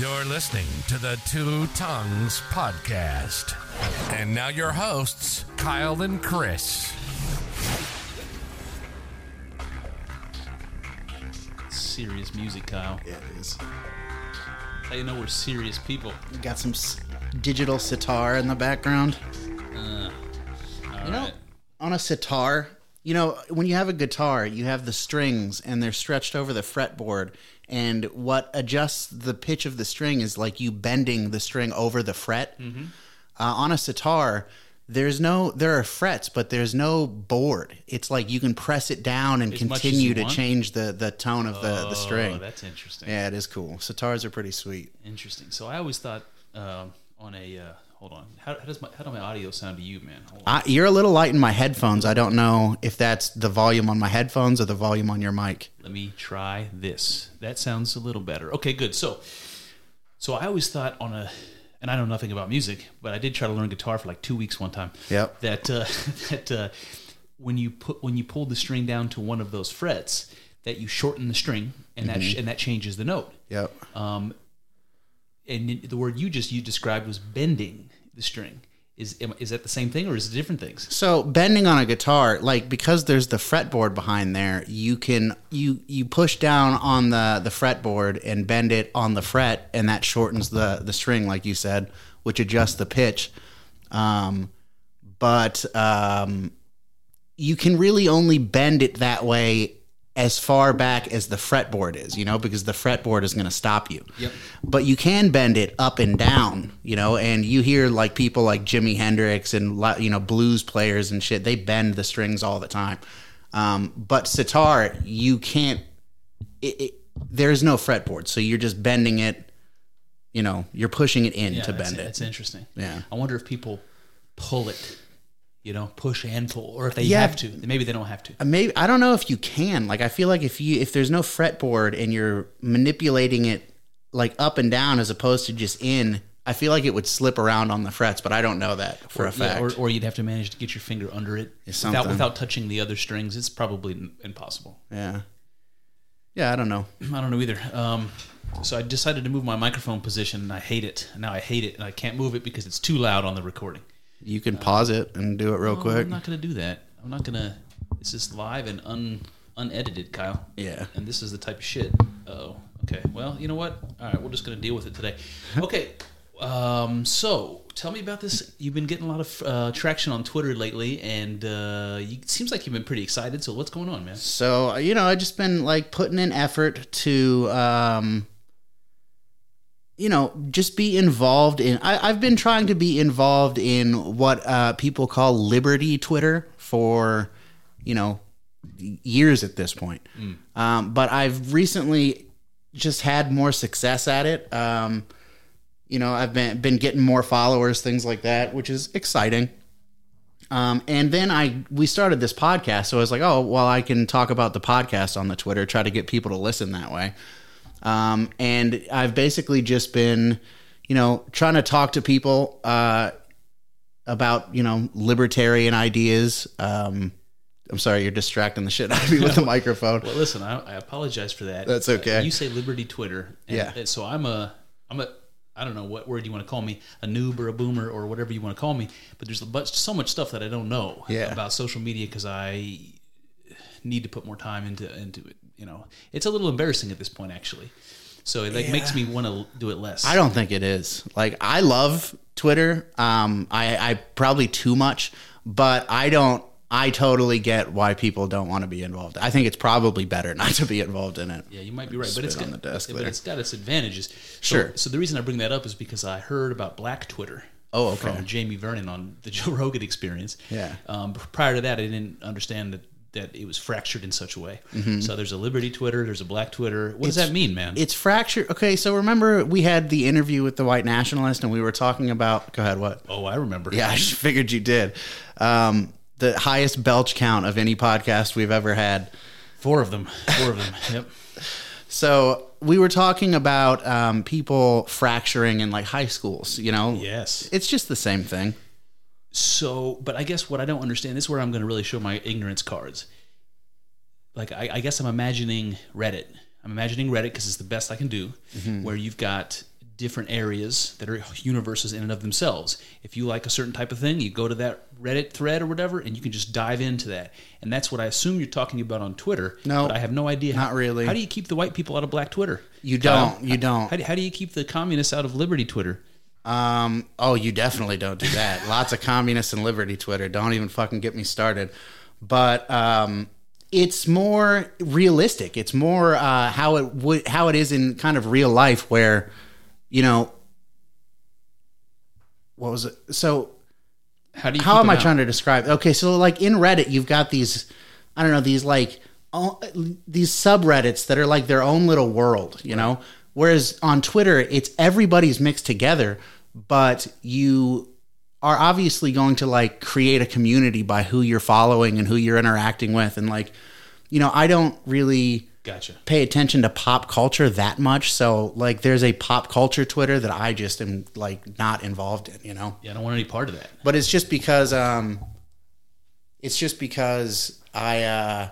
You're listening to the Two Tongues Podcast. And now your hosts, Kyle and Chris. Serious music, Kyle. Yeah, it is. How you know we're serious people? We got some s- digital sitar in the background. All You know, on a sitar, you know, when you have a guitar, you have the strings and they're stretched over the fretboard. And what adjusts the pitch of the string is like you bending the string over the fret. Mm-hmm. Uh, on a sitar, there's no, there are frets, but there's no board. It's like you can press it down and As continue to want? change the, the tone of the, the Oh, string. that's interesting. Yeah, it is cool. Sitars are pretty sweet. Interesting. So I always thought um, on a uh, hold on. How, how does my how does my audio sound to you, man? I, you're a little light in my headphones. I don't know if that's the volume on my headphones or the volume on your mic. Let me try this. That sounds a little better. Okay, good. So, so I always thought on a, and I know nothing about music, but I did try to learn guitar for like two weeks one time. Yep. That uh, that uh, when you put when you pull the string down to one of those frets, that you shorten the string, and that sh- and that changes the note. Yep. Um, and the word you just you described was bending the string. Is is that the same thing or is it different things? So bending on a guitar, like because there's the fretboard behind there, you can you you push down on the the fretboard and bend it on the fret, and that shortens the the string, like you said, which adjusts the pitch. Um, but um, you can really only bend it that way as far back as the fretboard is, you know, because the fretboard is going to stop you. Yep. But you can bend it up and down, you know, and you hear like people like Jimi Hendrix and you know blues players and shit. They bend the strings all the time. Um, but sitar, you can't. It, it, there's no fretboard, so you're just bending it. You know, you're pushing it in to bend it. That's interesting. Yeah. I wonder if people pull it, you know, push and pull, or if they Yeah. have to. Maybe they don't have to. Uh, maybe I don't know if you can. Like I feel like if you if there's no fretboard and you're manipulating it like up and down as opposed to just in, I feel like it would slip around on the frets, but I don't know that for a Yeah, fact. or, or you'd have to manage to get your finger under it without without touching the other strings. It's probably impossible. yeah. Yeah, I don't know. I don't know either. Um, so I decided to move my microphone position, and I hate it. Now I hate it, and I can't move it because it's too loud on the recording. You can pause it and do it real Oh, quick. I'm not going to do that. I'm not going to. This is live and un unedited, Kyle. Yeah. And this is the type of shit. Oh, okay. Well, you know what? All right, we're just going to deal with it today. Okay. Um, so tell me about this. You've been getting a lot of uh, traction on Twitter lately, and uh, you, it seems like you've been pretty excited. So what's going on, man? So you know, I just been like putting in effort to, um, you know, just be involved in. I, I've been trying to be involved in what uh, people call Liberty Twitter for, you know, years at this point. Um, but I've recently just had more success at it. Um, you know, I've been been getting more followers, things like that, which is exciting. Um, and then I we started this podcast, so I was like, oh, well, I can talk about the podcast on the Twitter, try to get people to listen that way. Um, and I've basically just been, you know, trying to talk to people uh, about you know libertarian ideas. Um, I'm sorry, you're distracting the shit out of me with the microphone. Well, listen, I, I apologize for that. That's okay. Uh, you say Liberty Twitter, and, Yeah. and so I'm a, I'm a, I don't know what word you want to call me, a noob or a boomer or whatever you want to call me. But there's a bunch, so much stuff that I don't know Yeah. about social media because I need to put more time into into it. You know, it's a little embarrassing at this point, actually. So it like makes me want to do it less. I don't think it is. Like I love Twitter. Um, I, I probably too much, but I don't. I totally get why people don't want to be involved. I think it's probably better not to be involved in it. Yeah, you might be right, but it's got, on the desk but there. it's got its advantages. So, Sure. So the reason I bring that up is because I heard about Black Twitter. Oh, okay. From Jamie Vernon on the Joe Rogan Experience. Yeah. Um, prior to that, I didn't understand that that it was fractured in such a way. So there's a Liberty Twitter, there's a Black Twitter. What does Mm-hmm. That mean, man? It's fractured. Okay, so remember we had the interview with the white nationalist, and we were talking about. Go ahead. What? oh, I remember. Yeah, I just figured you did. Um, the highest belch count of any podcast we've ever had. four of them. Four of them. Yep. So we were talking about um, people fracturing in like high schools. You know, Yes. it's just the same thing. So, but I guess what I don't understand this is where I'm going to really show my ignorance cards. Like, I, I guess I'm imagining Reddit. I'm imagining Reddit because it's the best I can do, mm-hmm. where you've got different areas that are universes in and of themselves. If you like a certain type of thing, you go to that Reddit thread or whatever, and you can just dive into that. And that's what I assume you're talking about on Twitter. No, but I have no idea. not how, really. How do you keep the white people out of Black Twitter? You don't. You don't. How how do you keep the communists out of Liberty Twitter? Um, oh, you definitely don't do that. Lots of communists and liberty Twitter. Don't even fucking get me started. But um, it's more realistic. It's more uh, how it would how it is in kind of real life, where you know, what was it? So How do you? how am I out? trying to describe? Okay, so like in Reddit, you've got these, I don't know, these like all, these subreddits that are like their own little world, you know. Whereas on Twitter, it's everybody's mixed together, but you are obviously going to like create a community by who you're following and who you're interacting with, and like, you know, I don't really Gotcha. pay attention to pop culture that much. So like, there's a pop culture Twitter that I just am like not involved in, you know Yeah, I don't want any part of that. but it's just because um it's just because I uh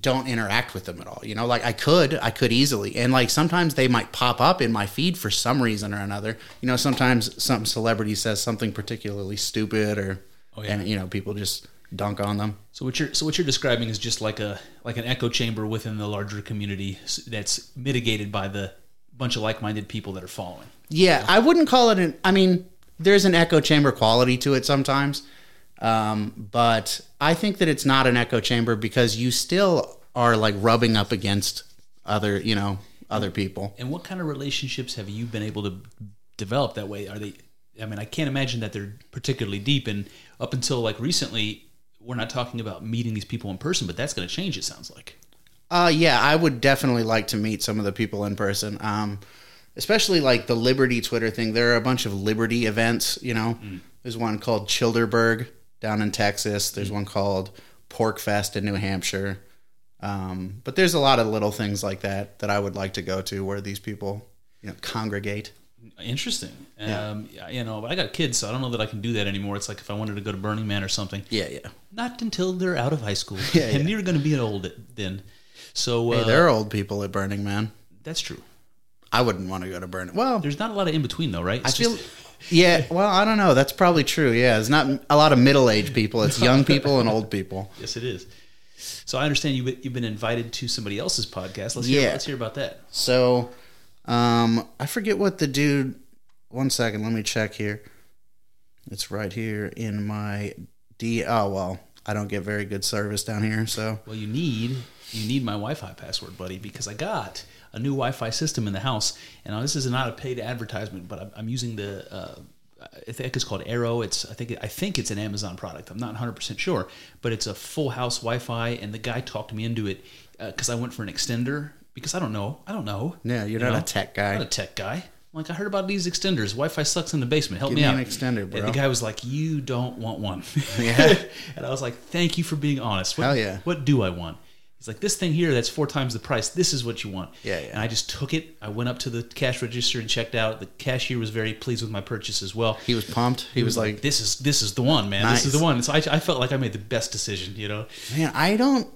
don't interact with them at all. You know, like I could, I could easily. And like sometimes they might pop up in my feed for some reason or another. You know, sometimes some celebrity says something particularly stupid or Oh, yeah. and you know, people just dunk on them. So what you're so what you're describing is just like a like an echo chamber within the larger community that's mitigated by the bunch of like-minded people that are following. Yeah, I wouldn't call it an. I mean, there's an echo chamber quality to it sometimes, um, but I think that it's not an echo chamber because you still are like rubbing up against other, you know, other people. And what kind of relationships have you been able to develop that way? Are they? I mean, I can't imagine that they're particularly deep. And up until like recently, we're not talking about meeting these people in person, but that's going to change. It sounds like. Uh, yeah, I would definitely like to meet some of the people in person. Um, especially like the Liberty Twitter thing. There are a bunch of Liberty events. You know, there's one called Childerberg down in Texas. There's one called PorcFest in New Hampshire. Um, but there's a lot of little things like that that I would like to go to where these people, you know, congregate. Interesting. Um, you know, but I got kids, so I don't know that I can do that anymore. It's like if I wanted to go to Burning Man or something. Yeah, yeah. Not until they're out of high school, Yeah, and yeah. you're going to be an old then. So uh, Hey, there are old people at Burning Man. that's true. I wouldn't want to go to Burning. Well, There's not a lot of in between though, right? I It's feel. Yeah, well, I don't know. That's probably true. Yeah, it's not a lot of middle-aged people. It's young people and old people. yes, it is. So I understand you've been, you've been invited to somebody else's podcast. Let's hear, Yeah. let's hear about that. So, um, I forget what the dude. One second, let me check here. It's right here in my D. Oh well, I don't get very good service down here, so Well, you need you need my Wi-Fi password, buddy, because I got a new Wi-Fi system in the house, and now this is not a paid advertisement, but I'm, I'm using the. Uh, I think it's called Eero. It's I think I think it's an Amazon product. I'm not 100 percent sure, but it's a full house Wi-Fi, and the guy talked me into it because I went for an extender because I don't know. I don't know. yeah, you're You not know? a tech I'm guy. not a tech guy. Like I heard about these extenders. Wi-Fi sucks in the basement. Help Give me, me out. an extender, bro. And the guy was like, "You don't want one." Yeah. and I was like, "Thank you for being honest. What, Hell yeah. What do I want?" He's like, "This thing here, that's four times the price. This is what you want." Yeah, yeah. And I just took it. I went up to the cash register and checked out. The cashier was very pleased with my purchase as well. He was pumped. He was like, "This is this is the one, man. This is the one." So I, I felt like I made the best decision. You know. man, I don't.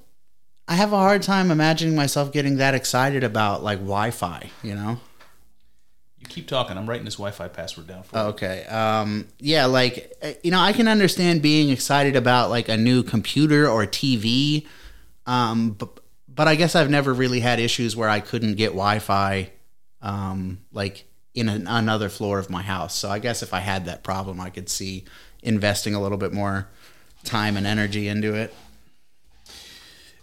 I have a hard time imagining myself getting that excited about like Wi-Fi. You know. You keep talking. I'm writing this Wi-Fi password down for you. Okay. Um, yeah, like uh, you know, I can understand being excited about like a new computer or TV, um, but but I guess I've never really had issues where I couldn't get Wi-Fi, um, like in an, another floor of my house. So I guess if I had that problem, I could see investing a little bit more time and energy into it.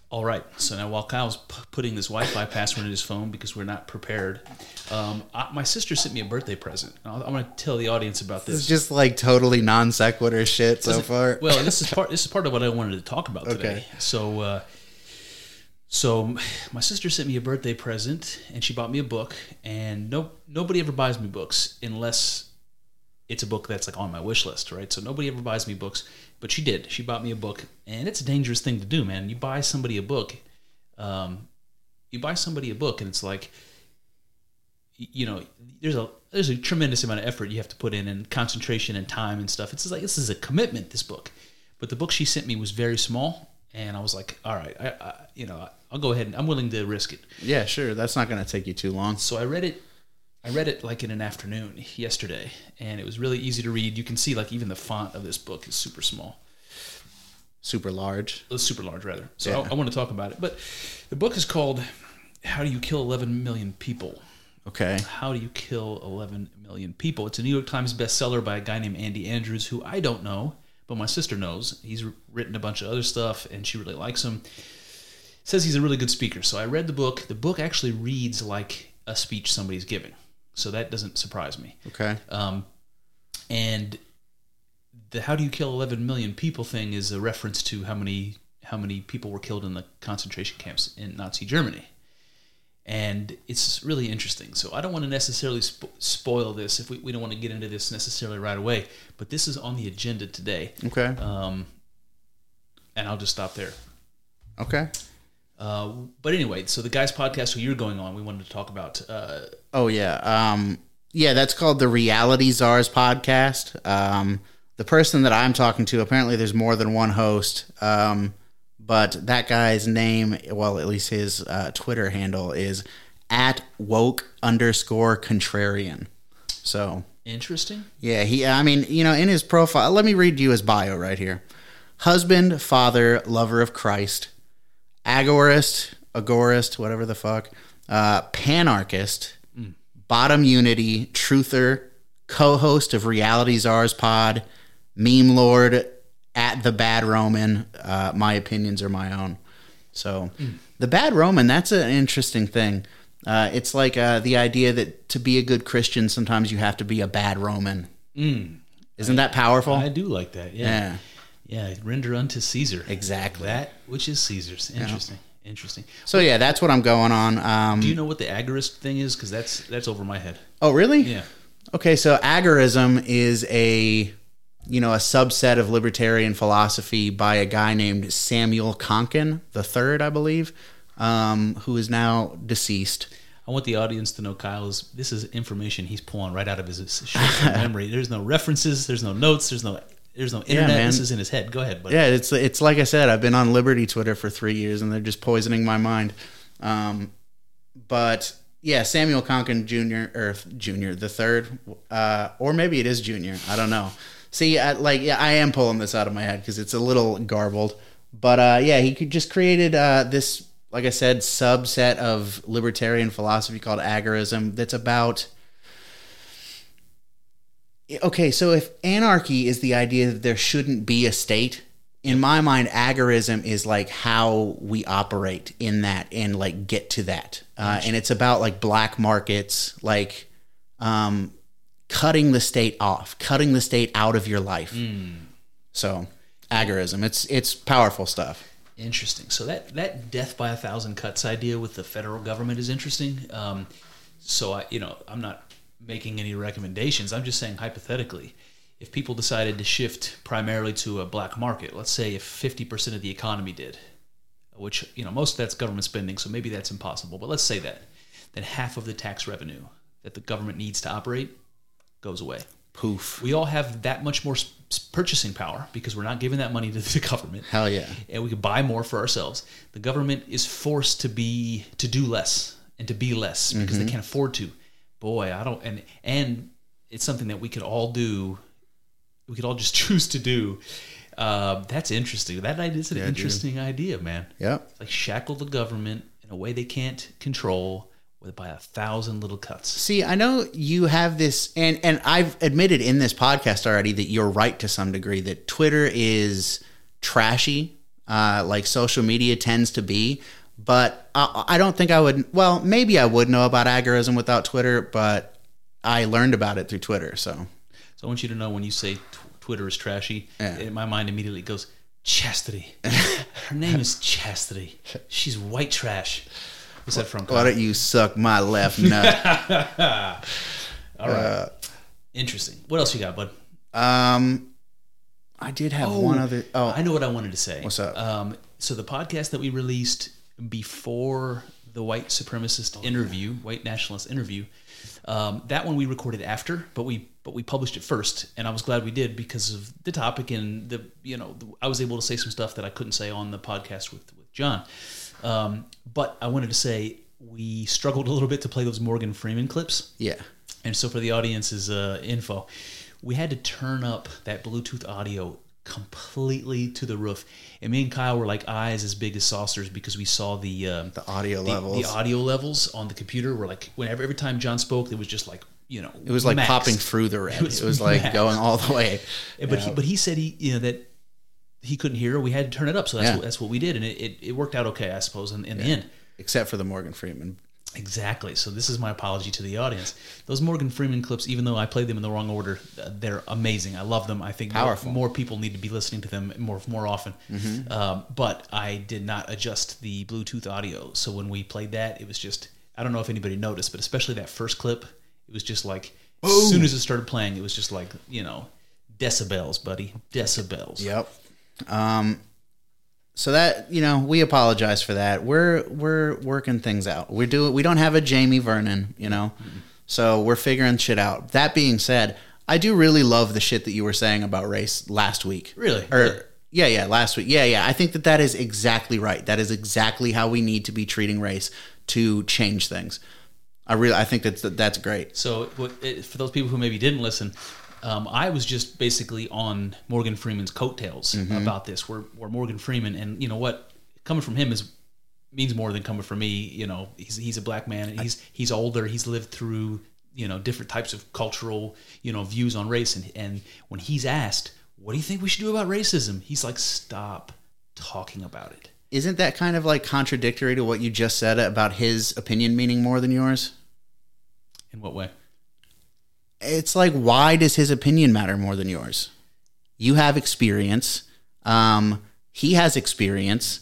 All right. So now while Kyle's p- putting this Wi-Fi password in his phone because we're not prepared, um, I, my sister sent me a birthday present. I'll, I'm going to tell the audience about this. It's just like totally non sequitur shit so far. Well, this is part. This is part of what I wanted to talk about today. So, uh, so my sister sent me a birthday present, and she bought me a book. And no, nobody ever buys me books unless it's a book that's like on my wish list, right? So nobody ever buys me books, but she did. She bought me a book, and it's a dangerous thing to do, man. You buy somebody a book, um, you buy somebody a book, and it's like, you know, there's a there's a tremendous amount of effort you have to put in, and concentration and time and stuff. It's like this is a commitment. This book, but the book she sent me was very small, and I was like, all right, I, I you know, I'll go ahead and I'm willing to risk it. yeah, sure. That's not going to take you too long. So I read it. I read it like in an afternoon yesterday, and it was really easy to read. You can see like even the font of this book is super small, Super large. uh, super large rather. So Yeah. I, I want to talk about it. But the book is called "How Do You Kill 11 Million People." Okay. How Do You Kill 11 Million People? It's a New York Times bestseller by a guy named Andy Andrews, who I don't know, but my sister knows. He's written a bunch of other stuff, and she really likes him. Says he's a really good speaker. So I read the book. The book actually reads like a speech somebody's giving, so that doesn't surprise me. Okay. Um, and the "How do you kill 11 million people" thing is a reference to how many how many people were killed in the concentration camps in Nazi Germany, and it's really interesting. So I don't want to necessarily spo- spoil this if we, we don't want to get into this necessarily right away, but this is on the agenda today, Okay. um, and I'll just stop there. Okay. Uh, but anyway, so the guys' podcast who you're going on, we wanted to talk about. Uh, Oh yeah. Um yeah, that's called the Reality Czars podcast. Um the person that I'm talking to, apparently there's more than one host. Um but that guy's name, well, at least his uh, Twitter handle is at woke underscore contrarian. So interesting. yeah, he. I mean, you know, in his profile, let me read you his bio right here: husband, father, lover of Christ, agorist, agorist, whatever the fuck, uh, panarchist, bottom unity, truther, co-host of Reality Czars Pod, meme lord, at the Bad Roman. Uh, my opinions are my own. So, the Bad Roman, that's an interesting thing. Uh, it's like uh, the idea that to be a good Christian, sometimes you have to be a bad Roman. Mm, Isn't that powerful? I do like that. yeah, Yeah, render unto Caesar exactly. that which is Caesar's. Interesting, interesting. So yeah, that's what I'm going on. Um, Do you know what the agorist thing is? Because that's that's over my head. oh, really? Yeah. Okay, so agorism is a you know a subset of libertarian philosophy by a guy named Samuel Konkin the third, I believe, um, who is now deceased. I want the audience to know Kyle is this is information he's pulling right out of his memory. There's no references. There's no notes. There's no there's no internet. man. this is in his head. Go ahead, buddy. Yeah, it's it's like I said, I've been on Liberty Twitter for three years, and they're just poisoning my mind. Um, but yeah, Samuel Konkin Jr. or Jr. the third, uh, or maybe it is Junior. I don't know. See, I, like yeah, I am pulling this out of my head because it's a little garbled. But uh, yeah, he could just created uh, this, like I said, subset of libertarian philosophy called agorism. That's about okay, so if anarchy is the idea that there shouldn't be a state, in my mind, agorism is like how we operate in that and like get to that. Uh, and it's about like black markets, like um, cutting the state off, cutting the state out of your life. So agorism, it's it's powerful stuff. Interesting. So that that death by a thousand cuts idea with the federal government is interesting. Um, so I, you know, I'm not making any recommendations. I'm just saying hypothetically, if people decided to shift primarily to a black market, let's say if 50% of the economy did, which you know most of that's government spending, so maybe that's impossible. But let's say that, then half of the tax revenue that the government needs to operate goes away Poof. we all have that much more purchasing power because we're not giving that money to the government Hell yeah. and we can buy more for ourselves the government is forced to be to do less and to be less because they mm-hmm. can't afford to boy i don't and and it's something that we could all do we could all just choose to do uh, that's interesting that is an Yeah, dude. interesting idea man Yep. like shackle the government in a way they can't control with by a thousand little cuts See, I know you have this, and and I've admitted in this podcast already that you're right to some degree that Twitter is trashy, uh, like social media tends to be. But I, I don't think I would. Well, maybe I would know about agorism without Twitter, but I learned about it through Twitter. So So I want you to know when you say t- Twitter is trashy, Yeah. in my mind immediately goes Chastity. Her name is Chastity. She's white trash. What's that from? why don't you suck my left nut? All right. Interesting. What else you got, bud? um, I did have one other. Oh, I know what I wanted to say. What's up? Um, so the podcast that we released before the white supremacist interview, white nationalist interview, um, that one we recorded after, but we but we published it first, and I was glad we did because of the topic and the you know the, I was able to say some stuff that I couldn't say on the podcast with with John. Um, but I wanted to say we struggled a little bit to play those Morgan Freeman clips. yeah. And so for the audience's uh, info, we had to turn up that Bluetooth audio completely to the roof. And me and Kyle were like eyes as big as saucers because we saw the um, The audio the, levels. the audio levels on the computer were like whenever every time John spoke, it was just like you know it was like maxed. popping through the red. It was was, like going all the way. Yeah, But he, but he said he you know that he couldn't hear. We had to turn it up, so that's Yeah. what, that's what we did, and it, it, it worked out okay, I suppose, in, in the end. Except for the Morgan Freeman. Exactly. So this is my apology to the audience. Those Morgan Freeman clips, even though I played them in the wrong order, uh, they're amazing. I love them. I think more- Powerful. More, people need to be listening to them more more often. Um, but I did not adjust the Bluetooth audio, so when we played that, it was just I don't know if anybody noticed, but especially that first clip, it was just like as soon as it started playing, it was just like you know decibels, buddy, decibels. Yep. Um, so that you know, we apologize for that. We're we're working things out. We do. We don't have a Jamie Vernon, you know, so we're figuring shit out. That being said, I do really love the shit that you were saying about race last week. Really? Or yeah, yeah, last week. Yeah, yeah. I think that that is exactly right. That is exactly how we need to be treating race to change things. I really, I think that's that's great. So, for those people who maybe didn't listen, um, I was just basically on Morgan Freeman's coattails about this. Where, where Morgan Freeman, and you know what, coming from him is means more than coming from me. You know, he's he's a black man. And he's he's older. He's lived through you know different types of cultural you know views on race. And and when he's asked, "What do you think we should do about racism?" He's like, "Stop talking about it." Isn't that kind of like contradictory to what you just said about his opinion meaning more than yours? In what way? It's like why does his opinion matter more than yours? You have experience. Um he has experience.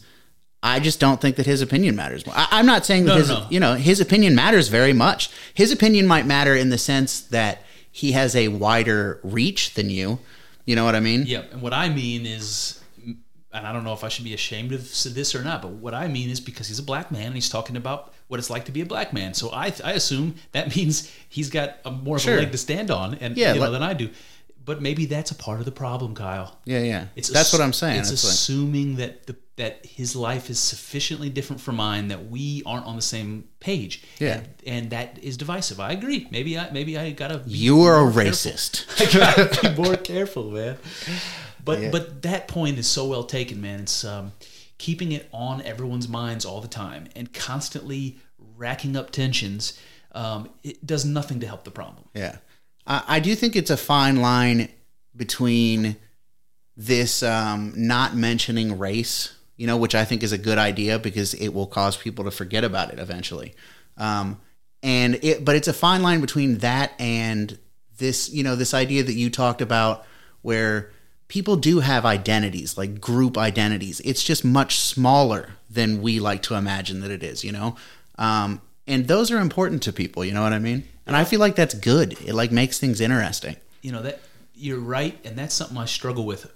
I just don't think that his opinion matters more. I, i'm not saying that No, his no. you know his opinion matters very much. His opinion might matter in the sense that he has a wider reach than you. You know what i mean? Yeah, and what I mean is, and I don't know if I should be ashamed of this or not, but what I mean is because he's a black man and he's talking about what it's like to be a black man. So I, I assume that means he's got a more of Sure. a leg to stand on, and Yeah, you know, like- than I do. But maybe that's a part of the problem, Kyle. yeah yeah It's that's ass- what i'm saying It's It's like- assuming that the, that his life is sufficiently different from mine that we aren't on the same page. Yeah. and, and that is divisive. I agree. Maybe I maybe I gotta. you are a racist I gotta be more careful, man. But Yeah. but that point is so well taken, man. It's um, keeping it on everyone's minds all the time and constantly racking up tensions. Um, it does nothing to help the problem. Yeah. I, I do think it's a fine line between this um, not mentioning race, you know, which I think is a good idea because it will cause people to forget about it eventually. Um, and it, but it's a fine line between that and this, you know, this idea that you talked about where people do have identities, like group identities. It's just much smaller than we like to imagine that it is, you know? Um, and those are important to people, you know what I mean? And I feel like that's good. It like makes things interesting. You know that you're right, and that's something I struggle with,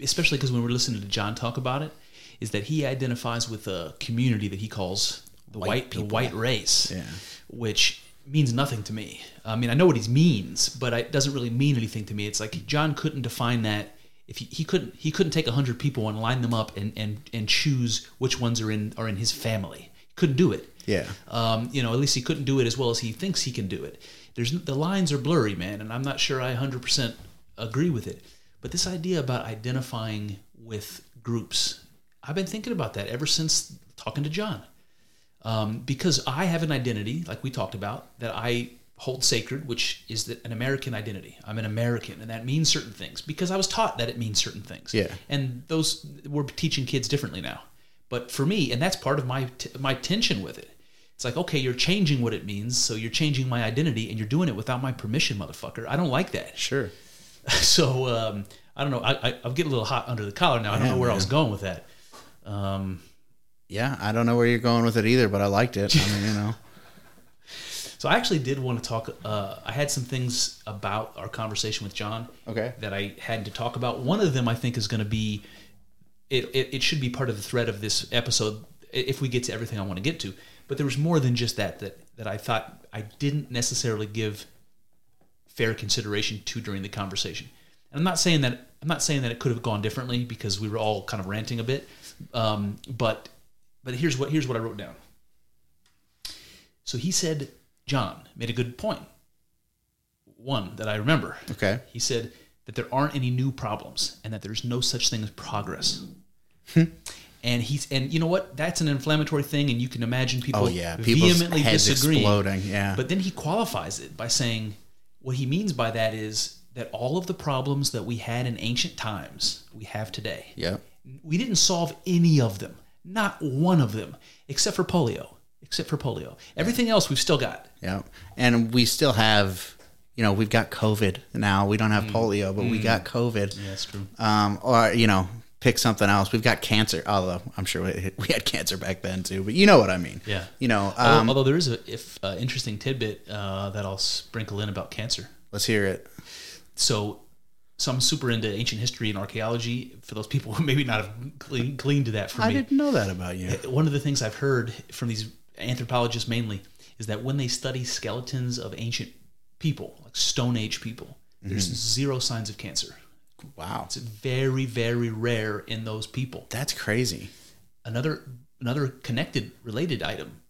especially because when we're listening to John talk about it, is that he identifies with a community that he calls the white, the white race, Yeah. which means nothing to me. I mean, I know what he means, but it doesn't really mean anything to me. It's like John couldn't define that. If he, he couldn't, he couldn't take hundred people and line them up and, and, and choose which ones are in are in his family. He couldn't do it. Yeah. Um, you know, at least he couldn't do it as well as he thinks he can do it. There's the lines are blurry, man, and I'm not sure I 100% agree with it. But this idea about identifying with groups, I've been thinking about that ever since talking to John. Um, because I have an identity, like we talked about, that I hold sacred, which is the, an American identity. I'm an American, and that means certain things because I was taught that it means certain things. Yeah. And those we're teaching kids differently now. But for me, and that's part of my t- my tension with it. It's like, okay, you're changing what it means, so you're changing my identity, and you're doing it without my permission, motherfucker. I don't like that. Sure. So um, I don't know. I, I, I'm getting a little hot under the collar now. I don't Yeah, know where I was going with that. Um, Yeah, I don't know where you're going with it either, but I liked it. I mean, you know. So I actually did want to talk. Uh, I had some things about our conversation with John. Okay. That I had to talk about. One of them I think is going to be. It, it, it should be part of the thread of this episode if we get to everything I want to get to. But there was more than just that that that I thought I didn't necessarily give fair consideration to during the conversation. And I'm not saying that I'm not saying that it could have gone differently because we were all kind of ranting a bit. Um, but but here's what here's what I wrote down. So he said, John made a good point. one that I remember. Okay. He said that there aren't any new problems and that there's no such thing as progress. Hmm. and he's and you know what? That's an inflammatory thing, and you can imagine people Oh yeah, people's vehemently heads disagreeing. exploding. Yeah. But then he qualifies it by saying what he means by that is that all of the problems that we had in ancient times we have today. Yeah. We didn't solve any of them, not one of them, except for polio. Except for polio, everything else we've still got. Yeah. And we still have, you know, we've got COVID now. We don't have polio, but we got COVID. Yeah, that's true. Um, or, you know, pick something else. We've got cancer, although I'm sure we, we had cancer back then too, but you know what I mean. Yeah. You know, Although, um, although there is a if uh, interesting tidbit uh, that I'll sprinkle in about cancer. let's hear it. So, so I'm super into ancient history and archaeology. For those people who maybe not have gleaned, gleaned to that for I me, I didn't know that about you. one of the things I've heard from these anthropologists mainly is that when they study skeletons of ancient people, like Stone Age people, there's Mm-hmm. zero signs of cancer. Wow. It's very, very rare in those people. That's crazy. Another another connected related item,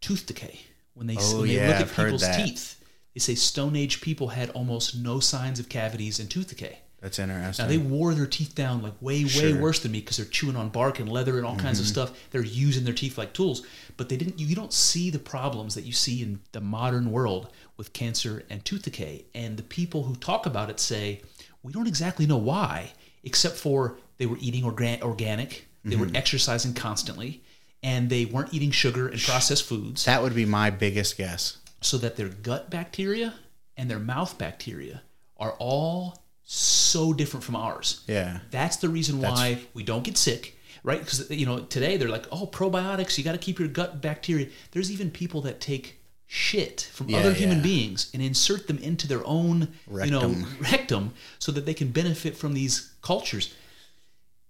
tooth decay. When they, Oh, when they yeah, look at I've people's teeth, they say Stone Age people had almost no signs of cavities and tooth decay. That's interesting. Now they wore their teeth down like way, way Sure. Mm-hmm. worse than me because they're chewing on bark and leather and all kinds of stuff. They're using their teeth like tools, but they didn't. You don't see the problems that you see in the modern world with cancer and tooth decay. And the people who talk about it say we don't exactly know why, except for they were eating organ- organic, they Mm-hmm. were exercising constantly, and they weren't eating sugar and processed foods, that would be my biggest guess. So that their gut bacteria and their mouth bacteria are all so different from ours. Yeah. That's the reason why we don't get sick, right? Because you know today they're like, oh, probiotics. You got to keep your gut bacteria. There's even people that take shit from Yeah, other human yeah. beings and insert them into their own, you know, Rectum. rectum, so that they can benefit from these cultures.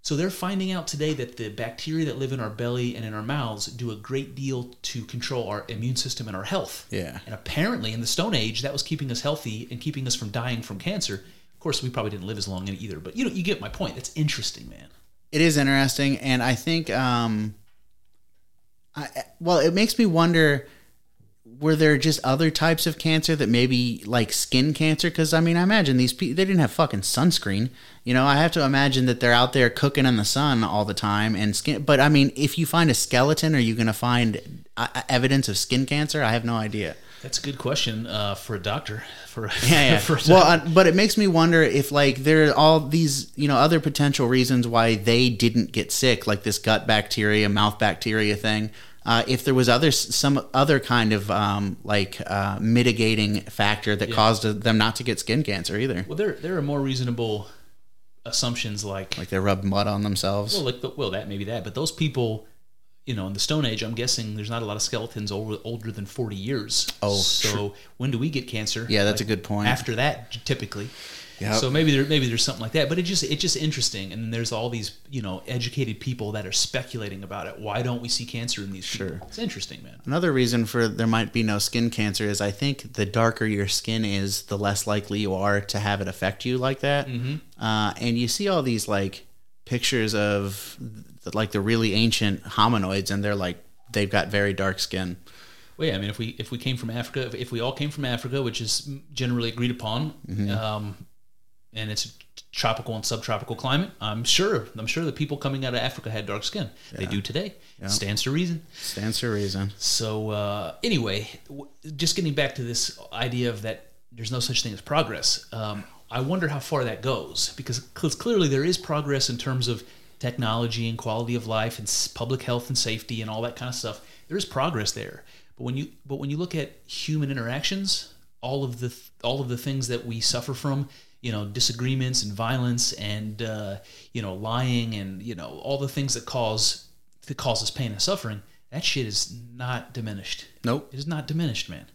So they're finding out today that the bacteria that live in our belly and in our mouths do a great deal to control our immune system and our health. Yeah. And apparently in the Stone Age, that was keeping us healthy and keeping us from dying from cancer. Of course, we probably didn't live as long in it either, but you know, you get my point. That's interesting, man. It is interesting, and I think, um, I, well, it makes me wonder: were there just other types of cancer that maybe like skin cancer? Because I mean, I imagine these people they didn't have fucking sunscreen. You know, I have to imagine that they're out there cooking in the sun all the time and skin. But I mean, if you find a skeleton, are you going to find uh, evidence of skin cancer? I have no idea. That's a good question uh, for a doctor. For Yeah, yeah. for a well, uh, but it makes me wonder if like there are all these you know other potential reasons why they didn't get sick, like this gut bacteria, mouth bacteria thing. Uh, if there was other some other kind of um, like uh, mitigating factor that caused them not to get skin cancer either, well, there there are more reasonable assumptions like like they rubbed mud on themselves. well, like the, well that maybe that, but those people, you know, in the Stone Age, I'm guessing there's not a lot of skeletons older older than 40 years. Oh, so when do we get cancer? yeah, that's Like, a good point. after that typically Yep. so maybe there maybe there's something like that but it just it's just interesting and then there's all these you know educated people that are speculating about it why don't we see cancer in these people? Sure. it's interesting man Another reason for there might be no skin cancer is I think the darker your skin is, the less likely you are to have it affect you like that. Mm-hmm. Uh, and you see all these like pictures of the, like the really ancient hominoids, and they're like they've got very dark skin. well yeah i mean if we if we came from africa if, if we all came from africa which is generally agreed upon Mm-hmm. um and it's a tropical and subtropical climate i'm sure i'm sure the people coming out of africa had dark skin they do today stands to reason Stands to reason. So uh, anyway, w- just getting back to this idea of that there's no such thing as progress. Um, I wonder how far that goes because clearly there is progress in terms of technology and quality of life and s- public health and safety and all that kind of stuff. There is progress there, but when you but when you look at human interactions, all of the th- all of the things that we suffer from, you know, disagreements and violence and uh, you know lying and you know all the things that cause that causes pain and suffering, that shit is not diminished. Nope. It is not diminished, man.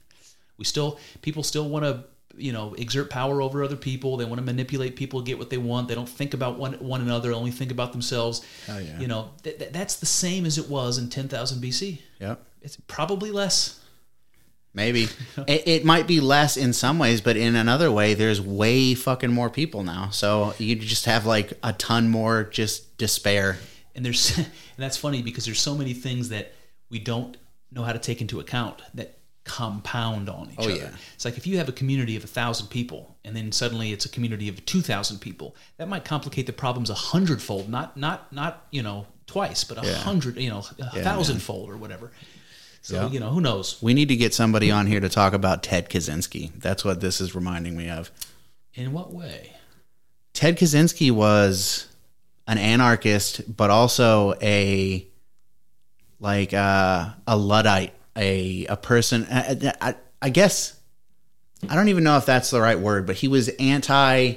We still people still want to you know exert power over other people. They want to manipulate people, get what they want. They don't think about one one another. Only think about themselves. Hell yeah. You know th- th- that's the same as it was in ten thousand BC. Yep. It's probably less. Maybe it, it might be less in some ways, but in another way, there's way fucking more people now. So you just have like a ton more just despair. and there's and that's funny because there's so many things that we don't know how to take into account that compound on each Oh, other. yeah. It's like if you have a community of a thousand people and then suddenly it's a community of two thousand people, that might complicate the problems a hundredfold, not not not you know twice, but a Yeah. hundred, you know, a thousandfold or whatever. So Yeah. you know, who knows? We need to get somebody on here to talk about Ted Kaczynski. That's what this is reminding me of. In what way? Ted Kaczynski was an anarchist, but also a like uh, a luddite, a a person. I, I, I guess I don't even know if that's the right word, but he was anti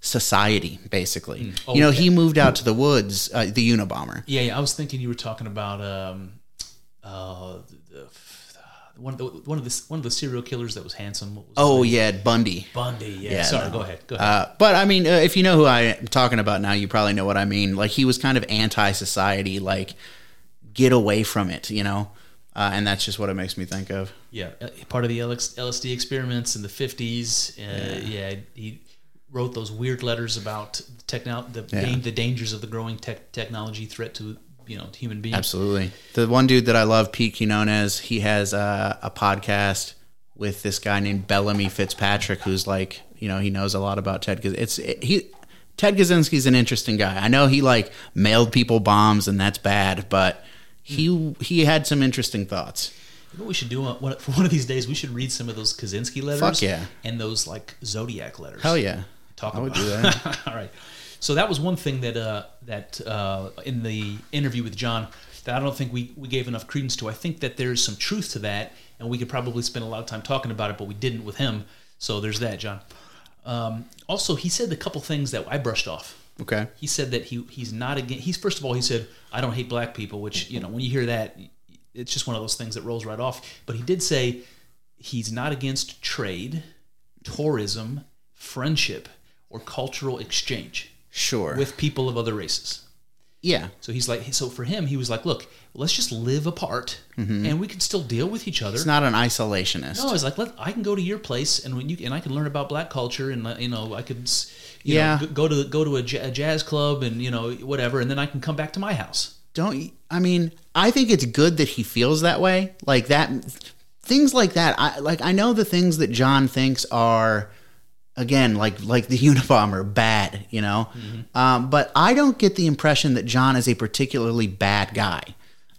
society, basically. you know, he moved out to the woods, uh, the Unabomber. Yeah, yeah, I was thinking you were talking about um, uh, one of the one of the one of the serial killers that was handsome. What was Oh yeah, Bundy. Bundy. Yeah. Yeah, Sorry. no. Go ahead. Go ahead. Uh, but I mean, uh, if you know who I'm talking about now, you probably know what I mean. Like he was kind of anti-society, like get away from it, you know. Uh, and that's just what it makes me think of. yeah, uh, part of the LSD experiments in the fifties. Uh, yeah. he wrote those weird letters about techno- the Yeah. the dangers of the growing tech technology threat to you know human beings. Absolutely. The one dude that I love, Pete Quinones, he has uh, a podcast with this guy named Bellamy Fitzpatrick, who's like, you know, he knows a lot about Ted. because It's it, he. Ted Kaczynski's an interesting guy. I know he like mailed people bombs, and that's bad, but he he had some interesting thoughts. You know what we should do uh, one- for one of these days? We should read some of those Kaczynski letters. Fuck yeah. And those like zodiac letters. Hell yeah. talk I would about. do that. All right. So that was one thing that uh, that uh, in the interview with John that I don't think we, we gave enough credence to. I think that there's some truth to that, and we could probably spend a lot of time talking about it, but we didn't with him. So there's that, John. Um, also, he said a couple things that I brushed off. Okay. He said that he he's not against. He's first of all he said I don't hate black people, which you know when you hear that, it's just one of those things that rolls right off. But he did say he's not against trade, tourism, friendship, or cultural exchange Sure. with people of other races. yeah. So he's like, so for him, he was like, look, let's just live apart, mm-hmm. and we can still deal with each other. It's not an isolationist. No, it's like let I can go to your place and when you and I can learn about black culture and you know I could you Yeah. know, go to go to a, jazz club and you know whatever and then I can come back to my house. don't I mean, I think it's good that he feels that way. Like that things like that. I like I know the things that John thinks are again like like the Unabomber bad, you know. Um, but I don't get the impression that John is a particularly bad guy.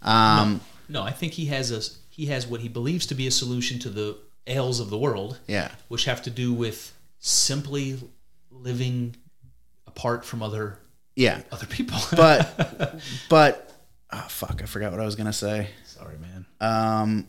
Um, No, I think he has a he has what he believes to be a solution to the ails of the world, yeah. which have to do with simply living apart from other Yeah. other people. But but oh fuck, I forgot what I was going to say. sorry, man. Um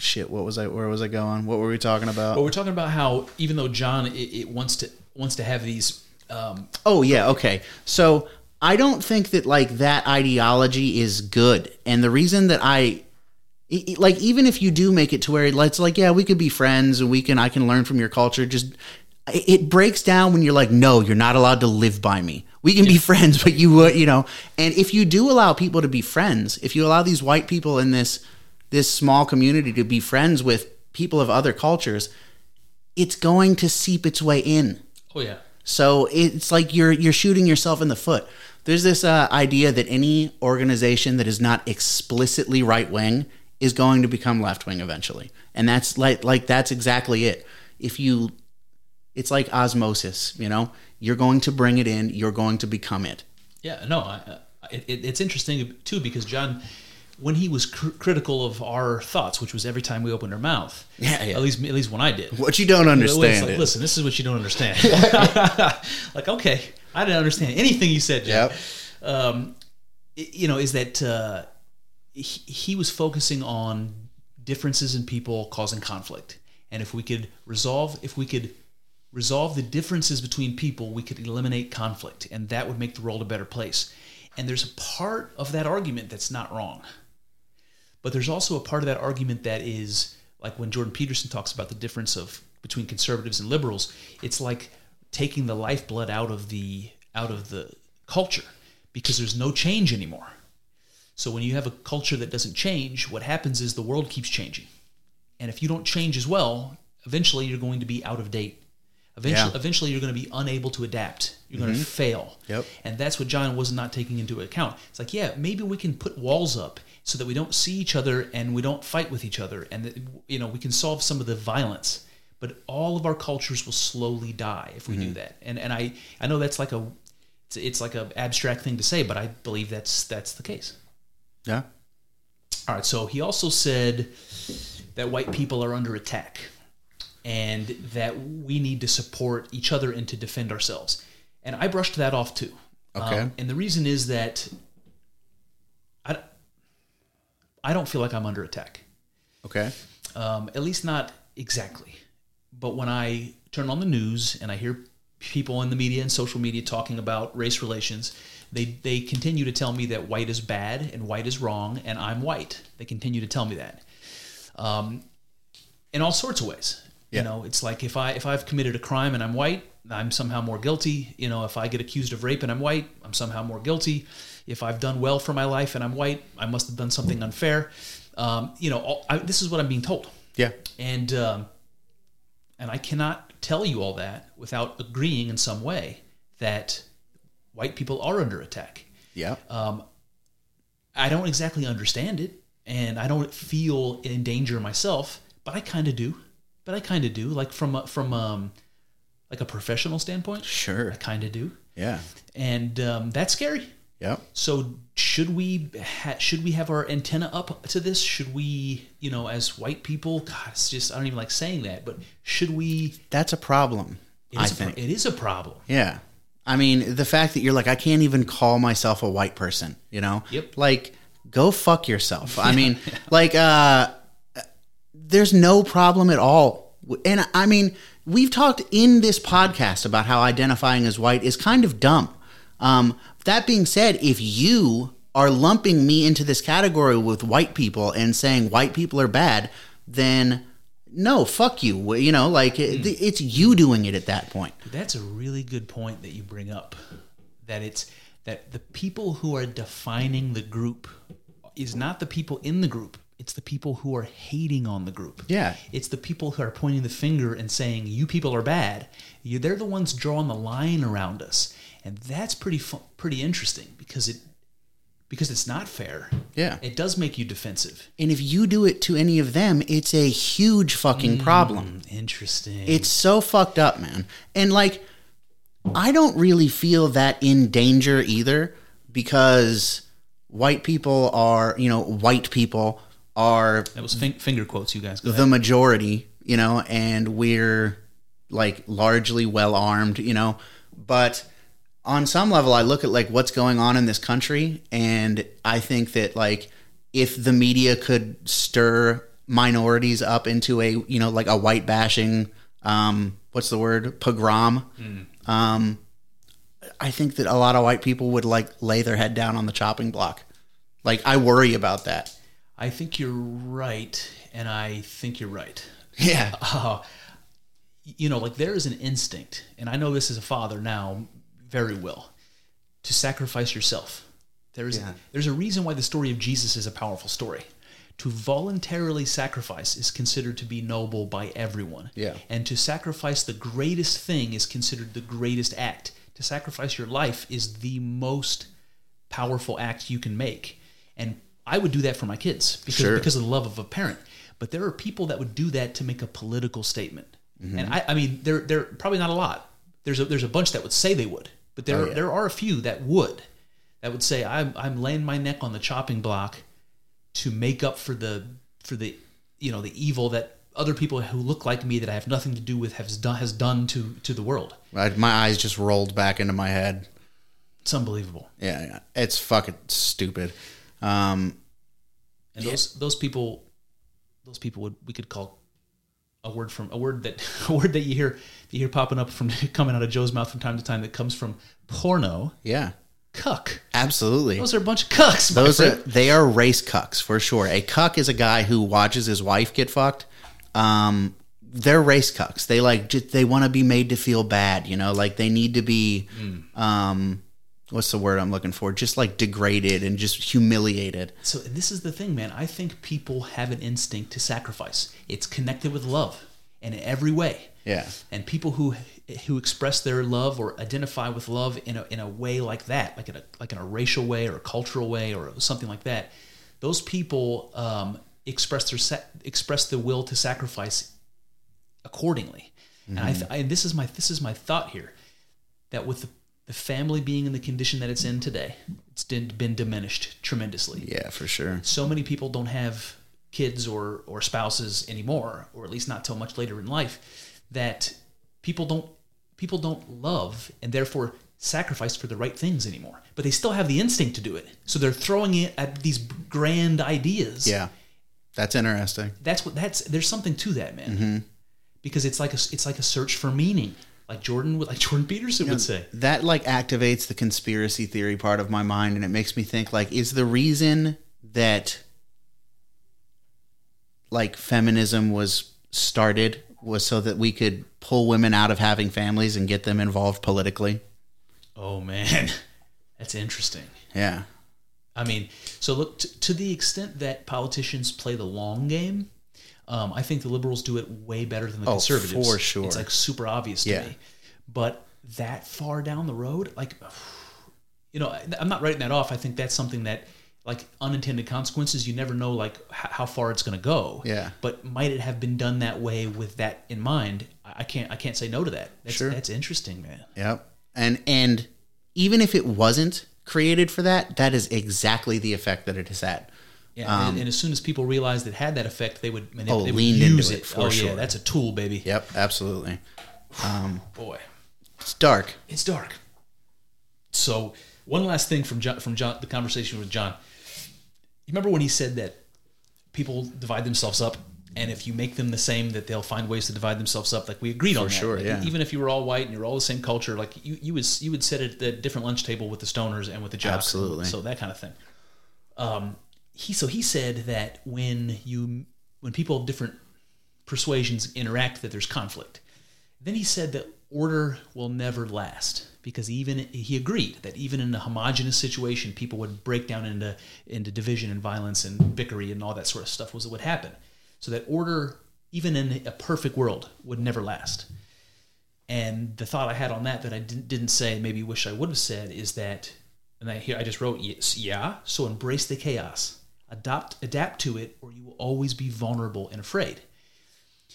shit, what was I where was I going? What were we talking about? But we're talking about how even though John it, it wants to wants to have these um, Oh yeah, okay. So I don't think that like that ideology is good, and the reason that I like even if you do make it to where it's like yeah we could be friends and we can I can learn from your culture just it it breaks down when you're like no you're not allowed to live by me we can be friends but you would you know and if you do allow people to be friends if you allow these white people in this this small community to be friends with people of other cultures it's going to seep its way in oh yeah so it's like you're you're shooting yourself in the foot. There's this uh, idea that any organization that is not explicitly right wing is going to become left wing eventually, and that's like like that's exactly it. If you, it's like osmosis. You know, you're going to bring it in. You're going to become it. Yeah, no, I, I, it, it's interesting too because John, when he was cr- critical of our thoughts, which was every time we opened our mouth, Yeah, yeah. at least at least when I did. What you don't understand like, is listen, this is what you don't understand. like, okay, I didn't understand anything you said. Yep. Um, you know, is that uh, he, he was focusing on differences in people causing conflict, and if we could resolve, if we could resolve the differences between people, we could eliminate conflict, and that would make the world a better place. And there's a part of that argument that's not wrong. But there's also a part of that argument that is like when Jordan Peterson talks about the difference of between conservatives and liberals, it's like taking the lifeblood out of the out of the culture because there's no change anymore. So when you have a culture that doesn't change, what happens is the world keeps changing. And if you don't change as well, eventually you're going to be out of date. Eventually, Yeah. eventually you're going to be unable to adapt. You're going to mm-hmm. fail. Yep. And that's what John was not taking into account. It's like, yeah, maybe we can put walls up so that we don't see each other and we don't fight with each other, and that, you know we can solve some of the violence. But all of our cultures will slowly die if we do mm-hmm. that. And and I I know that's like a it's, it's like a abstract thing to say, but I believe that's that's the case. Yeah. All right. So he also said that white people are under attack and that we need to support each other and to defend ourselves. And I brushed that off too. Okay. Um, and the reason is that I, I don't feel like I'm under attack, Okay. um, at least not exactly. But when I turn on the news and I hear people in the media and social media talking about race relations, they, they continue to tell me that white is bad and white is wrong and I'm white. They continue to tell me that. Um, in all sorts of ways. Yeah. You know, it's like if I if I've committed a crime and I'm white, I'm somehow more guilty. You know, if I get accused of rape and I'm white, I'm somehow more guilty. If I've done well for my life and I'm white, I must have done something unfair. Um, you know, all, I, this is what I'm being told, Yeah. and um, and I cannot tell you all that without agreeing in some way that white people are under attack. Yeah. Um, I don't exactly understand it, and I don't feel in danger myself, but I kind of do. But I kind of do, like from a, from um, like a professional standpoint. Sure. I kind of do, Yeah. and um, that's scary. Yeah. So should we ha- should we have our antenna up to this? Should we, you know, as white people? God, it's just I don't even like saying that, but should we? That's a problem. It I pro- think. it is a problem. Yeah. I mean, the fact that you're like, I can't even call myself a white person, you know? Yep. Like, go fuck yourself. I mean, like, uh, there's no problem at all. And I mean, we've talked in this podcast about how identifying as white is kind of dumb. Um, that being said, if you are lumping me into this category with white people and saying white people are bad, then no, fuck you. You know, like it, it's you doing it at that point. That's a really good point that you bring up. That it's that the people who are defining the group is not the people in the group. It's the people who are hating on the group. Yeah. It's the people who are pointing the finger and saying you people are bad. You, they're the ones drawing the line around us, and that's pretty pretty interesting because it because it's not fair. Yeah. It does make you defensive. And if you do it to any of them, it's a huge fucking mm, problem. Interesting. It's so fucked up, man. And like, I don't really feel that in danger either because white people are, you know, white people are that was fin- finger quotes, you guys. Ahead. the majority, you know, and we're like largely well armed, you know. But on some level, I look at like what's going on in this country, and I think that like if the media could stir minorities up into a you know like a white bashing, um, what's the word pogrom, um, I think that a lot of white people would like lay their head down on the chopping block. Like I worry about that. I think you're right, and I think you're right. Yeah. uh, you know, like there is an instinct, and I know this as a father now very well, to sacrifice yourself. There is Yeah. there's a reason why the story of Jesus is a powerful story. To voluntarily sacrifice is considered to be noble by everyone. Yeah. And to sacrifice the greatest thing is considered the greatest act. To sacrifice your life is the most powerful act you can make. And I would do that for my kids because Sure. because of the love of a parent. But there are people that would do that to make a political statement. And I, I mean, there there probably not a lot. There's a there's a bunch that would say they would, but there Oh, yeah. there are a few that would that would say I'm I'm laying my neck on the chopping block to make up for the for the you know the evil that other people who look like me that I have nothing to do with has done has done to to the world. I, my eyes just rolled back into my head. It's unbelievable. Yeah, yeah. it's fucking stupid. Um, And those those people those people would we could call a word from a word that a word that you hear you hear popping up from coming out of Joe's mouth from time to time that comes from porno yeah, cuck. absolutely. Those are a bunch of cucks. Those are they are race cucks for sure. A cuck is a guy who watches his wife get fucked. Um, they're race cucks. They like just, they want to be made to feel bad. You know, like they need to be. Um, what's the word I'm looking for? Just like degraded and just humiliated. So this is the thing, man. I think people have an instinct to sacrifice. It's connected with love, and in every way. Yeah. And people who who express their love or identify with love in a in a way like that, like in a like in a racial way or a cultural way or something like that, those people um, express their express the will to sacrifice accordingly. And I, th- I this is my this is my thought here that with the, the family being in the condition that it's in today, it's been, diminished tremendously Yeah, for sure. so many people don't have kids or or spouses anymore or at least not till much later in life that people don't people don't love and therefore sacrifice for the right things anymore but they still have the instinct to do it so they're throwing it at these grand ideas Yeah. That's interesting. that's what that's there's something to that man Mm-hmm. because it's like a it's like a search for meaning like jordan would like jordan peterson would say That like activates the conspiracy theory part of my mind and it makes me think like is the reason that like feminism was started was so that we could pull women out of having families and get them involved politically. oh man that's interesting Yeah. I mean, so look to, to the extent that politicians play the long game, um, I think the liberals do it way better than the Oh, conservatives. for sure. it's like super obvious to Yeah. me. But that far down the road, like, you know, I'm not writing that off. I think that's something that, like, unintended consequences. You never know, like, how far it's going to go. Yeah. But might it have been done that way with that in mind? I I can't. I can't say no to that. That's, Sure. That's interesting, man. Yep. And and even if it wasn't created for that, that is exactly the effect that it has had. Yeah, and, and as soon as people realized it had that effect, they would, Um, Oh, they would use it it. for oh yeah, that's a tool, baby. Yep, absolutely. Boy, It's dark. it's dark. So one last thing from John, from John, the conversation with John. You remember when he said that people divide themselves up, and if you make them the same, that they'll find ways to divide themselves up. Like we agreed on that. sure, Like, yeah. Even if you were all white and you're all the same culture, like you, you would you would sit at the different lunch table with the stoners and with the jocks. Absolutely. So that kind of thing. Um, he so he said that when you when people of different persuasions interact, that there's conflict. Then he said that order will never last because even he agreed that even in a homogenous situation, people would break down into into division and violence and bickery and all that sort of stuff was what would happen. So that order, even in a perfect world, would never last. And the thought I had on that that I didn't, didn't say, maybe wish I would have said, is that, and I here I just wrote, yes, yeah. So embrace the chaos, adopt, adapt to it, or you will always be vulnerable and afraid.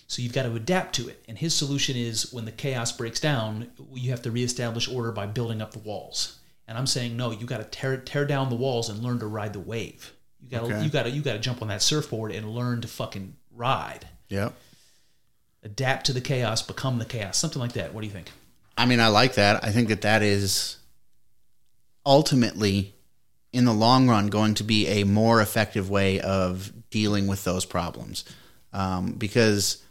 So you've got to adapt to it. And his solution is when the chaos breaks down, you have to reestablish order by building up the walls. And I'm saying no, you got to tear tear down the walls and learn to ride the wave. You got to Okay. you got to you got to jump on that surfboard and learn to fucking ride. Yep. Adapt to the chaos, become the chaos, something like that. What do you think? I mean, I like that. I think that that is ultimately, in the long run, going to be a more effective way of dealing with those problems um, because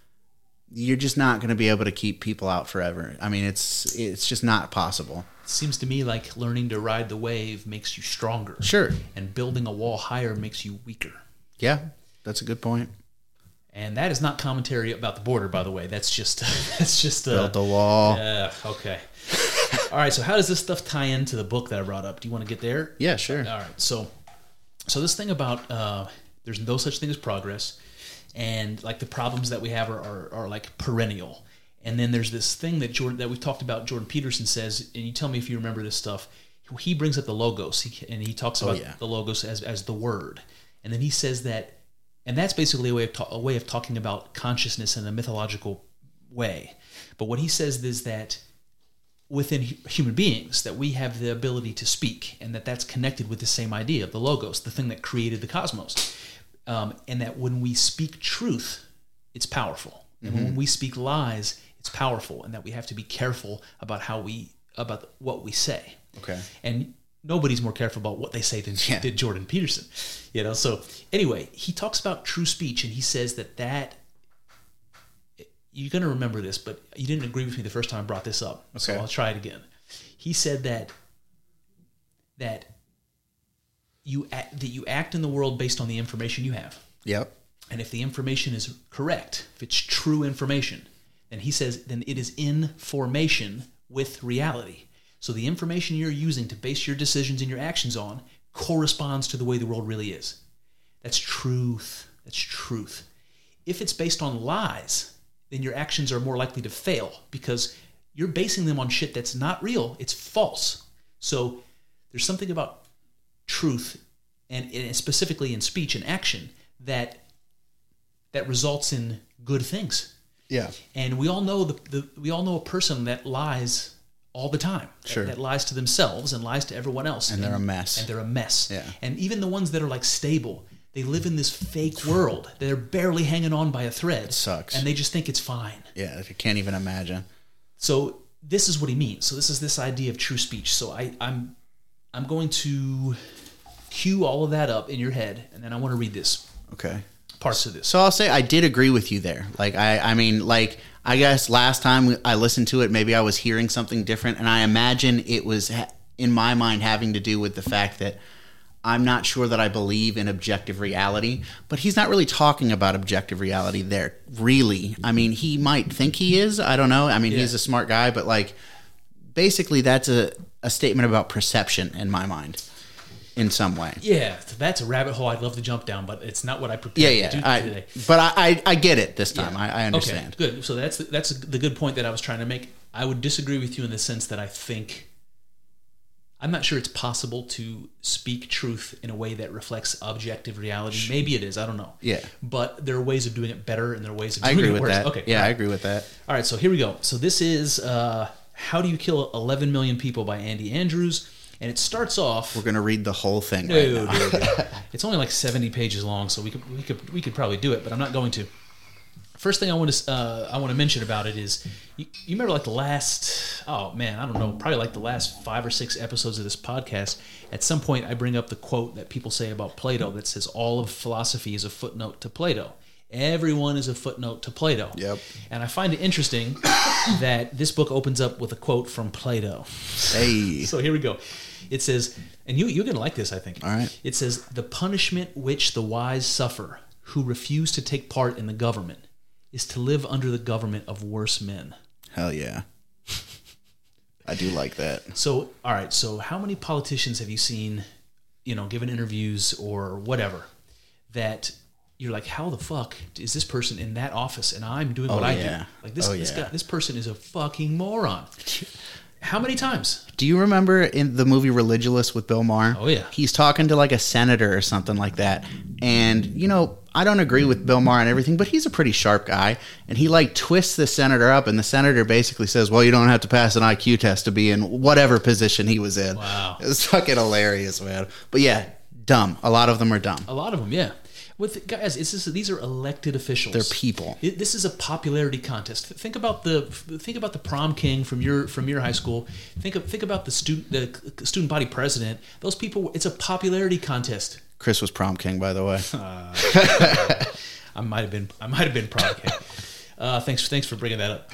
you're just not going to be able to keep people out forever. I mean, it's it's just not possible. It seems to me like learning to ride the wave makes you stronger. Sure. And building a wall higher makes you weaker. Yeah, that's a good point. And that is not commentary about the border, by the way. That's just that's just uh, Build the wall. Uh, okay. All right. So how does this stuff tie into the book that I brought up? Do you want to get there? Yeah, sure. All right. So, so this thing about uh, there's no such thing as progress, and like the problems that we have are, are, are like perennial. And then there's this thing that Jordan that we've talked about. Jordan Peterson says, and you tell me if you remember this stuff. He brings up the logos, he, and he talks about yeah. the logos as as the word, and then he says that, and that's basically a way of ta- a way of talking about consciousness in a mythological way. But what he says is that within human beings that we have the ability to speak and that that's connected with the same idea of the logos the thing that created the cosmos um, and that when we speak truth it's powerful and when we speak lies it's powerful and that we have to be careful about how we about what we say Okay. and nobody's more careful about what they say than, Yeah. than Jordan Peterson. You know, so anyway, he talks about true speech and he says that that you're going to remember this, but you didn't agree with me the first time I brought this up. Okay. So I'll try it again. He said that that you act, that you act in the world based on the information you have. Yep. And if the information is correct, if it's true information, then he says then it is in formation with reality. So the information you're using to base your decisions and your actions on corresponds to the way the world really is. That's truth. That's truth. If it's based on lies, then your actions are more likely to fail because you're basing them on shit that's not real. It's false. So there's something about truth and, and specifically in speech and action that that results in good things. Yeah. And we all know the, the we all know a person that lies all the time. that- Sure. That, lies to themselves and lies to everyone else. And they're a mess. And they're a mess. Yeah. And even the ones that are like stable, they live in this fake world. They're barely hanging on by a thread. sucks. And they just think it's fine. Yeah. I can't even imagine. So this is what he means. So this is this idea of true speech. So I, I'm I'm going to cue all of that up in your head, and then I want to read this Okay. parts of this. So I'll say I did agree with you there. Like I, I mean, like I guess last time I listened to it, maybe I was hearing something different, and I imagine it was in my mind having to do with the fact that I'm not sure that I believe in objective reality. But he's not really talking about objective reality there. Really, I mean, he might think he is. I don't know. I mean, he's a smart guy, but like, basically, that's a a statement about perception in my mind, in some way. Yeah, that's a rabbit hole I'd love to jump down, but it's not what I prepared Yeah, to yeah. do I, today. but I, I, I get it this time. I, I understand. Okay, good. So that's the, that's the good point that I was trying to make. I would disagree with you in the sense that I think I'm not sure it's possible to speak truth in a way that reflects objective reality. Maybe it is. I don't know. Yeah. But there are ways of doing it better, and there are ways of I doing agree it with worse. that. Okay. Yeah, all I agree with that. All right. So here we go. So this is uh, "How Do You Kill 11 Million People" by Andy Andrews, and it starts off. We're gonna read the whole thing No, right now. no, no. it's only like 70 pages long, so we could we could we could probably do it, but I'm not going to. First thing I want to uh, I want to mention about it is you, you remember like the last oh man I don't know probably like the last five or six episodes of this podcast. At some point, I bring up the quote that people say about Plato that says all of philosophy is a footnote to Plato. Everyone is a footnote to Plato. Yep. And I find it interesting that this book opens up with a quote from Plato. Hey. So here we go. It says, and you you're gonna like this, I think. All right. It says, the punishment which the wise suffer who refuse to take part in the government is to live under the government of worse men. Hell yeah. I do like that. So, all right. So, how many politicians have you seen, you know, given interviews or whatever, that you're like, how the fuck is this person in that office and I'm doing oh, what I Oh, yeah. do? Like this, Oh, this yeah. guy, this person is a fucking moron. How many times? Do you remember in the movie Religulous with Bill Maher? Oh, yeah. He's talking to like a senator or something like that. And, you know, I don't agree with Bill Maher and everything, but he's a pretty sharp guy. And he like twists the senator up, and the senator basically says, Well, you don't have to pass an IQ test to be in whatever position he was in. Wow. It was fucking hilarious, man. But yeah, dumb. A lot of them are dumb. A lot of them, yeah. With guys, it's just, these are elected officials. They're people. It, this is a popularity contest. Think about the think about the prom king from your from your high school. Think of, think about the student the student body president. Those people. It's a popularity contest. Chris was prom king, by the way. I might have been I might have been prom king. Uh, thanks thanks for bringing that up,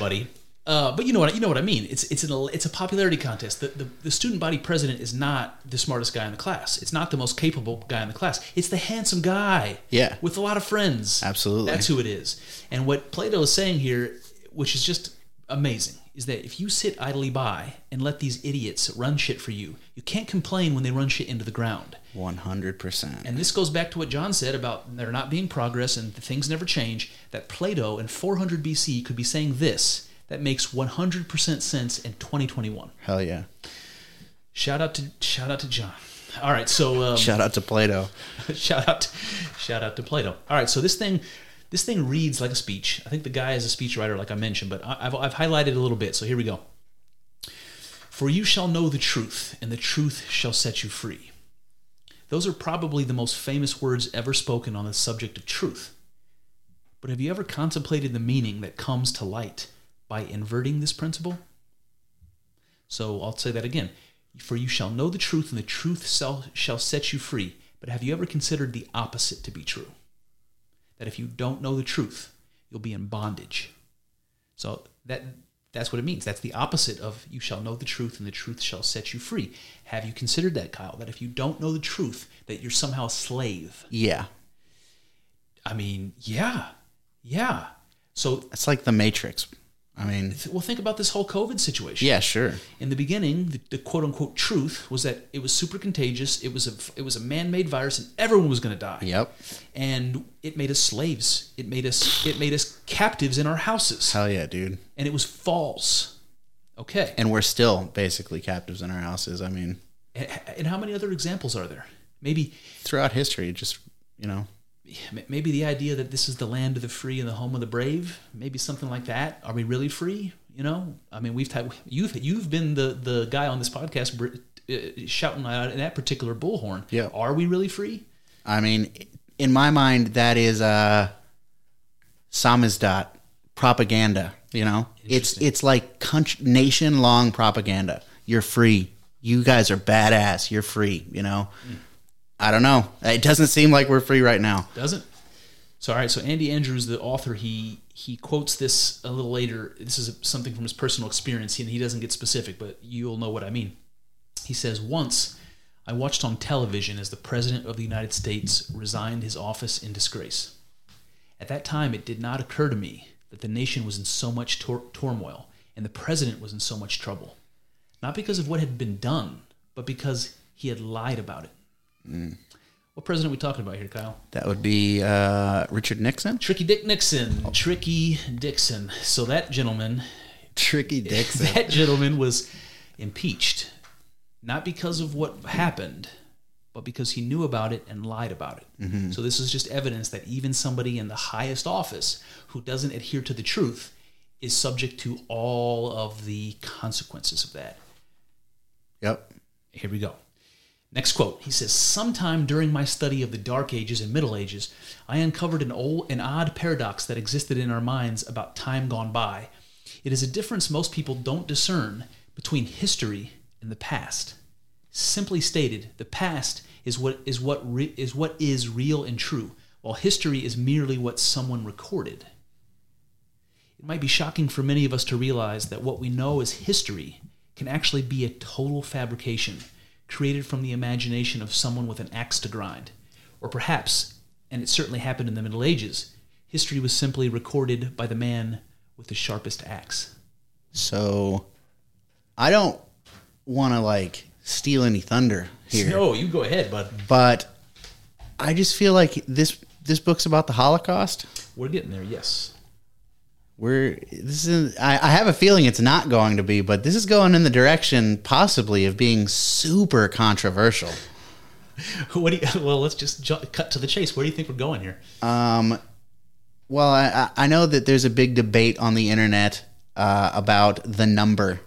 buddy. Uh, but you know what you know what I mean. It's it's an it's a popularity contest. The, the the student body president is not the smartest guy in the class. It's not the most capable guy in the class. It's the handsome guy. Yeah. with a lot of friends. Absolutely. that's who it is. And what Plato is saying here, which is just amazing, is that if you sit idly by and let these idiots run shit for you, you can't complain when they run shit into the ground. 100%. And this goes back to what John said about there not being progress and things never change. That Plato in 400 BC could be saying this that makes 100% sense in 2021. Hell yeah. Shout out to shout out to John. All right, so um, Shout out to Plato. shout out shout out to Plato. All right, so this thing this thing reads like a speech. I think the guy is a speechwriter, like I mentioned, but I- I've I've highlighted a little bit. So here we go. For you shall know the truth, and the truth shall set you free. Those are probably the most famous words ever spoken on the subject of truth. But have you ever contemplated the meaning that comes to light by inverting this principle? So I'll say that again. For you shall know the truth, and the truth shall, set you free. But have you ever considered the opposite to be true? That if you don't know the truth, you'll be in bondage. So that that's what it means. That's the opposite of you shall know the truth, and the truth shall set you free. Have you considered that, Kyle? That if you don't know the truth, that you're somehow a slave. Yeah. I mean, yeah, yeah. So It's like the Matrix. I mean, Well, think about this whole COVID situation. yeah, sure. In the beginning, the, the quote unquote truth was that it was super contagious. It was a it was a man made virus, and everyone was going to die. Yep. And it made us slaves. It made us it made us captives in our houses, Hell yeah, dude. and it was false. Okay. And we're still basically captives in our houses. I mean, And, and how many other examples are there? Maybe throughout history, just you know, maybe the idea that this is the land of the free and the home of the brave. Maybe something like that. Are we really free? You know, I mean, we've had you've you've been the the guy on this podcast br- uh, shouting out in that particular bullhorn. Yeah. Are we really free? I mean, in my mind, that is uh, samizdat propaganda. You know, it's it's like nation long propaganda. You're free. You guys are badass. You're free. You know, I don't know. It doesn't seem like we're free right now. Doesn't. So all right. So Andy Andrews, the author, he he quotes this a little later. This is something from his personal experience, and he doesn't get specific, but you'll know what I mean. He says, Once I watched on television as the President of the United States resigned his office in disgrace. At that time, it did not occur to me that the nation was in so much tor- turmoil and the President was in so much trouble. Not because of what had been done, but because he had lied about it. What president are we talking about here, Kyle? That would be uh, Richard Nixon. Tricky Dick Nixon. Tricky Dixon. So that gentleman Tricky Dixon. that gentleman was impeached not because of what happened but because he knew about it and lied about it so this is just evidence that even somebody in the highest office who doesn't adhere to the truth is subject to all of the consequences of that yep. here we go. Next quote. He says, "Sometime during my study of the Dark Ages and Middle Ages, I uncovered an old, an odd paradox that existed in our minds about time gone by. It is a difference most people don't discern between history and the past. Simply stated, the past is what is what re, is what is real and true, while history is merely what someone recorded." It might be shocking for many of us to realize that what we know as history can actually be a total fabrication created from the imagination of someone with an axe to grind. Or perhaps, and it certainly happened in the Middle Ages, history was simply recorded by the man with the sharpest axe. So, I don't want to like steal any thunder here. No, you go ahead, bud. but I just feel like this this book's about the Holocaust. We're getting there, yes. We're this is I, I have a feeling it's not going to be, but this is going in the direction possibly of being super controversial. What do you, well, let's just ju- cut to the chase. Where do you think we're going here? Um, well, I, I know that there's a big debate on the internet uh, about the number.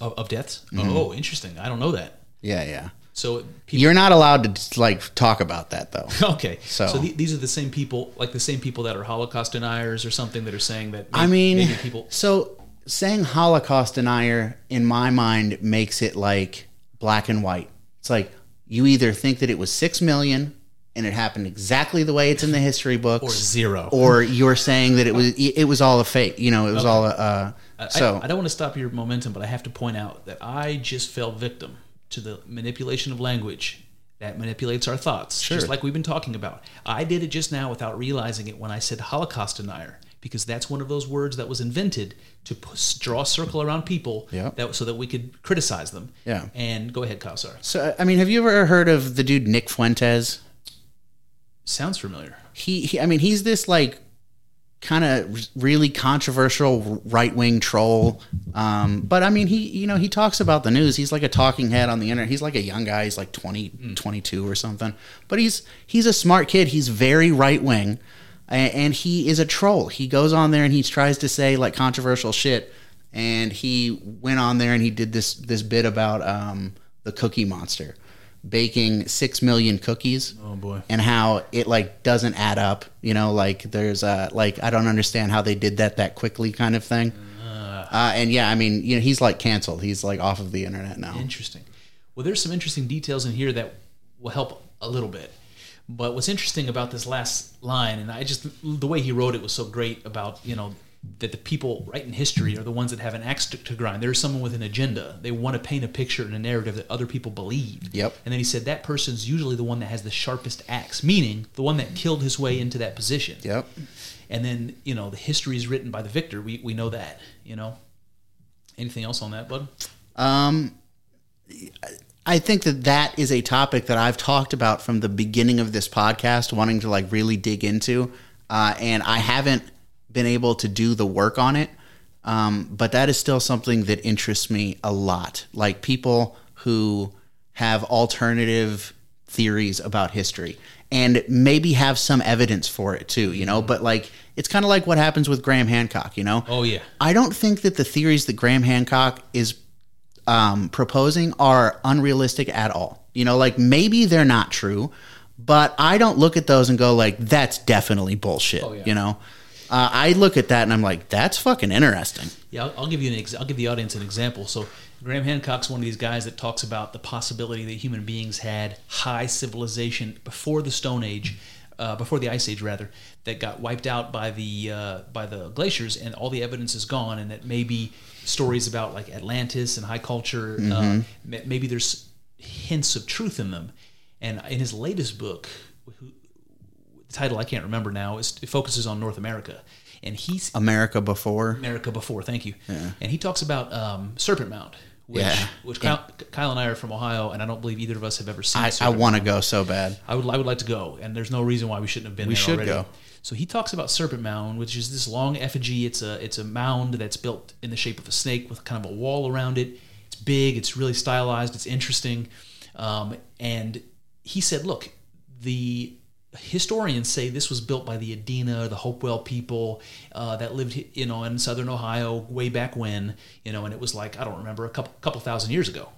Of, of deaths? Oh, interesting. I don't know that. Yeah, yeah. So people You're not allowed to like talk about that though. Okay, so, So- the, these are the same people, like the same people that are Holocaust deniers or something, that are saying that. I mean, maybe people. so saying Holocaust denier in my mind makes it like black and white. It's like you either think that it was six million and it happened exactly the way it's in the history books, Or zero. or you're saying that it was it was all a fake. You know, it was all a. Uh, so I, I don't want to stop your momentum, but I have to point out that I just fell victim to the manipulation of language that manipulates our thoughts, Sure. just like we've been talking about. I did it just now without realizing it when I said Holocaust denier, because that's one of those words that was invented to draw a circle around people, Yeah. that so that we could criticize them. Yeah. And go ahead, Kyle. Sorry. So I mean, have you ever heard of the dude Nick Fuentes? Sounds familiar. He, he I mean, he's this like kind of really controversial right wing troll. Um, but I mean, he, you know, he talks about the news. He's like a talking head on the internet. He's like a young guy. He's like 20, 22 or something. But he's he's a smart kid. He's very right wing, and, and he is a troll. He goes on there and he tries to say like controversial shit. And he went on there and he did this this bit about um, the Cookie Monster baking six million cookies Oh boy. and how it like doesn't add up you know like there's a like i don't understand how they did that that quickly kind of thing uh, and yeah i mean you know he's like canceled he's like off of the internet now Interesting. Well, there's some interesting details in here that will help a little bit. But what's interesting about this last line, and I just the way he wrote it was so great about you know that the people writing history are the ones that have an axe to, to grind. There's someone with an agenda. They want to paint a picture and a narrative that other people believe. Yep. And then he said that person's usually the one that has the sharpest axe, meaning the one that killed his way into that position. yep and then you know the history is written by the victor. We we know that. You know. Anything else on that, bud? Um, I think that that is a topic that I've talked about from the beginning of this podcast, wanting to like really dig into, uh, and I haven't been able to do the work on it. Um, but that is still something that interests me a lot. Like people who have alternative theories about history and maybe have some evidence for it too, you know. But like, it's kind of like what happens with Graham Hancock, you know. Oh yeah. I don't think that the theories that Graham Hancock is um, proposing are unrealistic at all. You know, like maybe they're not true, but I don't look at those and go like, "That's definitely bullshit." Oh, yeah. You know, uh, I look at that and I'm like, "That's fucking interesting." Yeah, I'll, I'll give you an ex- I'll give the audience an example. So Graham Hancock's one of these guys that talks about the possibility that human beings had high civilization before the Stone Age, uh, before the Ice Age rather, that got wiped out by the uh, by the glaciers, and all the evidence is gone, and that maybe stories about like Atlantis and high culture, uh, m- maybe there's hints of truth in them. And in his latest book, title I can't remember now, is, it focuses on North America, and he's America before. America before. Thank you. And he talks about um, Serpent Mound, which Yeah. which Kyle, Kyle and I are from Ohio, and I don't believe either of us have ever seen. I, I want to go so bad. I would I would like to go, and there's no reason why we shouldn't have been. We there should already. go. So he talks about Serpent Mound, which is this long effigy. It's a it's a mound that's built in the shape of a snake with kind of a wall around it. It's big. It's really stylized. It's interesting. Um, and he said, look, the historians say this was built by the Adena, the Hopewell people uh, that lived, you know, in southern Ohio way back when, you know, and it was like I don't remember a couple couple thousand years ago,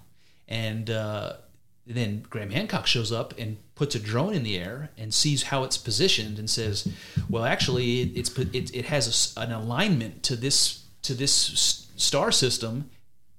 and uh, then Graham Hancock shows up and puts a drone in the air and sees how it's positioned and says, "Well, actually, it, it's it, it has a an alignment to this to this star system."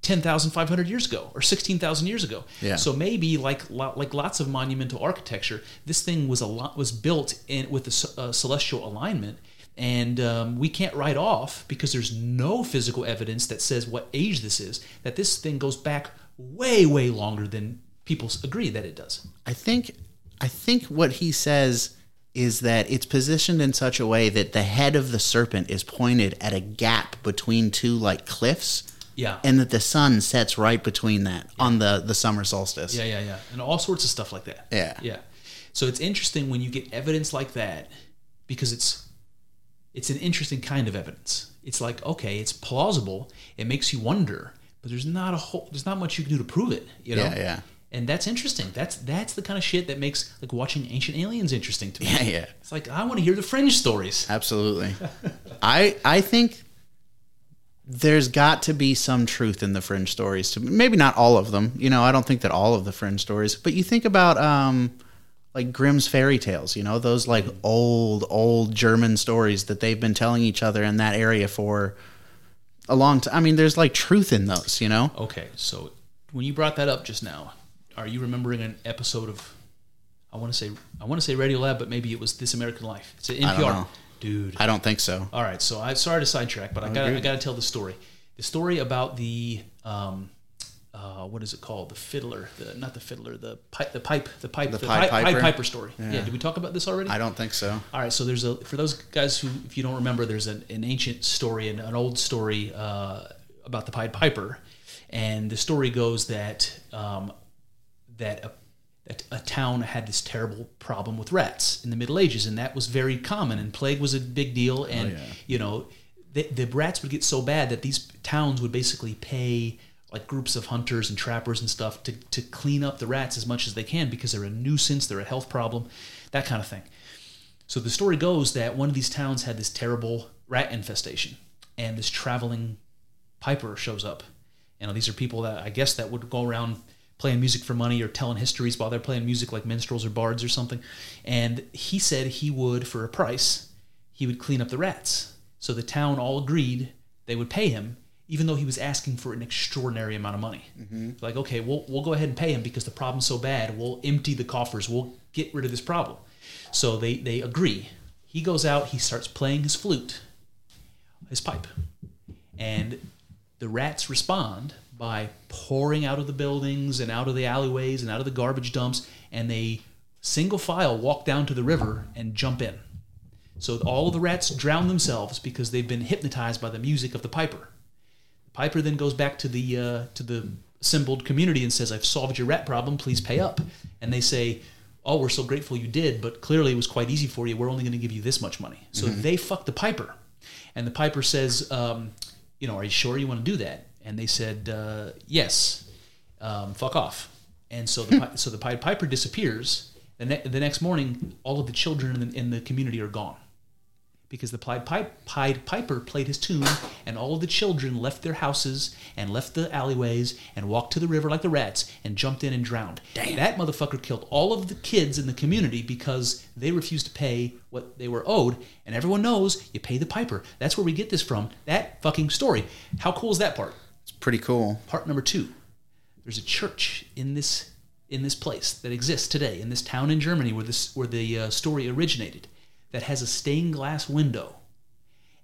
10,500 years ago or 16,000 years ago. Yeah. So maybe like like lots of monumental architecture, this thing was a lot was built in with uh, celestial alignment and um, we can't write off because there's no physical evidence that says what age this is that this thing goes back way way longer than people agree that it does. I think I think what he says is that it's positioned in such a way that the head of the serpent is pointed at a gap between two like cliffs. Yeah. And that the sun sets right between that on the the summer solstice. Yeah, yeah, yeah. And all sorts of stuff like that. Yeah. Yeah. So it's interesting when you get evidence like that because it's it's an interesting kind of evidence. It's like, okay, it's plausible, it makes you wonder, but there's not a whole there's not much you can do to prove it, you know? Yeah, yeah. And that's interesting. That's that's the kind of shit that makes like watching ancient aliens interesting to me. Yeah, yeah. It's like I want to hear the fringe stories. Absolutely. I I think there's got to be some truth in the fringe stories to maybe not all of them. You know, I don't think that all of the fringe stories, but you think about um like Grimm's fairy tales, you know, those like old old German stories that they've been telling each other in that area for a long time. I mean, there's like truth in those, you know? Okay, so when you brought that up just now, are you remembering an episode of I want to say I want to say Radiolab, but maybe it was This American Life. It's an NPR. Dude. I don't think so. All right, so I'm sorry to sidetrack, but I got I got to tell the story. The story about the um, uh, what is it called? The fiddler, the not the fiddler, the pipe, the pipe, the pipe, the, Pied Pi- Piper? Piper story. Yeah. did we talk about this already? I don't think so. All right, so there's a for those guys who, if you don't remember, there's an, an ancient story, an, an old story uh, about the Pied Piper, and the story goes that um, that a, a town had this terrible problem with rats in the Middle Ages, and that was very common, and plague was a big deal, oh, and yeah. you know the, the rats would get so bad that these towns would basically pay like groups of hunters and trappers and stuff to, to clean up the rats as much as they can because they're a nuisance, they're a health problem, that kind of thing. So the story goes that one of these towns had this terrible rat infestation, and this traveling piper shows up. You know, these are people that I guess that would go around playing music for money or telling histories while they're playing music like minstrels or bards or something. And he said he would, for a price, he would clean up the rats. So the town all agreed they would pay him, even though he was asking for an extraordinary amount of money. Mm-hmm. Like, okay, we'll, we'll go ahead and pay him because the problem's so bad. We'll empty the coffers. We'll get rid of this problem. So they, they agree. He goes out, he starts playing his flute, his pipe. And the rats respond by pouring out of the buildings and out of the alleyways and out of the garbage dumps, and they single file walk down to the river and jump in. So all the rats drown themselves because they've been hypnotized by the music of the piper. The piper then goes back to the uh, to the assembled community and says, "I've solved your rat problem. Please pay up." And they say, "Oh, we're so grateful you did, but clearly it was quite easy for you. We're only going to give you this much money." So they fuck the piper, and the piper says, um, "You know, are you sure you want to do that?" And they said, uh, "Yes." Um, fuck off. And so the so the Pied Piper disappears. The, ne- the next morning, all of the children in the, in the community are gone because the Pied, Pipe, Pied Piper played his tune, and all of the children left their houses and left the alleyways and walked to the river like the rats and jumped in and drowned. Damn. That motherfucker killed all of the kids in the community because they refused to pay what they were owed. And everyone knows you pay the piper. That's where we get this from. That fucking story. How cool is that part? Pretty cool. Part number two. There's a church in this in this place that exists today in this town in Germany where this where the uh, story originated that has a stained glass window,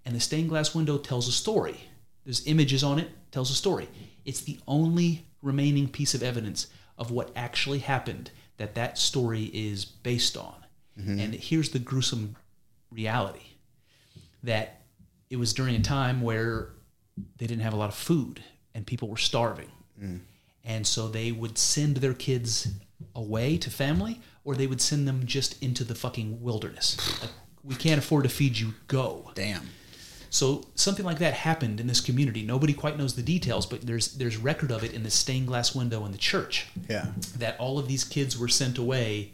and the stained glass window tells a story. There's images on it, tells a story. It's the only remaining piece of evidence of what actually happened that that story is based on. And here's the gruesome reality that it was during a time where they didn't have a lot of food and people were starving. And so they would send their kids away to family or they would send them just into the fucking wilderness. Like, we can't afford to feed you, go. Damn. So something like that happened in this community. Nobody quite knows the details, but there's there's record of it in the stained glass window in the church Yeah. that all of these kids were sent away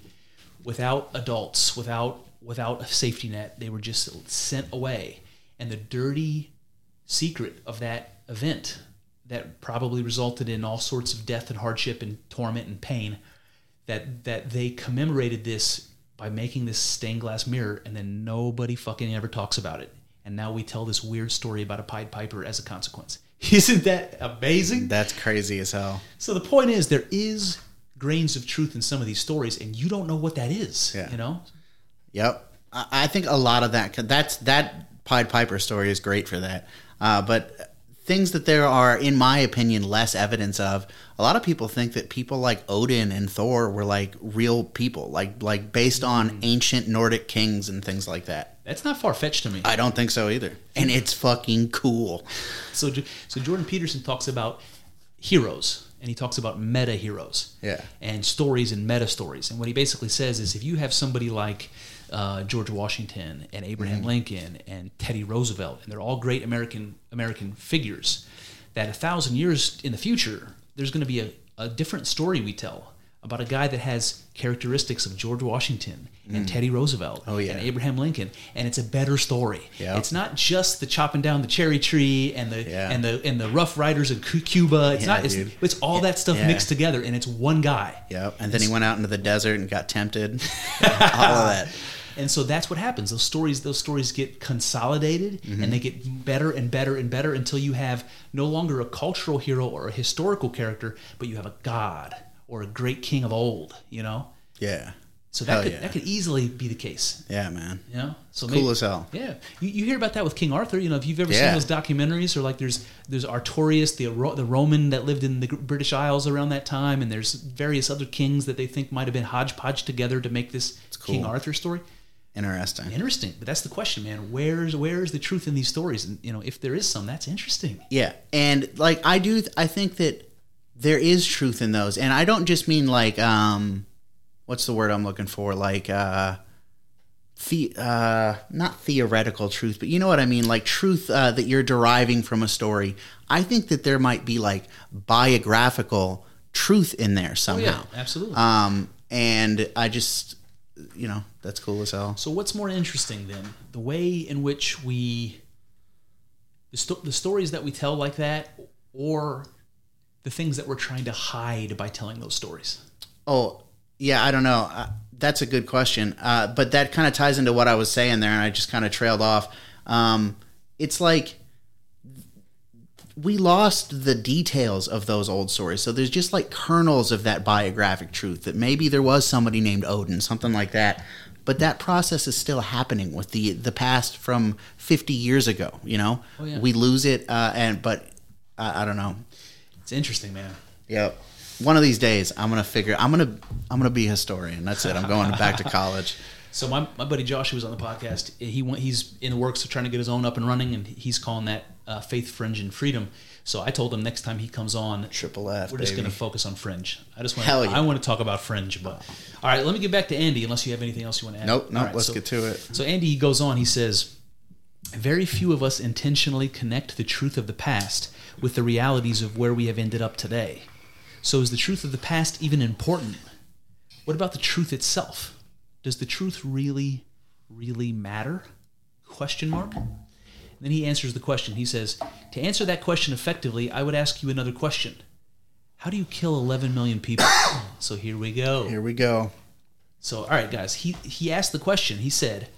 without adults, without without a safety net. They were just sent away. And the dirty secret of that event that probably resulted in all sorts of death and hardship and torment and pain that that they commemorated this by making this stained glass mirror and then nobody fucking ever talks about it. And now we tell this weird story about a Pied Piper as a consequence. Isn't that amazing? That's crazy as hell. So the point is, there is grains of truth in some of these stories, and you don't know what that is. Yeah. You know, Yep. I I think a lot of that that's that Pied Piper story is great for that. Uh, but things that there are, in my opinion, less evidence of. A lot of people think that people like Odin and Thor were like real people, like like based on mm. ancient Nordic kings and things like that. that's not far fetched to me. I don't think so either. And it's fucking cool. so, so Jordan Peterson talks about heroes, and he talks about meta heroes. Yeah. and stories and meta stories. And what he basically says is if you have somebody like uh, George Washington and Abraham Mm-hmm. Lincoln and Teddy Roosevelt, and they're all great American American figures, that a thousand years in the future, there's going to be a, a different story we tell about a guy that has characteristics of George Washington and Teddy Roosevelt Oh, yeah. and Abraham Lincoln, and it's a better story. Yeah. It's not just the chopping down the cherry tree and the Yeah. and the and the Rough Riders of Cuba. It's Yeah, not. It's, it's all that stuff mixed together, and it's one guy. Yep. And then he went out into the desert and got tempted. All of that. And so that's what happens. Those stories, those stories get consolidated, Mm-hmm. and they get better and better and better until you have no longer a cultural hero or a historical character, but you have a god or a great king of old. You know, Yeah. so that Hell could yeah. that could easily be the case. Yeah, man. You know, so Cool as hell. Yeah, you, you hear about that with King Arthur. You know, if you've ever Yeah. seen those documentaries, or like there's there's Artorius, the the Roman that lived in the British Isles around that time, and there's various other kings that they think might have been hodgepodge together to make this King. Arthur story. Interesting. Interesting, but that's the question, man. Where's where's the truth in these stories? And you know, if there is some, that's interesting. Yeah, and like I do, I think that there is truth in those, and I don't just mean like um, what's the word I'm looking for? Like uh, the uh, not theoretical truth, but you know what I mean, like truth uh, that you're deriving from a story. I think that there might be like biographical truth in there somehow. absolutely. Um, and I just, you know, that's cool as hell. So what's more interesting then? The way in which we the, sto- the stories that we tell like that or the things that we're trying to hide by telling those stories. Oh, yeah, I don't know. Uh, that's a good question. Uh, but that kind of ties into what I was saying there, and I just kind of trailed off. Um, it's like we lost the details of those old stories. So there's just like kernels of that biographic truth that maybe there was somebody named Odin, something like that. But that process is still happening with the the past from 50 years ago. You know, Oh, yeah. we lose it, uh, and but I I don't know. It's interesting, man. Yep. One of these days, I'm gonna figure. I'm gonna. I'm gonna be a historian. That's it. I'm going back to college. So my, my buddy Josh, who was on the podcast, he went, he's in the works of trying to get his own up and running, and he's calling that uh, faith, fringe, and freedom. So I told him next time he comes on, Triple F, we're just going to focus on fringe. I just want yeah. I want to talk about fringe, but all right, let me get back to Andy. Unless you have anything else you want to add. Nope, nope. right, let's so- get to it. so Andy goes on, he says, Very few of us intentionally connect the truth of the past with the realities of where we have ended up today. So is the truth of the past even important? What about the truth itself? Does the truth really, really matter? Question mark. Then he answers the question. He says, To answer that question effectively, I would ask you another question. How do you kill 11 million people? so here we go. Here we go. So, all right, guys. He he asked the question. He said,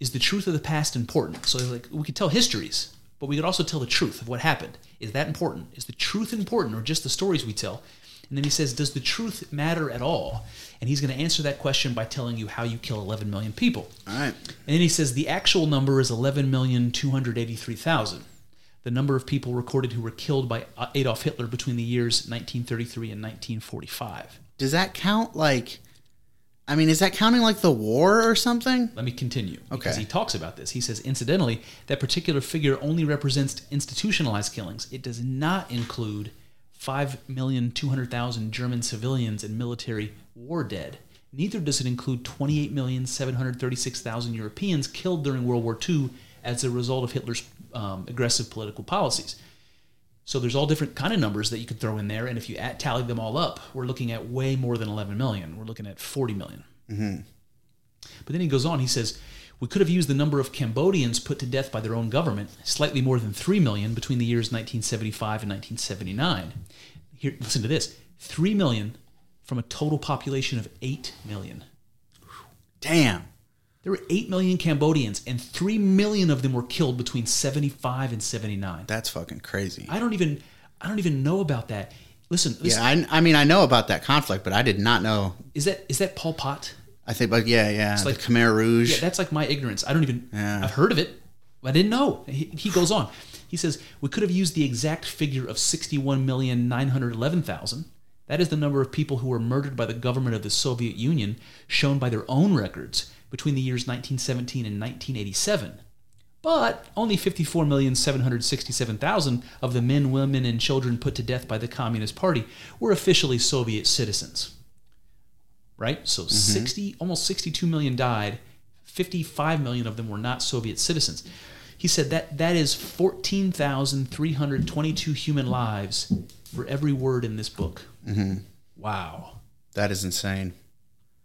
"Is the truth of the past important?" So, like, we could tell histories, but we could also tell the truth of what happened. Is that important? Is the truth important, or just the stories we tell? And then he says, "Does the truth matter at all?" And he's going to answer that question by telling you how you kill 11 million people. All right. And then he says the actual number is 11,283,000, the number of people recorded who were killed by uh, Adolf Hitler between the years 1933 and 1945. Does that count like? I mean, is that counting like the war or something? Let me continue because Okay. he talks about this. He says, incidentally, that particular figure only represents institutionalized killings. It does not include 5,200,000 German civilians and military war dead. Neither does it include 28,736,000 Europeans killed during World War II as a result of Hitler's um, aggressive political policies. So there's all different kind of numbers that you could throw in there, and if you add, tally them all up, we're looking at way more than 11 million. We're looking at 40 million. But then he goes on, he says, We could have used the number of Cambodians put to death by their own government, slightly more than 3 million between the years 1975 and 1979. Here, listen to this 3 million from a total population of 8 million. Damn. There were 8 million Cambodians, and 3 million of them were killed between 75 and 79. That's fucking crazy. I don't even I don't even know about that. Listen, listen yeah, I, I mean, I know about that conflict, but I did not know. is that is that Pol Pot? I think, but yeah, yeah, it's like- Khmer Rouge. Yeah, that's like my ignorance. I don't even. Yeah. I've heard of it. but I didn't know. He, he goes on. He says we could have used the exact figure of sixty-one million nine hundred eleven thousand. That is the number of people who were murdered by the government of the Soviet Union, shown by their own records between the years 1917 and 1987. But only 54,767,000 of the men, women, and children put to death by the Communist Party were officially Soviet citizens right? So 60, almost 62 million died. 55 million of them were not Soviet citizens. He said that that is 14,322 human lives for every word in this book. Mm-hmm. Wow. that is insane.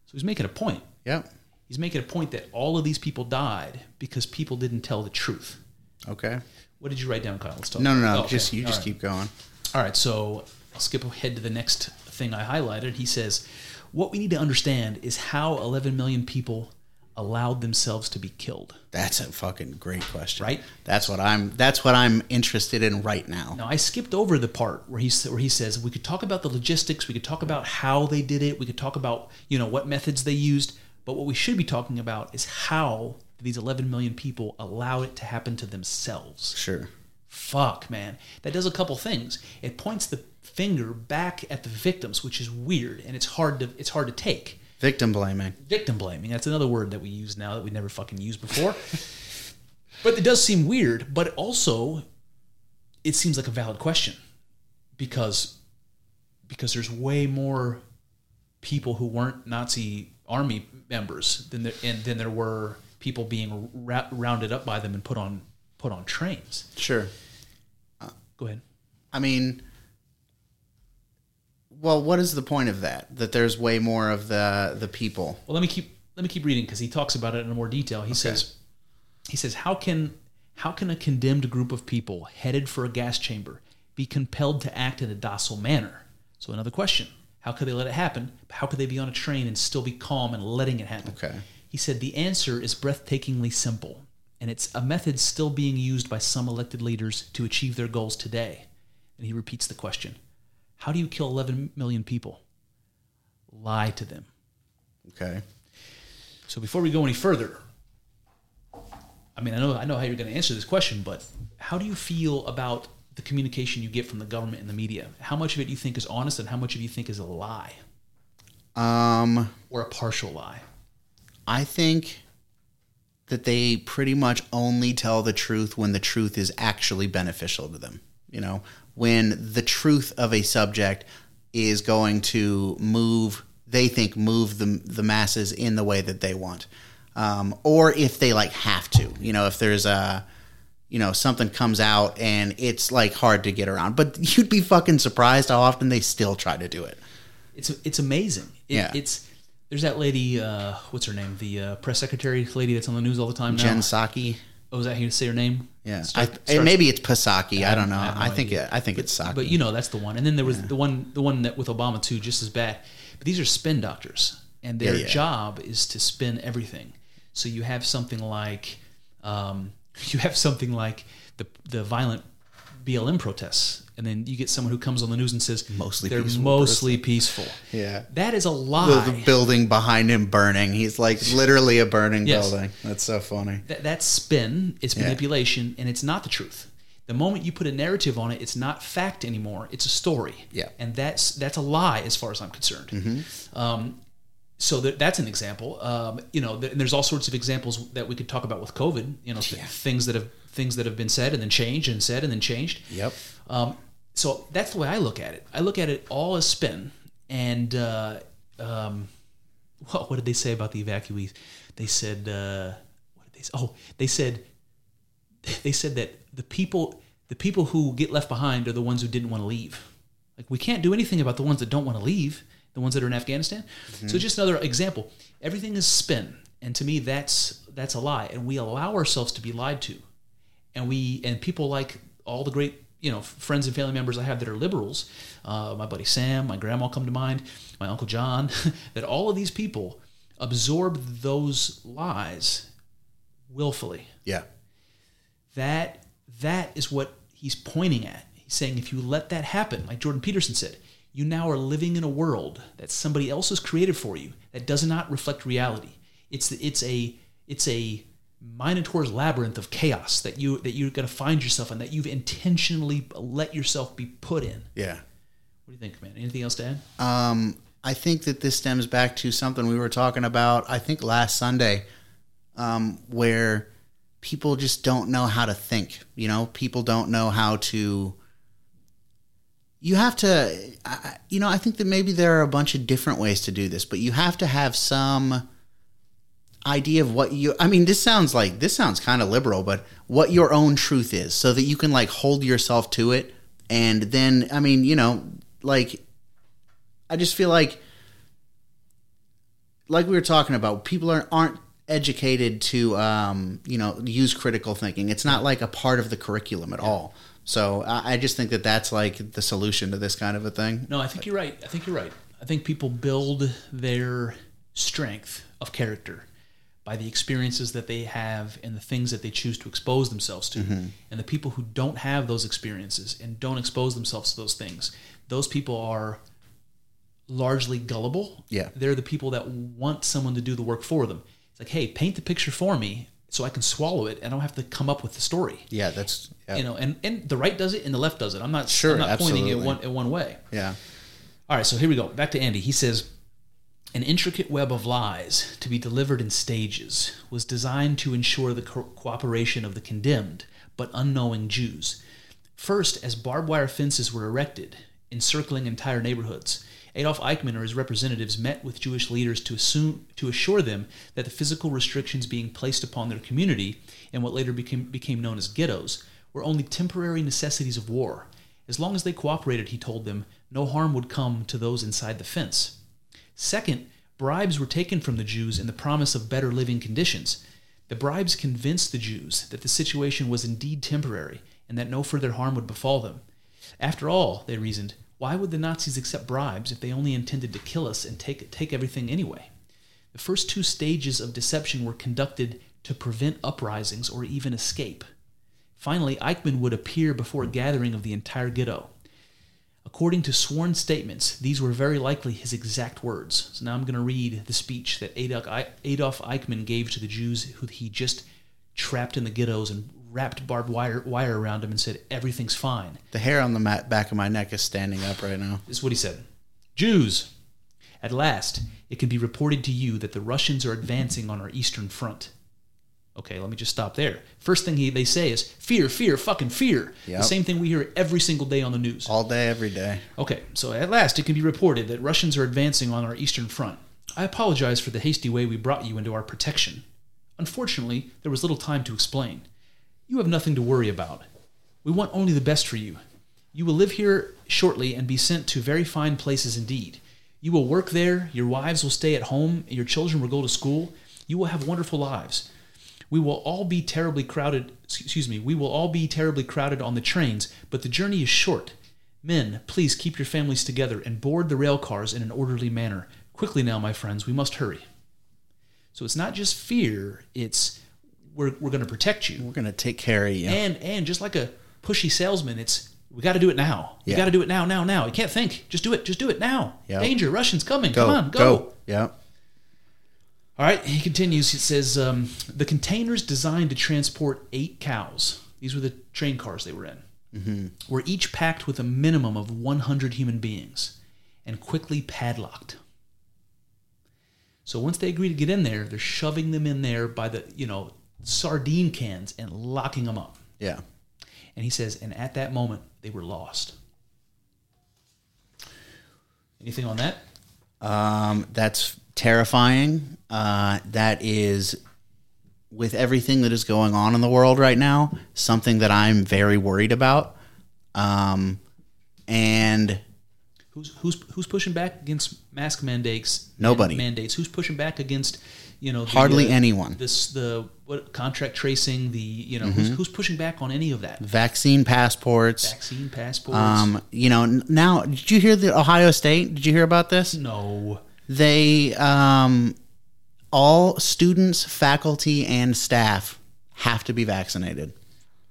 So he's making a point. Yep. He's making a point that all of these people died because people didn't tell the truth. Okay. What did you write down, Kyle? Let's talk. No, no, no. Oh, okay. Just you All just right. keep going. All right, so I'll skip ahead to the next thing I highlighted. He says, What we need to understand is how 11 million people allowed themselves to be killed. That's a fucking great question. Right? That's what I'm. That's what I'm interested in right now. Now, I skipped over the part where he, where he says we could talk about the logistics, we could talk about how they did it, we could talk about, you know, what methods they used, but what we should be talking about is how these 11 million people allow it to happen to themselves. Sure. fuck man that does a couple things it points the finger back at the victims which is weird and it's hard to it's hard to take. Victim blaming. victim blaming. That's another word that we use now that we never fucking used before. But it does seem weird but also it seems like a valid question because because there's way more people who weren't Nazi army members than there and than there were people being ra- rounded up by them and put on put on trains. Sure. go ahead. I mean, well, what is the point of that? That there's way more of the the people. Well, let me keep let me keep reading because he talks about it in more detail. He says he says how can how can a condemned group of people headed for a gas chamber be compelled to act in a docile manner? So another question: How could they let it happen? How could they be on a train and still be calm and letting it happen? Okay. He said the answer is breathtakingly simple, and it's a method still being used by some elected leaders to achieve their goals today. And he repeats the question: How do you kill 11 million people? Lie to them. Okay. So before we go any further, I mean, I know I know how you're going to answer this question, but how do you feel about the communication you get from the government and the media? How much of it do you think is honest, and how much of you think is a lie Um, or a partial lie? I think that they pretty much only tell the truth when the truth is actually beneficial to them. You know, when the truth of a subject is going to move, they think move the the masses in the way that they want, um, or if they like have to. You know, if there's a you know something comes out and it's like hard to get around, but you'd be fucking surprised how often they still try to do it. It's it's amazing. It, Yeah. It's there's that lady. Uh, what's her name? The uh, press secretary lady that's on the news all the time now. Jen Psaki. Oh, is that how you say her name? Yeah, Start- I, starts- maybe it's Pasaki. I don't know. I I, think it, I think it's Saki. But you know that's the one. And then there was the one the one that with Obama too, just as bad. But these are spin doctors, and their Yeah, yeah. job is to spin everything. So you have something like um, you have something like the the violent BLM protests, and then you get someone who comes on the news and says Mostly they're peaceful mostly peaceful. Yeah. that is a the, lie. the building behind him burning. He's like literally a burning Yes. building. That's so funny. That, that's spin. It's Yeah. manipulation, and it's not the truth. The moment you put a narrative on it, it's not fact anymore. It's a story. Yeah. and that's that's a lie as far as I'm concerned. Um, so that, that's an example. Um, you know, th- and there's all sorts of examples that we could talk about with COVID. You know, th- things that have things that have been said and then changed and said and then changed. Yep. Um, so that's the way I look at it. I look at it all as spin. And uh, um, what, what did they say about the evacuees? They said, uh, what did they say? Oh, they said, they said that the people, the people who get left behind are the ones who didn't want to leave. Like we can't do anything about the ones that don't want to leave, the ones that are in Afghanistan. So just another example. Everything is spin, and to me, that's that's a lie, and we allow ourselves to be lied to and we and people like all the great you know friends and family members I have that are liberals, uh, my buddy Sam, my grandma come to mind, my uncle John, that all of these people absorb those lies willfully. Yeah. That that is what he's pointing at. He's saying if you let that happen, like Jordan Peterson said, you now are living in a world that somebody else has created for you that does not reflect reality. It's it's a it's a Minotaur's labyrinth of chaos that you that you're going to find yourself in that you've intentionally let yourself be put in. Yeah. What do you think, man? Anything else to add? Um, I think that this stems back to something we were talking about, I think last Sunday, um, where people just don't know how to think. You know, people don't know how to. You have to, I- you know, I think that maybe there are a bunch of different ways to do this, but you have to have some idea of what you I mean this sounds like this sounds kind of liberal but what your own truth is so that you can like hold yourself to it and then I mean you know like I just feel like like we were talking about people are, aren't educated to um, you know use critical thinking it's not like a part of the curriculum at all so I, I just think that that's like the solution to this kind of a thing No, I think you're right. I think you're right. I think people build their strength of character by the experiences that they have and the things that they choose to expose themselves to. Mm-hmm. And the people who don't have those experiences and don't expose themselves to those things, those people are largely gullible. Yeah. They're the people that want someone to do the work for them. It's like, hey, paint the picture for me so I can swallow it and I don't have to come up with the story. yeah that's yeah, You know, and, and the right does it and the left does it. I'm not Sure, I'm not pointing it one, in one way. yeah. All right, so here we go. Back to Andy. He says, an intricate web of lies to be delivered in stages was designed to ensure the co- cooperation of the condemned but unknowing Jews. First, as barbed wire fences were erected, encircling entire neighborhoods, Adolf Eichmann or his representatives met with Jewish leaders to assume to assure them that the physical restrictions being placed upon their community and what later became became known as ghettos were only temporary necessities of war. As long as they cooperated, he told them, no harm would come to those inside the fence. Second, bribes were taken from the Jews in the promise of better living conditions. The bribes convinced the Jews that the situation was indeed temporary and that no further harm would befall them. After all, they reasoned, why would the Nazis accept bribes if they only intended to kill us and take, take everything anyway? The first two stages of deception were conducted to prevent uprisings or even escape. Finally, Eichmann would appear before a gathering of the entire ghetto. According to sworn statements, these were very likely his exact words. So now I'm going to read the speech that Adolf Eichmann gave to the Jews who he just trapped in the ghettos and wrapped barbed wire, wire around him and said, Everything's fine. The hair on the back of my neck is standing up right now. This is what he said Jews, At last, it can be reported to you that the Russians are advancing on our eastern front. Okay, let me just stop there. First thing he, they say is fear, fear, fucking fear. Yep. The same thing we hear every single day on the news. All day, every day. Okay, so at last it can be reported that Russians are advancing on our eastern front. I apologize for the hasty way we brought you into our protection. Unfortunately, there was little time to explain. You have nothing to worry about. We want only the best for you. You will live here shortly and be sent to very fine places indeed. You will work there, your wives will stay at home, your children will go to school. You will have wonderful lives. We will all be terribly crowded, excuse me, we will all be terribly crowded on the trains, but the journey is short. Men, please keep your families together and board the rail cars in an orderly manner. Quickly now, my friends, we must hurry. So it's not just fear, it's we're, we're going to protect you. We're gonna take care of you. And and just like a pushy salesman, it's we got to do it now. We got to do it now, now, now. You can't think. Just do it. Just do it now. Yep. Danger. Russians coming. go, Come on, go. go. Yep. All right. He continues. He says um, the containers designed to transport eight cows. These were the train cars they were in. Were each packed with a minimum of 100 human beings, and quickly padlocked. So once they agree to get in there, they're shoving them in there by the you know sardine cans and locking them up. Yeah. And he says, and at that moment, they were lost. Anything on that? Um, that's terrifying. Uh, that is, with everything that is going on in the world right now, something that I'm very worried about. Um, and Who's who's who's pushing back against mask mandates? Nobody. mandates. Who's pushing back against you know the, Hardly uh, anyone. This the what contract tracing? The you know Mm-hmm. who's, who's pushing back on any of that? vaccine passports. Vaccine passports? Um, you know, now did you hear the Ohio State? Did you hear about this? no. They um, all students, faculty, and staff have to be vaccinated.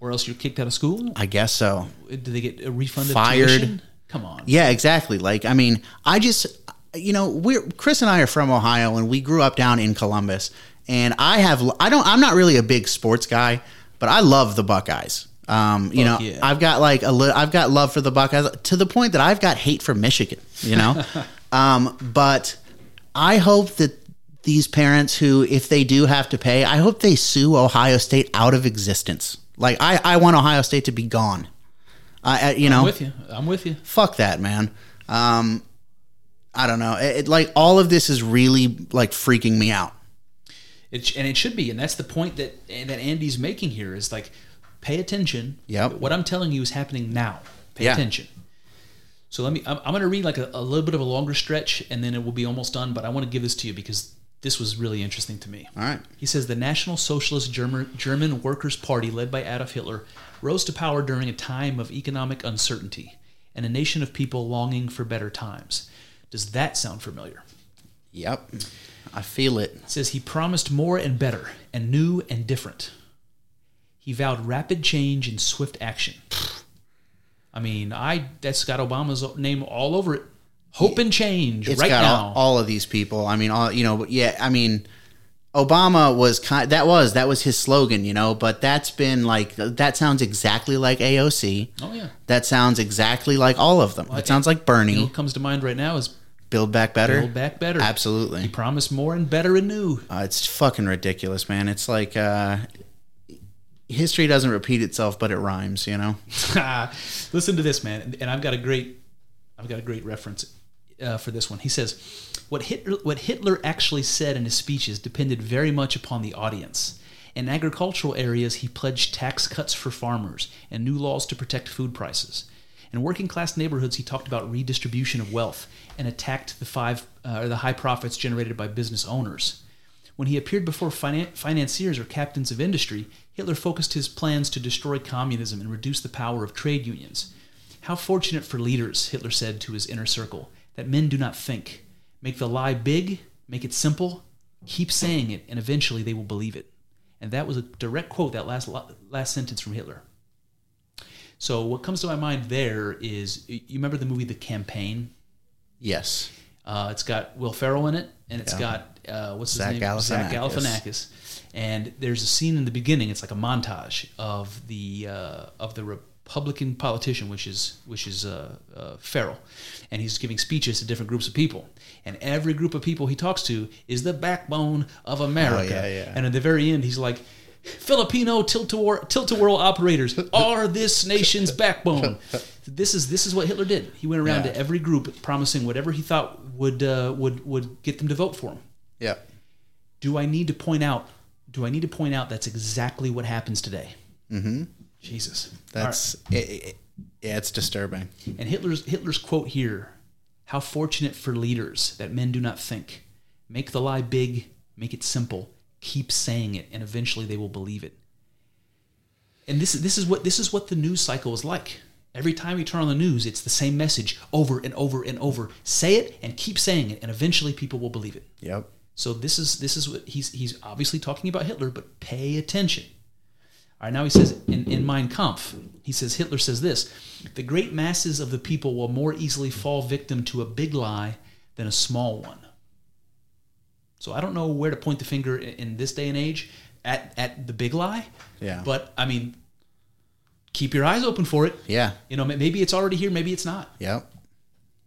Or else you're kicked out of school? I guess so. Do they get a refund? Fired. tuition? Come on. Yeah, exactly. Like, I mean, I just, you know, we're Chris and I are from Ohio, and we grew up down in Columbus. And I have, I don't, I'm not really a big sports guy, but I love the Buckeyes. Um, you know, yeah. I've got like a, li- I've got love for the Buckeyes to the point that I've got hate for Michigan. You know, um, but I hope that these parents who, if they do have to pay, I hope they sue Ohio State out of existence. Like, I, I want Ohio State to be gone. I, I you know, I'm with you. I'm with you. fuck that man um i don't know it, it- like all of this is really like freaking me out It, and it should be, and that's the point that and that Andy's making here is like, pay attention. Yeah. What I'm telling you is happening now. Pay Yeah. attention. So let me. I'm, I'm going to read like a, a little bit of a longer stretch, and then it will be almost done. But I want to give this to you because this was really interesting to me. all right He says the National Socialist German, German Workers' Party, led by Adolf Hitler, rose to power during a time of economic uncertainty and a nation of people longing for better times. Does that sound familiar? yep i feel it It says he promised more and better, and new and different. He vowed rapid change and swift action. I mean, I that's got Obama's name all over it. Hope and change It's right got now. all, all of these people i mean all you know yeah i mean obama was kind that was that was his slogan you know but that's been like that sounds exactly like aoc oh yeah. that sounds exactly like all of them it sounds like bernie You know what comes to mind right now is build back better build back better. absolutely He promised more and better and new. Uh, it's fucking ridiculous, man. It's like uh, history doesn't repeat itself, but it rhymes. You know. Listen to this, man, and I've got a great, I've got a great reference uh, for this one. He says, "What Hitler, what Hitler actually said in his speeches depended very much upon the audience. In agricultural areas, he pledged tax cuts for farmers and new laws to protect food prices. In working class neighborhoods, he talked about redistribution of wealth and attacked the five uh, or the high profits generated by business owners." When he appeared before finan- financiers or captains of industry, Hitler focused his plans to destroy communism and reduce the power of trade unions. How fortunate for leaders, Hitler said to his inner circle, that men do not think. Make the lie big, make it simple, keep saying it, and eventually they will believe it. And that was a direct quote, that last, last sentence from Hitler. So, what comes to my mind there is you remember the movie The Campaign? Yes. Uh, it's got Will Ferrell in it, and it's Yeah. got uh, what's his Zach name? Zach Galifianakis. Galifianakis. And there's a scene in the beginning. It's like a montage of the uh, of the Republican politician, which is which is uh, uh, Ferrell, and he's giving speeches to different groups of people, and every group of people he talks to is the backbone of America. Oh, yeah, yeah. And at the very end, he's like. Filipino tilt-a-whirl, tilt-a-whirl operators are this nation's backbone. This is this is what Hitler did. He went around Yeah. to every group promising whatever he thought would uh, would would get them to vote for him. Yeah. Do I need to point out? Do I need to point out that's exactly what happens today? Mm-hmm. Jesus, That's it, it, yeah, it's disturbing. and Hitler's Hitler's quote here: "How fortunate for leaders that men do not think. Make the lie big, make it simple. Keep saying it, and eventually they will believe it." And this this is what this is what the news cycle is like. Every time you turn on the news, it's the same message over and over and over. Say it and keep saying it, and eventually people will believe it. Yep. So this is this is what he's he's obviously talking about Hitler, but pay attention. All right, now he says in, in Mein Kampf, he says Hitler says this: the great masses of the people will more easily fall victim to a big lie than a small one. So I don't know where to point the finger in, in this day and age at at the big lie. Yeah. But I mean, keep your eyes open for it. Yeah. You know, maybe it's already here, maybe it's not. Yep.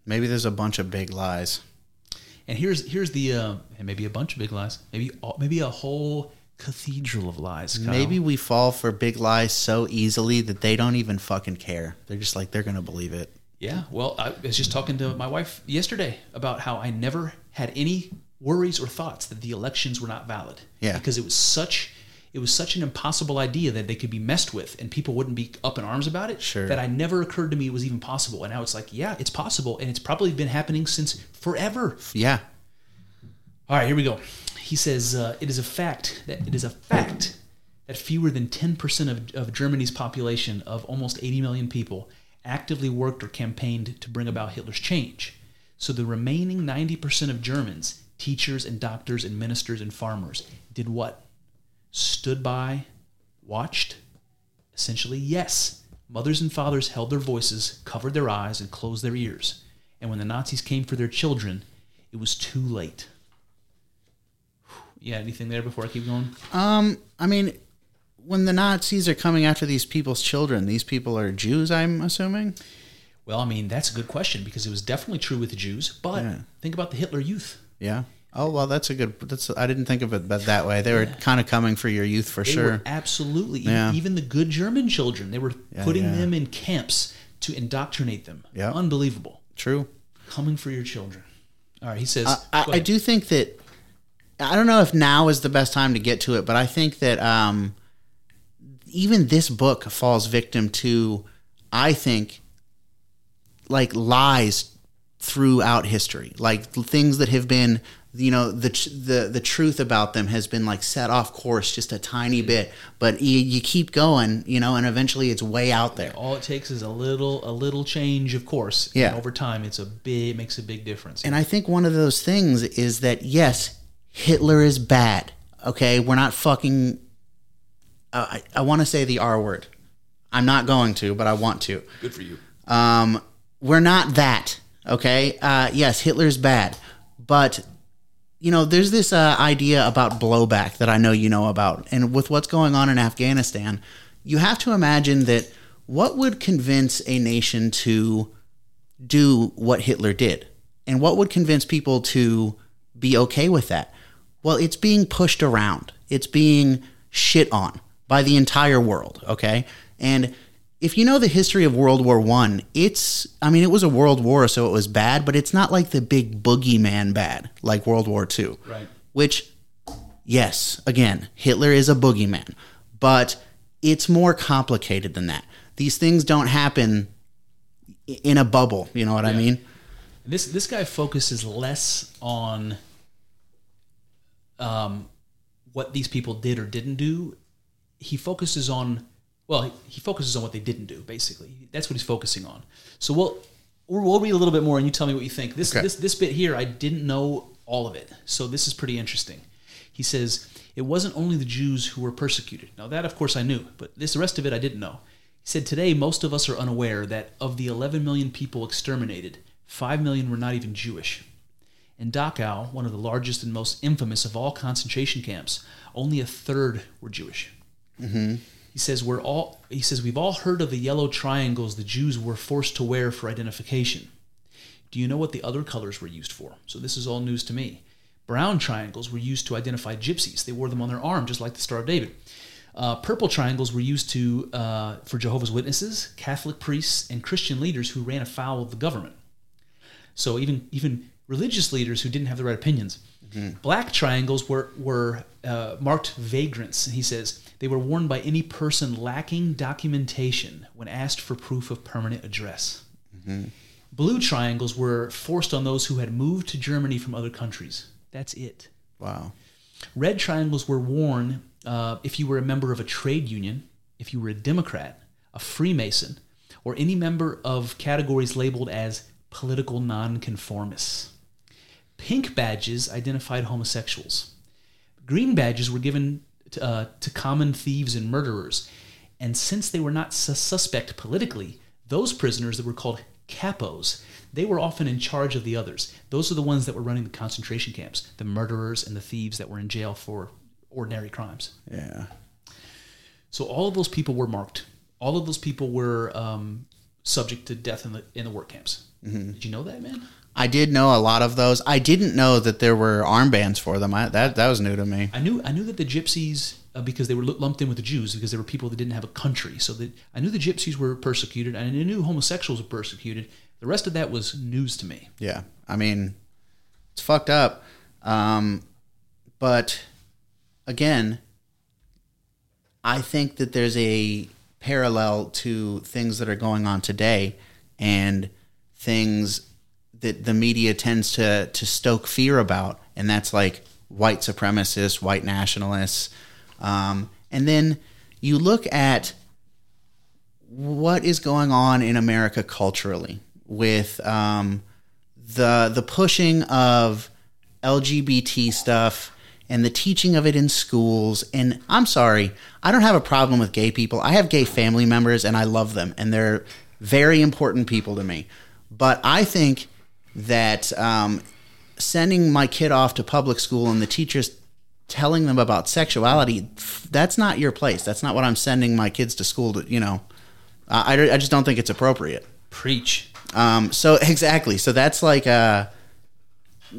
Maybe there's a bunch of big lies. And here's here's the uh, and maybe a bunch of big lies, maybe all- maybe a whole cathedral of lies. Kyle. Maybe we fall for big lies so easily that they don't even fucking care. They're just like they're gonna believe it. Yeah. Well, I was just talking to my wife yesterday about how I never had any worries or thoughts that the elections were not valid. Yeah. Because it was such it was such an impossible idea that they could be messed with and people wouldn't be up in arms about it. Sure. That I never occurred to me it was even possible. And now it's like, yeah, it's possible, and it's probably been happening since forever. Yeah. All right, here we go. He says uh, it is a fact that it is a fact that fewer than 10% of, of Germany's population of almost 80 million people actively worked or campaigned to bring about Hitler's change. So the remaining 90% of Germans, teachers and doctors and ministers and farmers, did what? Stood by, watched? Essentially, yes. Mothers and fathers held their voices, covered their eyes, and closed their ears. And when the Nazis came for their children, it was too late. Yeah, anything there before I keep going? Um, I mean, when the Nazis are coming after these people's children, these people are Jews, I'm assuming. Well, I mean, that's a good question because it was definitely true with the Jews. But Yeah. think about the Hitler Youth. Yeah. Oh well, that's a good. That's I didn't think of it, but that way they were kind of coming for your youth for They sure. were absolutely, even- Yeah. even the good German children, they were putting yeah. them in camps to indoctrinate them. Yeah. Unbelievable. True. Coming for your children. All right, he says. I, I do think that I don't know if now is the best time to get to it, but I think that um, even this book falls victim to, I think, like lies throughout history, like things that have been, you know, the the the truth about them has been like set off course just a tiny bit, but you, you keep going, you know, and eventually it's way out there. All it takes is a little, a little change, of course. Yeah. And over time, it's a big, makes a big difference. And I think one of those things is that yes, Hitler is bad. Okay, we're not fucking. Uh, I, I want to say the R word. I'm not going to, but I want to. Good for you. Um, we're not that. Okay. Uh, yes, Hitler's bad, but you know, there's this uh, idea about blowback that I know you know about, and with what's going on in Afghanistan, you have to imagine that what would convince a nation to do what Hitler did, and what would convince people to be okay with that? Well, it's being pushed around. It's being shit on by the entire world. Okay, and if you know the history of World War One, it's I mean it was a world war, so it was bad, but it's not like the big boogeyman bad like World War Two. Right. Which, yes, again, Hitler is a boogeyman, but it's more complicated than that. These things don't happen in a bubble. You know what I mean? This this guy focuses less on um, what these people did or didn't do. He focuses on well, he focuses on what they didn't do. Basically, that's what he's focusing on. So we'll we'll read a little bit more, and you tell me what you think. This Okay. this this bit here, I didn't know all of it, so this is pretty interesting. He says it wasn't only the Jews who were persecuted. Now that, of course, I knew, but this the rest of it I didn't know. He said today most of us are unaware that of the 11 million people exterminated, 5 million were not even Jewish. In Dachau, one of the largest and most infamous of all concentration camps, only a third were Jewish. Mm-hmm. He says we're all. He says we've all heard of the yellow triangles the Jews were forced to wear for identification. Do you know what the other colors were used for? So this is all news to me. Brown triangles were used to identify gypsies. They wore them on their arm, just like the Star of David. Uh, purple triangles were used to uh, for Jehovah's Witnesses, Catholic priests, and Christian leaders who ran afoul of the government. So even even religious leaders who didn't have the right opinions. Black triangles were were uh, marked vagrants, and he says they were worn by any person lacking documentation when asked for proof of permanent address. Blue triangles were forced on those who had moved to Germany from other countries. That's it. Wow. Red triangles were worn uh, if you were a member of a trade union, if you were a Democrat, a Freemason, or any member of categories labeled as political nonconformists. Pink badges identified homosexuals. Green badges were given to, uh, to common thieves and murderers. And since they were not sus- suspect politically, those prisoners that were called capos, they were often in charge of the others. Those are the ones that were running the concentration camps, the murderers and the thieves that were in jail for ordinary crimes. Yeah. So all of those people were marked. All of those people were um, subject to death in the in the work camps. Did you know that, man? I did know a lot of those. I didn't know that there were armbands for them. I, that that was new to me. I knew I knew that the gypsies uh, because they were lumped in with the Jews because they were people that didn't have a country. So that I knew the gypsies were persecuted, and I knew homosexuals were persecuted. The rest of that was news to me. Yeah. I mean, it's fucked up. Um, but again, I think that there's a parallel to things that are going on today and things that the media tends to to stoke fear about, and that's like white supremacists, white nationalists, um, and then you look at what is going on in America culturally with um, the the pushing of LGBT stuff and the teaching of it in schools. And I'm sorry, I don't have a problem with gay people. I have gay family members and I love them, and they're very important people to me. But I think that um, sending my kid off to public school and the teachers telling them about sexuality, that's not your place. That's not what I'm sending my kids to school to, you know. I, I just don't think it's appropriate. Preach. Um, so exactly. So that's like uh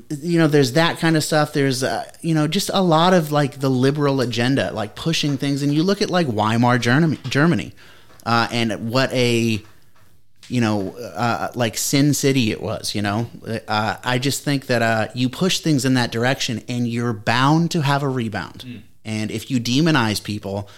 you know, there's that kind of stuff. There's uh, you know, just a lot of like the liberal agenda, like pushing things. And you look at like Weimar Germany, Germany, uh, and what a you know, uh, like Sin City it was. You know, uh, I just think that uh, you push things in that direction, and you're bound to have a rebound. And if you demonize people,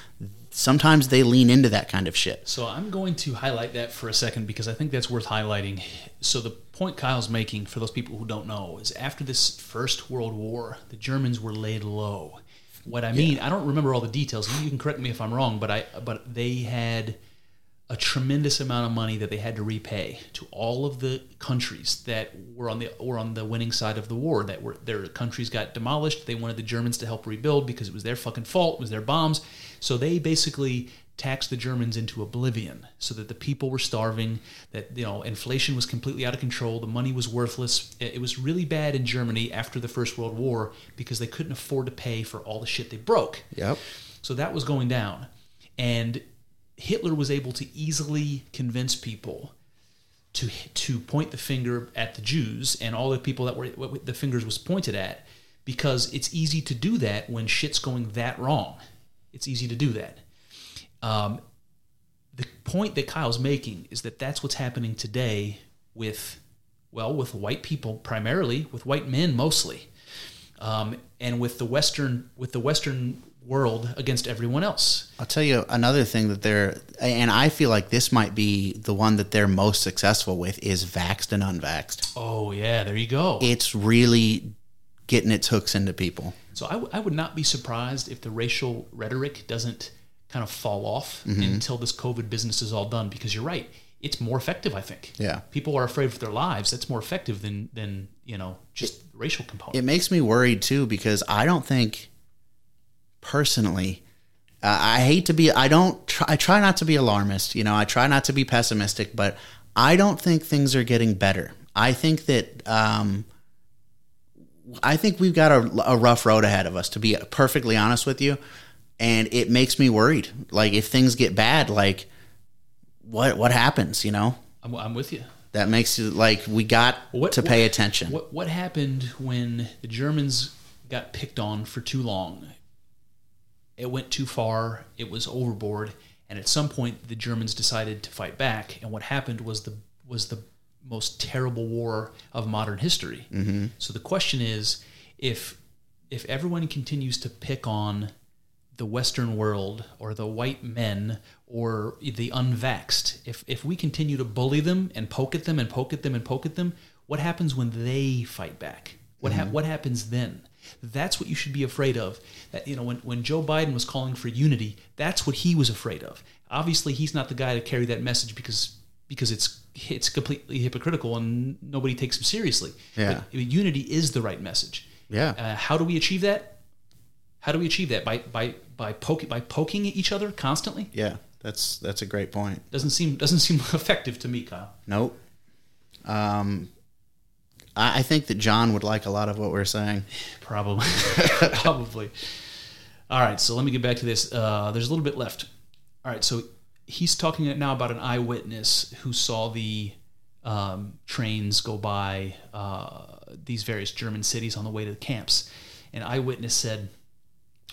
sometimes they lean into that kind of shit. So I'm going to highlight that for a second because I think that's worth highlighting. So the point Kyle's making for those people who don't know is after this First World War, the Germans were laid low. What I mean, I don't remember all the details. You can correct me if I'm wrong, but I but they had a tremendous amount of money that they had to repay to all of the countries that were on the were on the winning side of the war. That were their countries got demolished. They wanted the Germans to help rebuild because it was their fucking fault. It was their bombs. So they basically taxed the Germans into oblivion, so that the people were starving. That you know inflation was completely out of control. The money was worthless. It was really bad in Germany after the First World War because they couldn't afford to pay for all the shit they broke. Yep. So that was going down. And Hitler was able to easily convince people to to point the finger at the Jews and all the people that were the fingers was pointed at because it's easy to do that when shit's going that wrong. It's easy to do that. Um, the point that Kyle's making is that that's what's happening today with well with white people primarily with white men mostly um, and with the western with the western world against everyone else I'll tell you another thing that they're, and I feel like this might be the one that they're most successful with is vaxxed and unvaxxed. oh yeah there you go It's really getting its hooks into people. so I, w- I would not be surprised if the racial rhetoric doesn't kind of fall off mm-hmm. until this covid business is all done because you're right it's more effective i think Yeah. people are afraid for their lives that's more effective than than you know just the racial component It makes me worried too because I don't think, personally, uh, I hate to be. I don't. Try, I try not to be alarmist. You know, I try not to be pessimistic, but I don't think things are getting better. I think that. Um, I think we've got a, a rough road ahead of us. To be perfectly honest with you, and it makes me worried. Like if things get bad, like what what happens? You know, I'm, I'm with you. that makes you like we got What- to pay attention. What what happened when the Germans got picked on for too long? It went too far. It was overboard, and at some point, the Germans decided to fight back. And what happened was the was the most terrible war of modern history. Mm-hmm. So the question is, if if everyone continues to pick on the Western world or the white men or the unvaxxed, if, if we continue to bully them and poke at them and poke at them and poke at them, what happens when they fight back? What, hap what happens then? That's what you should be afraid of. That you know, when, when Joe Biden was calling for unity, that's what he was afraid of. Obviously, he's not the guy to carry that message because because it's it's completely hypocritical and nobody takes him seriously. Yeah. But unity is the right message. Yeah. Uh, how do we achieve that? How do we achieve that? By by by poking by poking at each other constantly? yeah, that's that's a great point. Doesn't seem doesn't seem effective to me, Kyle. Nope. Um, I, I think that John would like a lot of what we're saying. Probably, probably. All right, so let me get back to this. Uh, there's a little bit left. All right, so he's talking now about an eyewitness who saw the um, trains go by uh, these various German cities on the way to the camps. An eyewitness said,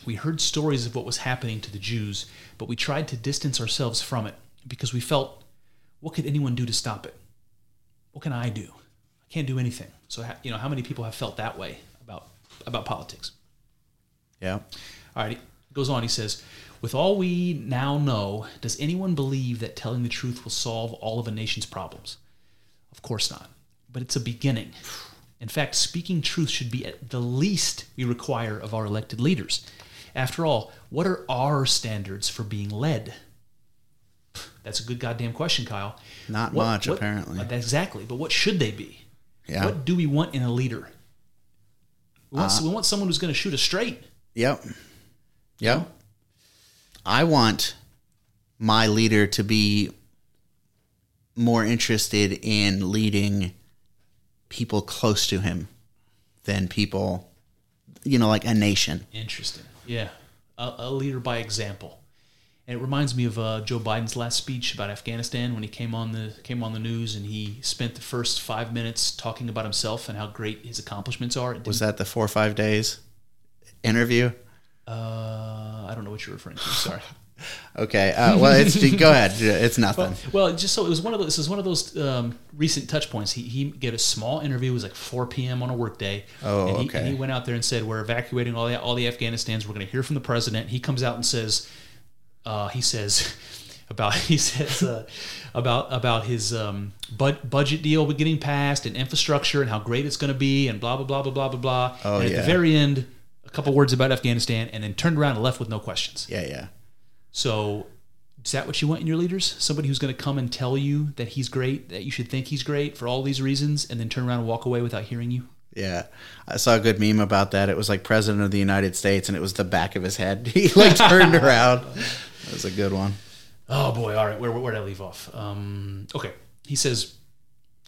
"We heard stories of what was happening to the Jews, but we tried to distance ourselves from it because we felt, what could anyone do to stop it? What can I do? Can't do anything." So, you know, how many people have felt that way about about politics? Yeah. All right, he goes on. He says, With all we now know, does anyone believe that telling the truth will solve all of a nation's problems? Of course not. But it's a beginning. In fact, speaking truth should be at the least we require of our elected leaders. After all, what are our standards for being led? That's a good goddamn question, Kyle. Not What- much, what- apparently. Exactly. But what should they be? Yeah. What do we want in a leader? We want, uh, we want someone who's going to shoot us straight. Yep. Yep. I want my leader to be more interested in leading people close to him than people, you know, like a nation. Interesting. Yeah, a, a leader by example. And it reminds me of uh, Joe Biden's last speech about Afghanistan when he came on the came on the news and he spent the first five minutes talking about himself and how great his accomplishments are. Was that the four or five days interview? uh, I don't know what you're referring to. Sorry. Okay. Uh, well, it's go ahead. It's nothing. Well, just so it was one of those. This is one of those um, recent touch points. He he gave a small interview. It was like 4 p.m. on a workday. Oh, and he, okay. And he went out there and said, "We're evacuating all the all the Afghanistans. We're going to hear from the president." He comes out and says, uh, "He says about he says uh, about about his um, bud- budget deal with getting passed and infrastructure and how great it's going to be and blah blah blah blah blah blah blah." Oh, and at yeah. the very end, a couple words about Afghanistan, and then turned around and left with no questions. Yeah, yeah. So, is that what you want in your leaders? Somebody who's going to come and tell you that he's great, that you should think he's great for all these reasons, and then turn around and walk away without hearing you? Yeah, I saw a good meme about that. It was like President of the United States, and it was the back of his head. He like turned around. That was a good one. Oh boy! All right, where where did I leave off? Um, okay, he says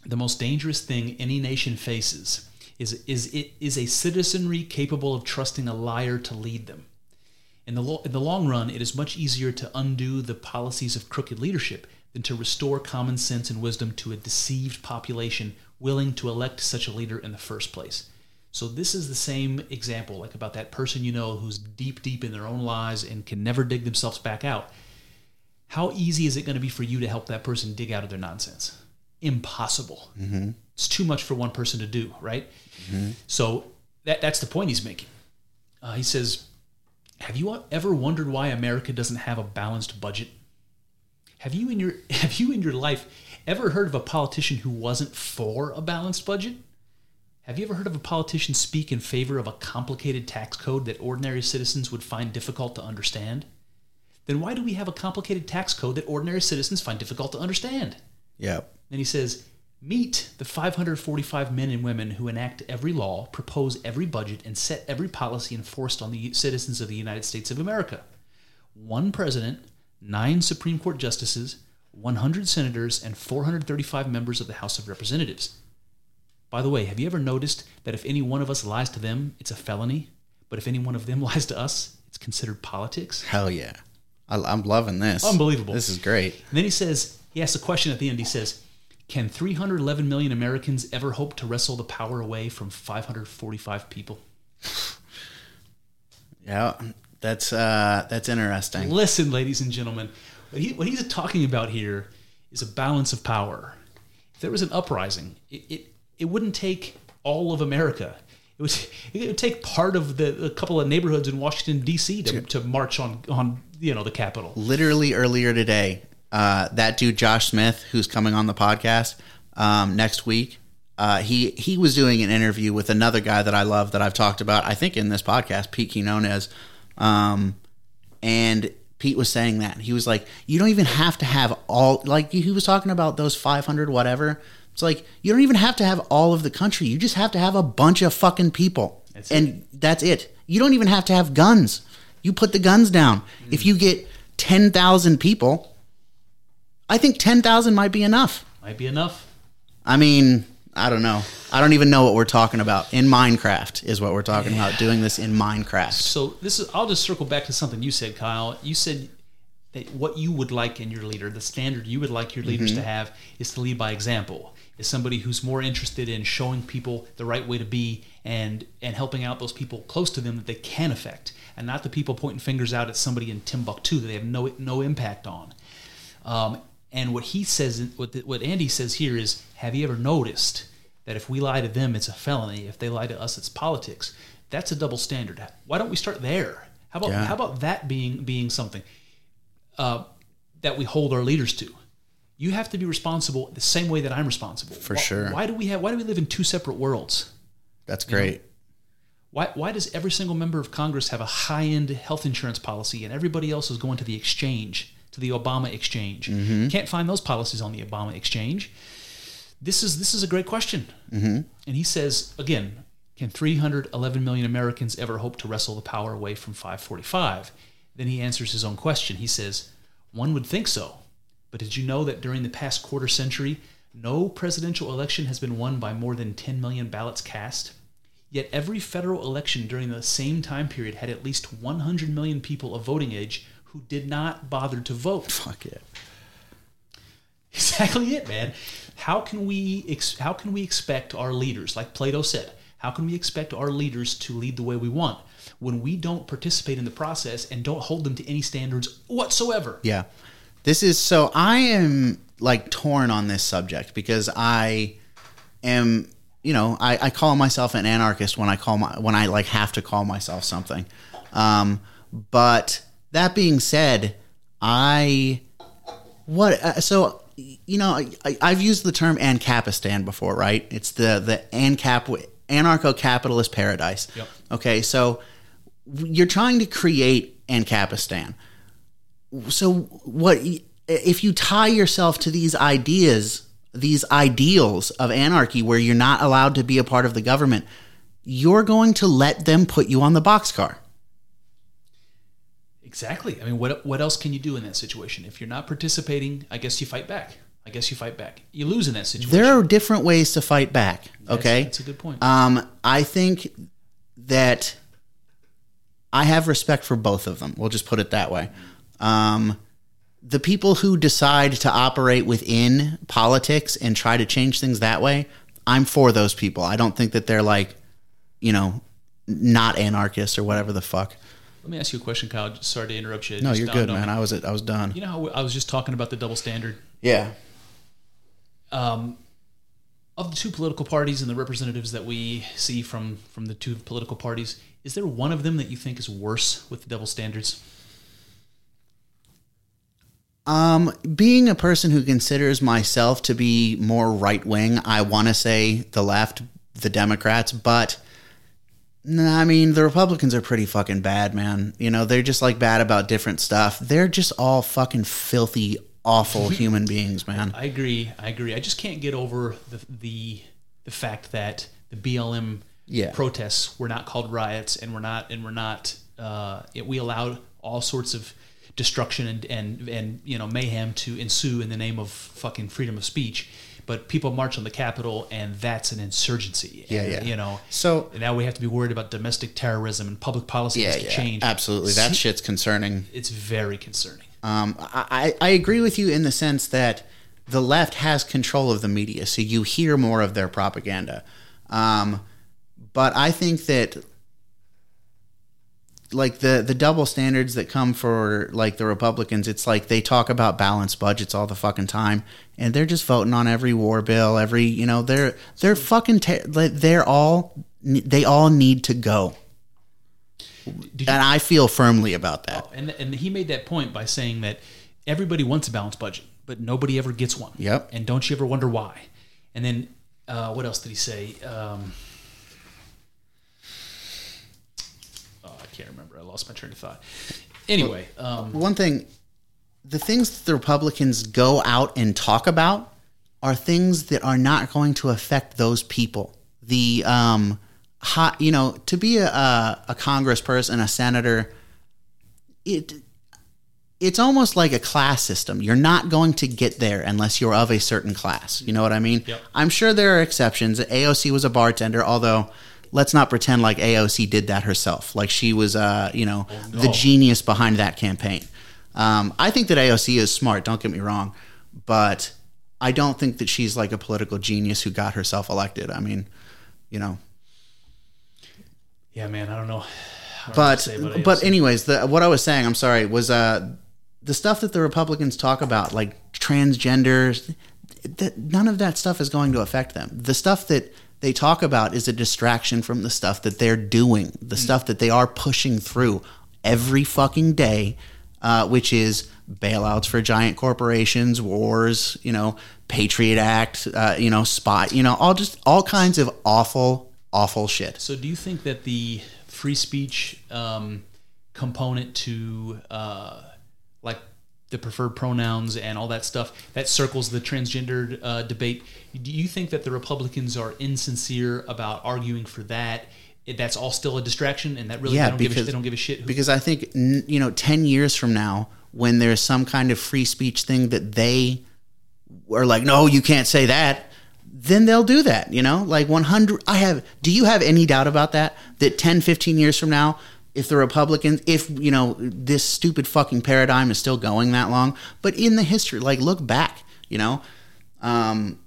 the most dangerous thing any nation faces is is it is a citizenry capable of trusting a liar to lead them. In the lo- in the long run, it is much easier to undo the policies of crooked leadership than to restore common sense and wisdom to a deceived population willing to elect such a leader in the first place. So this is the same example, like about that person you know who's deep, deep in their own lies and can never dig themselves back out how easy is it going to be for you to help that person dig out of their nonsense? Impossible. It's too much for one person to do, right? So that, that's the point he's making. Uh, he says, "Have you ever wondered why America doesn't have a balanced budget? Have you in your have you in your life ever heard of a politician who wasn't for a balanced budget? Have you ever heard of a politician speak in favor of a complicated tax code that ordinary citizens would find difficult to understand?" then why do we have a complicated tax code that ordinary citizens find difficult to understand? Yep. Then he says, Meet the 545 men and women who enact every law, propose every budget, and set every policy enforced on the citizens of the United States of America. One president, nine Supreme Court justices, 100 senators, and 435 members of the House of Representatives. By the way, have you ever noticed that if any one of us lies to them, it's a felony? But if any one of them lies to us, it's considered politics. Hell yeah. I, I'm loving this. Unbelievable. This is great. And then he says, he asks a question at the end. He says, Can 311 million Americans ever hope to wrestle the power away from 545 people? Yeah, that's uh, that's interesting. Listen, ladies and gentlemen, what, he, what he's talking about here is a balance of power. If there was an uprising, it, it, it wouldn't take all of America. It was it would take part of the a couple of neighborhoods in Washington D.C. to, to march on on you know the Capitol. Literally earlier today, uh, that dude Josh Smith, who's coming on the podcast um, next week, uh, he he was doing an interview with another guy that I love that I've talked about. I think in this podcast, Pete Quinones, um, and Pete was saying that he was like, you don't even have to have all like he was talking about those five hundred whatever. It's like you don't even have to have all of the country. You just have to have a bunch of fucking people, That's it. and that's it. You don't even have to have guns. You put the guns down. Mm. If you get ten thousand people, I think ten thousand might be enough. Might be enough. I mean, I don't know. I don't even know what we're talking about. In Minecraft is what we're talking about. Doing this in Minecraft. So this is. I'll just circle back to something you said, Kyle. You said that what you would like in your leader, the standard you would like your leaders to have, is to lead by example. Is somebody who's more interested in showing people the right way to be and and helping out those people close to them that they can affect, and not the people pointing fingers out at somebody in Timbuktu that they have no no impact on. Um, and what he says, what the, what Andy says here is, have you ever noticed that if we lie to them, it's a felony. If they lie to us, it's politics. That's a double standard. Why don't we start there? How about Yeah. how about that being being something uh, that we hold our leaders to? You have to be responsible the same way that I'm responsible. For Why- sure. Why do we have? Why do we live in two separate worlds? That's great. Why, why does every single member of Congress have a high end health insurance policy and everybody else is going to the exchange, to the Obama exchange? Can't find those policies on the Obama exchange. This is this is a great question. Mm-hmm. And he says again, can 311 million Americans ever hope to wrestle the power away from 545? Then he answers his own question. He says, one would think so. But did you know that during the past quarter century, no presidential election has been won by more than 10 million ballots cast? Yet every federal election during the same time period had at least 100 million people of voting age who did not bother to vote. Fuck it. Exactly it, man. How can we ex- how can we expect our leaders, like Plato said, how can we expect our leaders to lead the way we want when we don't participate in the process and don't hold them to any standards whatsoever? Yeah. This is so I am like torn on this subject because I am you know, I, I call myself an anarchist when I call my when I like have to call myself something. Um, but that being said, I what uh, so you know I, I've used the term Ancapistan before, right? It's the the Ancap anarcho capitalist paradise. Yep. Okay, so you're trying to create Ancapistan so what if you tie yourself to these ideas these ideals of anarchy where you're not allowed to be a part of the government you're going to let them put you on the boxcar Exactly. I mean, what what else can you do in that situation? If you're not participating, I guess you fight back. I guess you fight back. You lose in that situation. there are different ways to fight back That's- okay that's a good point. um i think that i have respect for both of them we'll just put it that way um the people who decide to operate within politics and try to change things that way i'm for those people i don't think that they're like you know not anarchists or whatever the fuck Let me ask you a question, Kyle. Sorry to interrupt you. No just you're good man me. i was i was done You know how I was just talking about the double standard yeah um, of the two political parties and the representatives that we see from from the two political parties. Is there one of them that you think is worse with the double standards? Um, being a person who considers myself to be more right wing, I want to say the left, the Democrats, but nah, I mean the Republicans are pretty fucking bad, man. You know they're just like bad about different stuff. They're just all fucking filthy, awful human beings, man. I agree. I agree. I just can't get over the the the fact that the BLM Yeah. protests were not called riots, and we're not and we're not. Uh, it, we allowed all sorts of destruction and and and you know mayhem to ensue in the name of fucking freedom of speech. But people march on the Capitol, and that's an insurgency. Yeah, And, yeah. You know, So- now we have to be worried about domestic terrorism and public policy Yeah, has to yeah, change. absolutely. That shit's concerning. It's very concerning. Um, I, I agree with you in the sense that the left has control of the media, so you hear more of their propaganda. Um, but I think that like the the double standards that come for like the Republicans, it's like they talk about balanced budgets all the fucking time, and they're just voting on every war bill, every you know they're they're fucking ter- like, they're all they all need to go, and I feel firmly about that. and and he made that point by saying that everybody wants a balanced budget, but nobody ever gets one. Yep. And don't you ever wonder why? And then uh, what else did he say? Um, oh, I can't remember. I lost my train of thought. Anyway, um, one thing the things that the republicans go out and talk about are things that are not going to affect those people the um hot you know to be a a, a congressperson a senator it it's almost like a class system. You're not going to get there unless you're of a certain class. You know what I mean? Yep. I'm sure there are exceptions. AOC was a bartender, although let's not pretend like AOC did that herself. Like she was, uh, you know, the no. genius behind that campaign. Um, I think that AOC is smart. Don't get me wrong, but I don't think that she's like a political genius who got herself elected. I mean, you know, yeah, man, I don't know. I don't but say but anyways, the what I was saying, I'm sorry, was uh the stuff that the Republicans talk about, like transgenders, that none of that stuff is going to affect them. The stuff that they talk about is a distraction from the stuff that they're doing, the stuff that they are pushing through every fucking day, uh, which is bailouts for giant corporations, wars, you know, Patriot Act, uh, you know, spot, you know, all just all kinds of awful, awful shit. So, do you think that the free speech um, component to uh, the preferred pronouns and all that stuff that circles the transgender uh, debate? Do you think that the Republicans are insincere about arguing for that? That's all still a distraction, and that really Yeah, they, don't give a, because- they don't give a shit. who- because I think you know, ten years from now, when there's some kind of free speech thing that they are like, no, you can't say that, then they'll do that. You know, like 100. I have. Do you have any doubt about that? That 10, 15 years from now, if the Republicans, if you know, this stupid fucking paradigm is still going that long, but in the history, like look back, you know, um,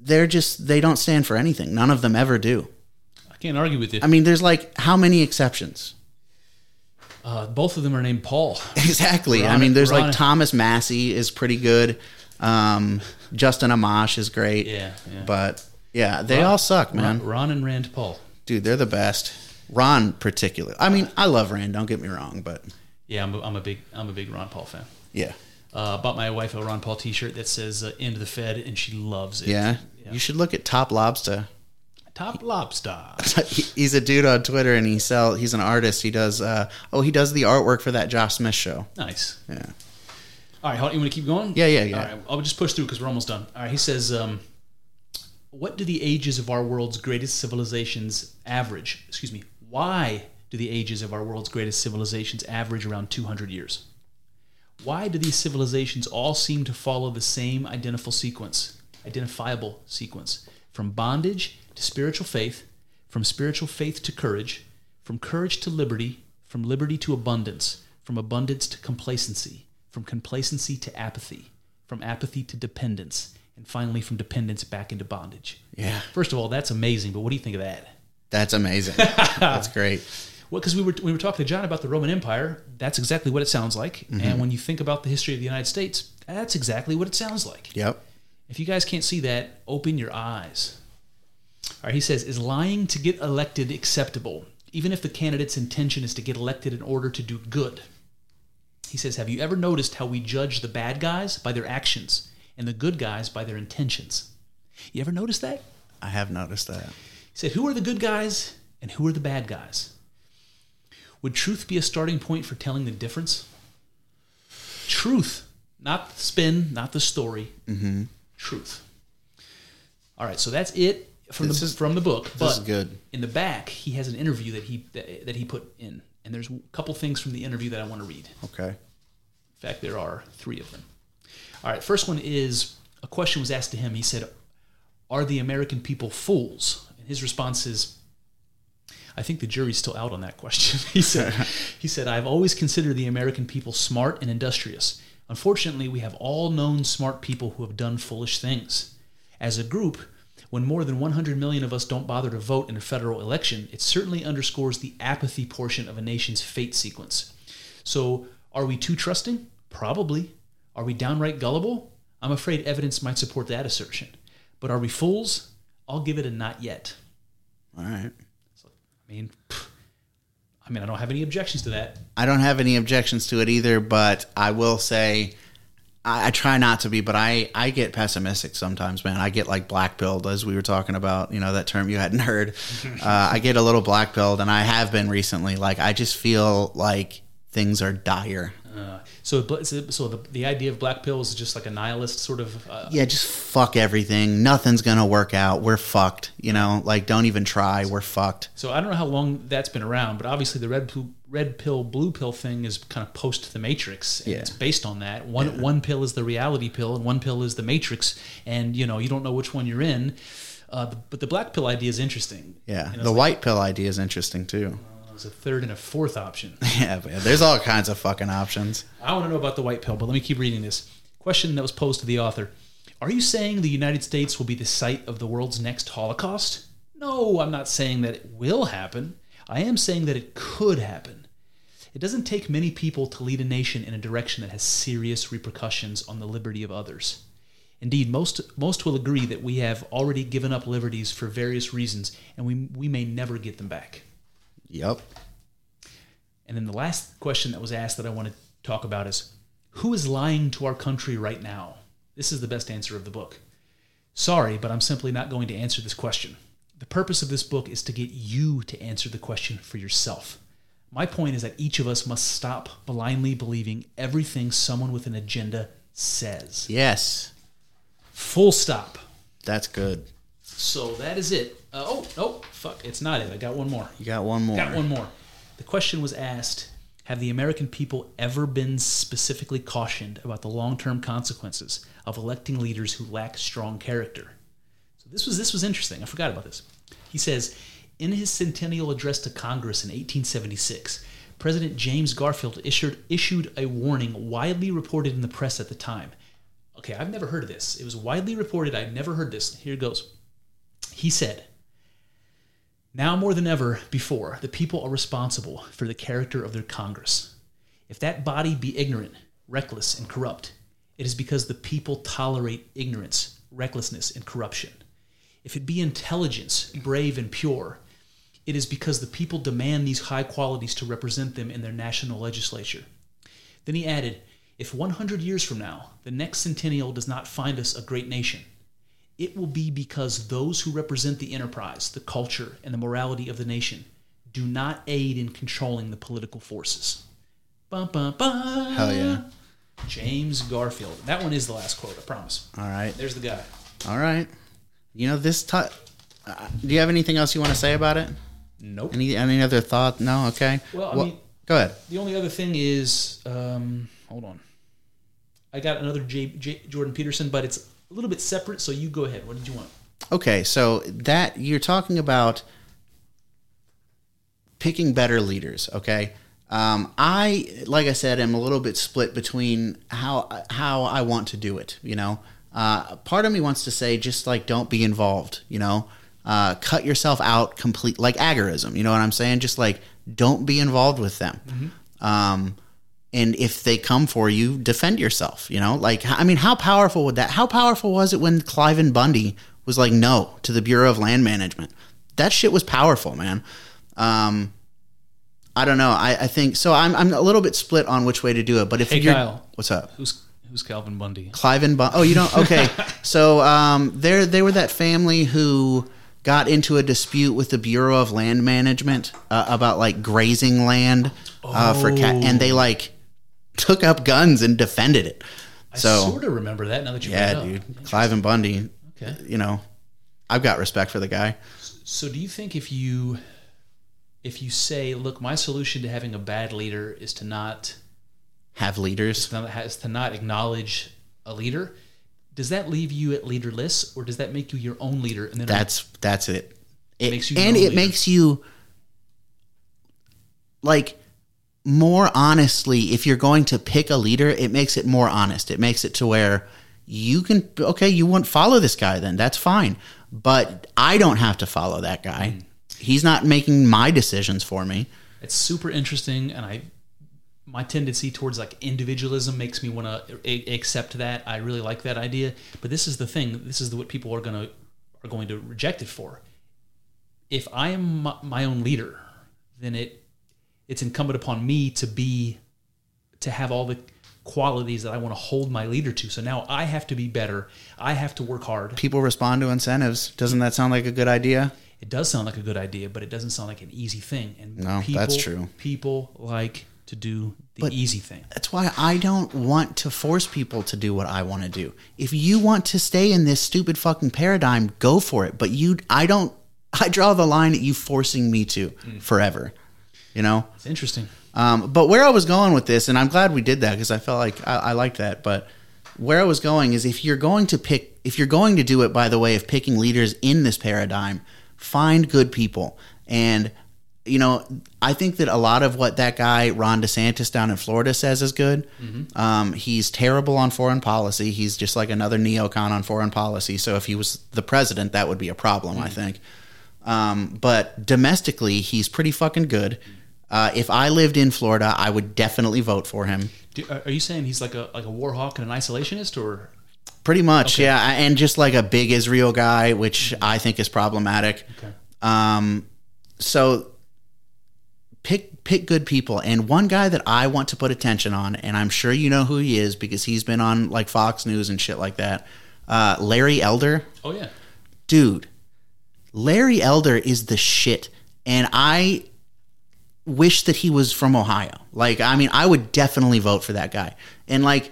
they're just they don't stand for anything. None of them ever do. I can't argue with you. I mean, there's like how many exceptions? Uh, both of them are named Paul. Exactly. I mean, there's Ron- like Thomas Massie is pretty good. Um, Justin Amash is great. Yeah, yeah. But yeah, they all suck, man. Ron, Ron and Rand Paul. Dude, they're the best. Ron, particular. I mean, I love Rand. Don't get me wrong, but Yeah, I'm a, I'm a big I'm a big Ron Paul fan. yeah, Uh, bought my wife a Ron Paul T-shirt that says uh, "End of the Fed" and she loves it. yeah. Yeah. You should look at Top Lobster. Top lobster. He's a dude on Twitter, and he sell. He's an artist. He does. Uh, oh, he does the artwork for that Josh Smith show. Nice. Yeah. All right, you want to keep going? Yeah, yeah, yeah. All right, I'll just push through because we're almost done. All right, he says, um, "What do the ages of our world's greatest civilizations average? Excuse me. Why do the ages of our world's greatest civilizations average around 200 years? Why do these civilizations all seem to follow the same identifiable sequence, identifiable sequence, from bondage to spiritual faith, from spiritual faith to courage, from courage to liberty, from liberty to abundance, from abundance to complacency, from complacency to apathy, from apathy to dependence, and finally from dependence back into bondage. Yeah. First of all, that's amazing, but what do you think of that? That's amazing. That's great. Well, because we were we were talking to John about the Roman Empire. That's exactly what it sounds like. And mm-hmm. when you think about the history of the United States, that's exactly what it sounds like. Yep. If you guys can't see that, open your eyes. All right, he says, is lying to get elected acceptable, even if the candidate's intention is to get elected in order to do good? He says, have you ever noticed how we judge the bad guys by their actions and the good guys by their intentions? You ever notice that? I have noticed that. He said, Who are the good guys and who are the bad guys? Would truth be a starting point for telling the difference? Truth, not the spin, not the story. Mm-hmm. Truth. All right, so that's it from This the is- from the book. But is good. in the back, he has an interview that he that, that he put in, and there's a couple things from the interview that I want to read. Okay. In fact, there are three of them. All right, first one is a question was asked to him. He said, "Are the American people fools?" His response is, "I think the jury's still out on that question." he said, "He said I've always considered the American people smart and industrious. Unfortunately, we have all known smart people who have done foolish things. As a group." When more than 100 million of us don't bother to vote in a federal election, it certainly underscores the apathy portion of a nation's fate sequence. So, are we too trusting? Probably. Are we downright gullible? I'm afraid evidence might support that assertion. But are we fools? I'll give it a not yet. All right. I mean, I mean, I don't have any objections to that. I don't have any objections to it either, but I will say I, I try not to be, but I, I get pessimistic sometimes, man. I get like black pilled, as we were talking about, you know, that term you hadn't heard. uh, I get a little black pilled, and I have been recently. Like, I just feel like things are dire. Uh, so, so so the, the idea of black pill is just like a nihilist sort of. Uh, Yeah, just fuck everything. Nothing's going to work out. We're fucked. You know, like, don't even try. We're fucked. So I don't know how long that's been around, but obviously the red pill, red pill, blue pill thing is kind of post the Matrix. And Yeah. It's based on that. One one pill is the reality pill, and one pill is the Matrix, and you know you don't know which one you're in. Uh, but the black pill idea is interesting. Yeah. You know, The white pill idea is interesting, too. There's a third and a fourth option. Yeah, man. There's all kinds of fucking options. I want to know about the white pill, but let me keep reading this. Question that was posed to the author Are you saying the United States will be the site of the world's next Holocaust? No, I'm not saying that it will happen. I am saying that it could happen. It doesn't take many people to lead a nation in a direction that has serious repercussions on the liberty of others. Indeed, most, most will agree that we have already given up liberties for various reasons, and we, we may never get them back. Yep. And then the last question that was asked that I want to talk about is who is lying to our country right now? This is the best answer of the book. Sorry, but I'm simply not going to answer this question. The purpose of this book is to get you to answer the question for yourself. My point is that each of us must stop blindly believing everything someone with an agenda says. Yes. Full stop. That's good. So that is it. Uh, oh, oh, fuck. It's not it. I got one more. You got one more. Got one more. The question was asked Have the American people ever been specifically cautioned about the long term consequences of electing leaders who lack strong character? So this was this was interesting. I forgot about this. He says, in his centennial address to Congress in 1876, President James Garfield issued issued a warning widely reported in the press at the time. Okay, I've never heard of this. It was widely reported. I've never heard this. Here it goes. He said, now more than ever before, the people are responsible for the character of their Congress. If that body be ignorant, reckless, and corrupt, it is because the people tolerate ignorance, recklessness, and corruption. If it be intelligence, brave, and pure, it is because the people demand these high qualities to represent them in their national legislature. Then he added, If 100 years from now, the next centennial does not find us a great nation, it will be because those who represent the enterprise, the culture, and the morality of the nation do not aid in controlling the political forces. Bum, bum, bum. Hell yeah. James Garfield. That one is the last quote, I promise. All right. There's the guy. All right. You know this. T- uh, do you have anything else you want to say about it? Nope. Any any other thought? No. Okay. Well, I mean- go ahead. The only other thing is, um, hold on. I got another J, J, Jordan Peterson, but it's a little bit separate. So you go ahead. What did you want? Okay, so that you're talking about picking better leaders. Okay, um, I like I said, am a little bit split between how how I want to do it. You know, uh, part of me wants to say just like don't be involved. You know, uh, cut yourself out complete like agorism. You know what I'm saying? Just like don't be involved with them. Um, and if they come for you, defend yourself. You know, like I mean, how powerful would that? How powerful was it when Cliven Bundy was like no to the Bureau of Land Management? That shit was powerful, man. Um, I don't know. I, I think so. I'm I'm a little bit split on which way to do it. But if Hey, you're Kyle. what's up? Who's who's Calvin Bundy? Cliven Bundy. Oh, you don't. Okay, so um, they they were that family who got into a dispute with the Bureau of Land Management uh, about like grazing land uh, for cat, and they like took up guns and defended it. I So sort of remember that now that you yeah, dude, Cliven Bundy. Okay. You know, I've got respect for the guy. So do you think if you if you say, look, my solution to having a bad leader is to not Have leaders. has to not acknowledge a leader, does that leave you at leaderless, or does that make you your own leader? And then That's that's it. It- Makes you and it leader. makes you like more honestly. If you're going to pick a leader, it makes it more honest. It makes it to where you can okay, you won't follow this guy, then that's fine. But I don't have to follow that guy. Mm. He's not making my decisions for me. it's super interesting, and I my tendency towards like individualism makes me want to a- accept that. I really like that idea, but this is the thing. This is what people are gonna are going to reject it for. If I am my, my own leader, then it it's incumbent upon me to be to have all the qualities that I want to hold my leader to. So now I have to be better. I have to work hard. People respond to incentives. Doesn't that sound like a good idea? It does sound like a good idea, but it doesn't sound like an easy thing. And No, people, that's true. People like to do the But- easy thing. That's why I don't want to force people to do what I want to do. If you want to stay in this stupid fucking paradigm, go for it. But you, I don't, I draw the line at you forcing me to mm. forever. You know? It's interesting. Um, but where I was going with this, and I'm glad we did that because I felt like I, I liked that. But where I was going is if you're going to pick, if you're going to do it by the way of picking leaders in this paradigm, find good people. And, you know, I think that a lot of what that guy, Ron DeSantis down in Florida, says is good. Um, he's terrible on foreign policy. He's just like another neocon on foreign policy. So if he was the president, that would be a problem, I think. Um, but domestically, he's pretty fucking good. Uh, if I lived in Florida, I would definitely vote for him. Do, are are you saying he's like a like a war hawk and an isolationist, or Pretty much, yeah. And just like a big Israel guy, which I think is problematic. Okay. Um, so pick pick good people. And one guy that I want to put attention on, and I'm sure you know who he is because he's been on like Fox News and shit like that. Uh, Larry Elder. oh yeah, dude, Larry Elder is the shit. And I wish that he was from Ohio. Like, I mean, I would definitely vote for that guy. And like,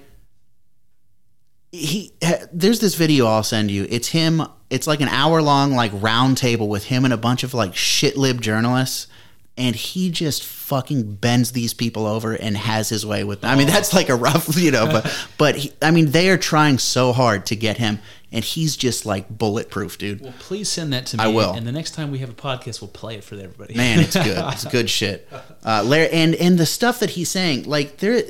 he there's this video I'll send you. It's him. It's like an hour long like round table with him and a bunch of like shit lib journalists, and he just fucking bends these people over and has his way with them. I mean, that's like a rough, you know, but but he, I mean, they are trying so hard to get him, and he's just like bulletproof, dude. well, please send that to me. I will. And the next time we have a podcast, we'll play it for everybody. Man, it's good. It's good shit. Uh, Larry, and and the stuff that he's saying, like there,